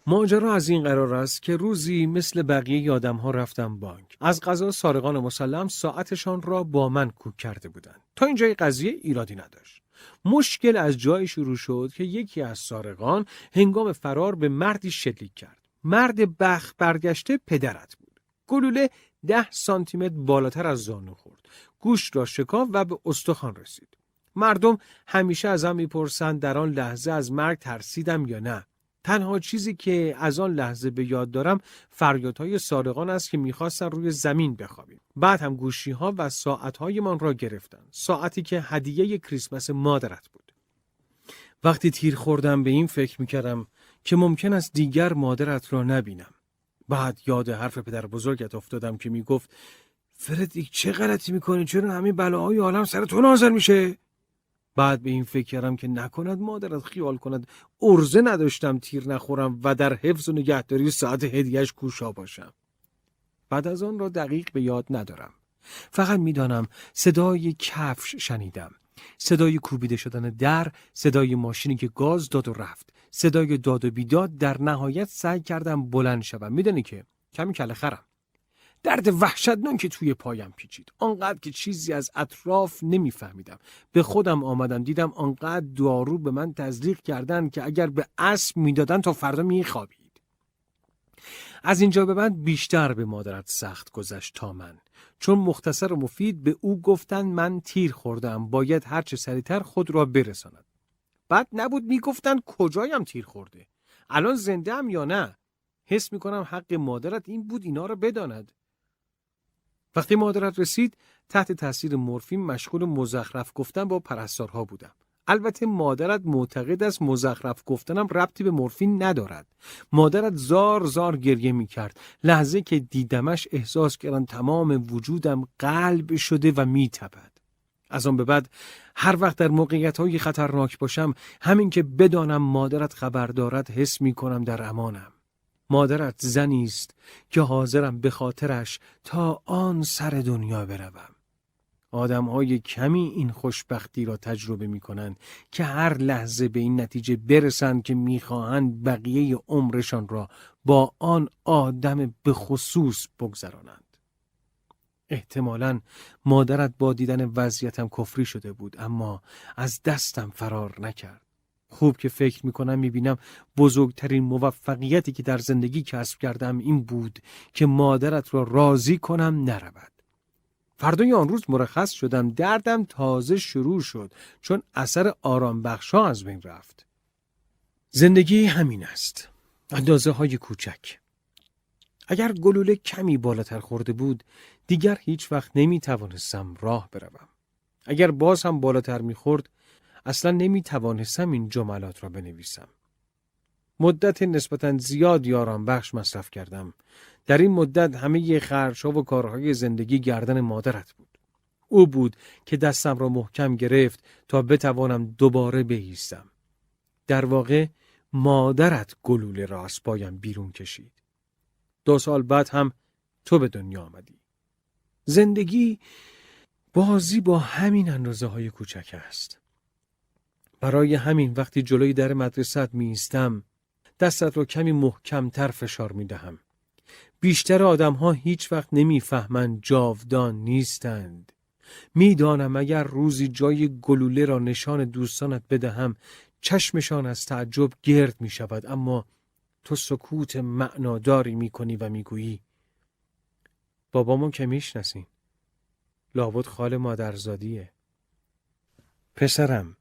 S1: ماجرا از این قرار است که روزی مثل بقیه یادم ها رفتم بانک. از غذا سارقان مسلم ساعتشان را با من کوک کرده بودند. تا اینجای قضیه ایرادی نداشت. مشکل از جایی شروع شد که یکی از سارقان هنگام فرار به مردی شلیک کرد. مرد بخ برگشته پدرت بود. گلوله ده سانتیمتر بالاتر از زانو خورد. گوش را شکاف و به استخوان رسید. مردم همیشه ازم می‌پرسند در آن لحظه از مرگ ترسیدم یا نه. تنها چیزی که از آن لحظه به یاد دارم فریادهای سارقان است که می‌خواستن روی زمین بخوابیم. بعد هم گوشی ها و ساعت من را گرفتن. ساعتی که هدیه کریسمس مادرت بود. وقتی تیر خوردم به این فکر می‌کردم که ممکن است دیگر مادرت را نبینم. بعد یاد حرف پدر بزرگت افتادم که می‌گفت فردریک چه غلطی می‌کنی چرا همین بلاهای عالم سر تو نازل میشه بعد به این فکر کردم که نکند مادرت خیال کند. ارزه نداشتم تیر نخورم و در حفظ و نگهداری ساعت هدیهش کوشا باشم. بعد از آن را دقیق به یاد ندارم. فقط می‌دانم صدای کفش شنیدم. صدای کوبیده شدن در صدای ماشینی که گاز داد و رفت. صدای داد و بیداد در نهایت سعی کردم بلند شوم. میدانی که کمی کله خرم. درد وحشتناکی توی پایم پیچید. آنقدر که چیزی از اطراف نمیفهمیدم. به خودم آمدم دیدم آنقدر دارو به من تزریق کردن که اگر به اسب می‌دادن تا فردا میخوابید. از اینجا به بعد بیشتر به مادرت سخت گذشت تا من. چون مختصر و مفید به او گفتن من تیر خوردم باید هرچه سریعتر خود را برساند. بعد نبود می‌گفتن کجایم تیر خورده؟ الان زنده هم یا نه؟ حس می‌کنم حق مادرت این بود اینا را بداند. وقتی مادرت رسید تحت تاثیر مورفین مشغول مزخرف گفتن با پرستارها بودم. البته مادرت معتقد است مزخرف گفتنم ربطی به مورفین ندارد. مادرت زار زار گریه می کرد لحظه که دیدمش احساس کردم تمام وجودم قلب شده و می تپد. از آن به بعد هر وقت در موقعیت های خطرناک باشم همین که بدانم مادرت خبر دارد حس می کنم در امانم. مادرت زنی است که حاضرم به خاطرش تا آن سر دنیا بروم آدم های کمی این خوشبختی را تجربه می کنند که هر لحظه به این نتیجه برسند که می‌خواهند بقیه عمرشان را با آن آدم به خصوص بگذرانند. احتمالا مادرت با دیدن وضعیتم کفری شده بود اما از دستم فرار نکرد. خوب که فکر می‌کنم می‌بینم بزرگترین موفقیتی که در زندگی کسب کردم این بود که مادرت را راضی کنم نرود. فردای آن روز مرخص شدم دردم تازه شروع شد چون اثر آرام بخشا از بین رفت. زندگی همین است. اندازه های کوچک. اگر گلوله کمی بالاتر خورده بود دیگر هیچ وقت نمی توانستم راه بروم. اگر باز هم بالاتر می خورد اصلا نمی توانستم این جملات را بنویسم. مدت نسبتا زیاد یاران بخش مصرف کردم. در این مدت همه خرشا و کارهای زندگی گردن مادرت بود. او بود که دستم را محکم گرفت تا بتوانم دوباره بهیستم. در واقع مادرت گلوله را از پایم بیرون کشید. دو سال بعد هم تو به دنیا آمدی. زندگی بازی با همین اندازه های کوچک است. برای همین وقتی جلوی در مدرسه می ایستم دستت رو کمی محکمتر فشار می دهم. بیشتر آدم ها هیچ وقت نمی‌فهمند جاودان نیستند. می‌دانم اگر روزی جای گلوله را نشان دوستانت بدهم چشمشان از تعجب گرد می شود اما تو سکوت معناداری می کنی و می گویی بابامون که می‌شناسین لابد خال مادرزادیه پسرم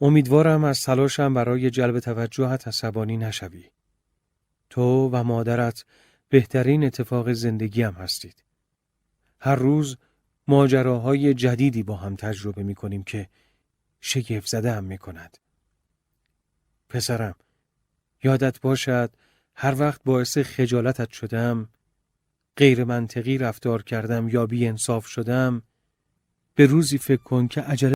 S1: امیدوارم از تلاشم برای جلب توجهت عصبانی نشوی تو و مادرت بهترین اتفاق زندگیم هستید هر روز ماجراهای جدیدی با هم تجربه می کنیم که شگفت زده هم می کند. پسرم یادت باشد هر وقت باعث خجالتت شدم غیر منطقی رفتار کردم یا بی انصاف شدم به روزی فکر کن که عجله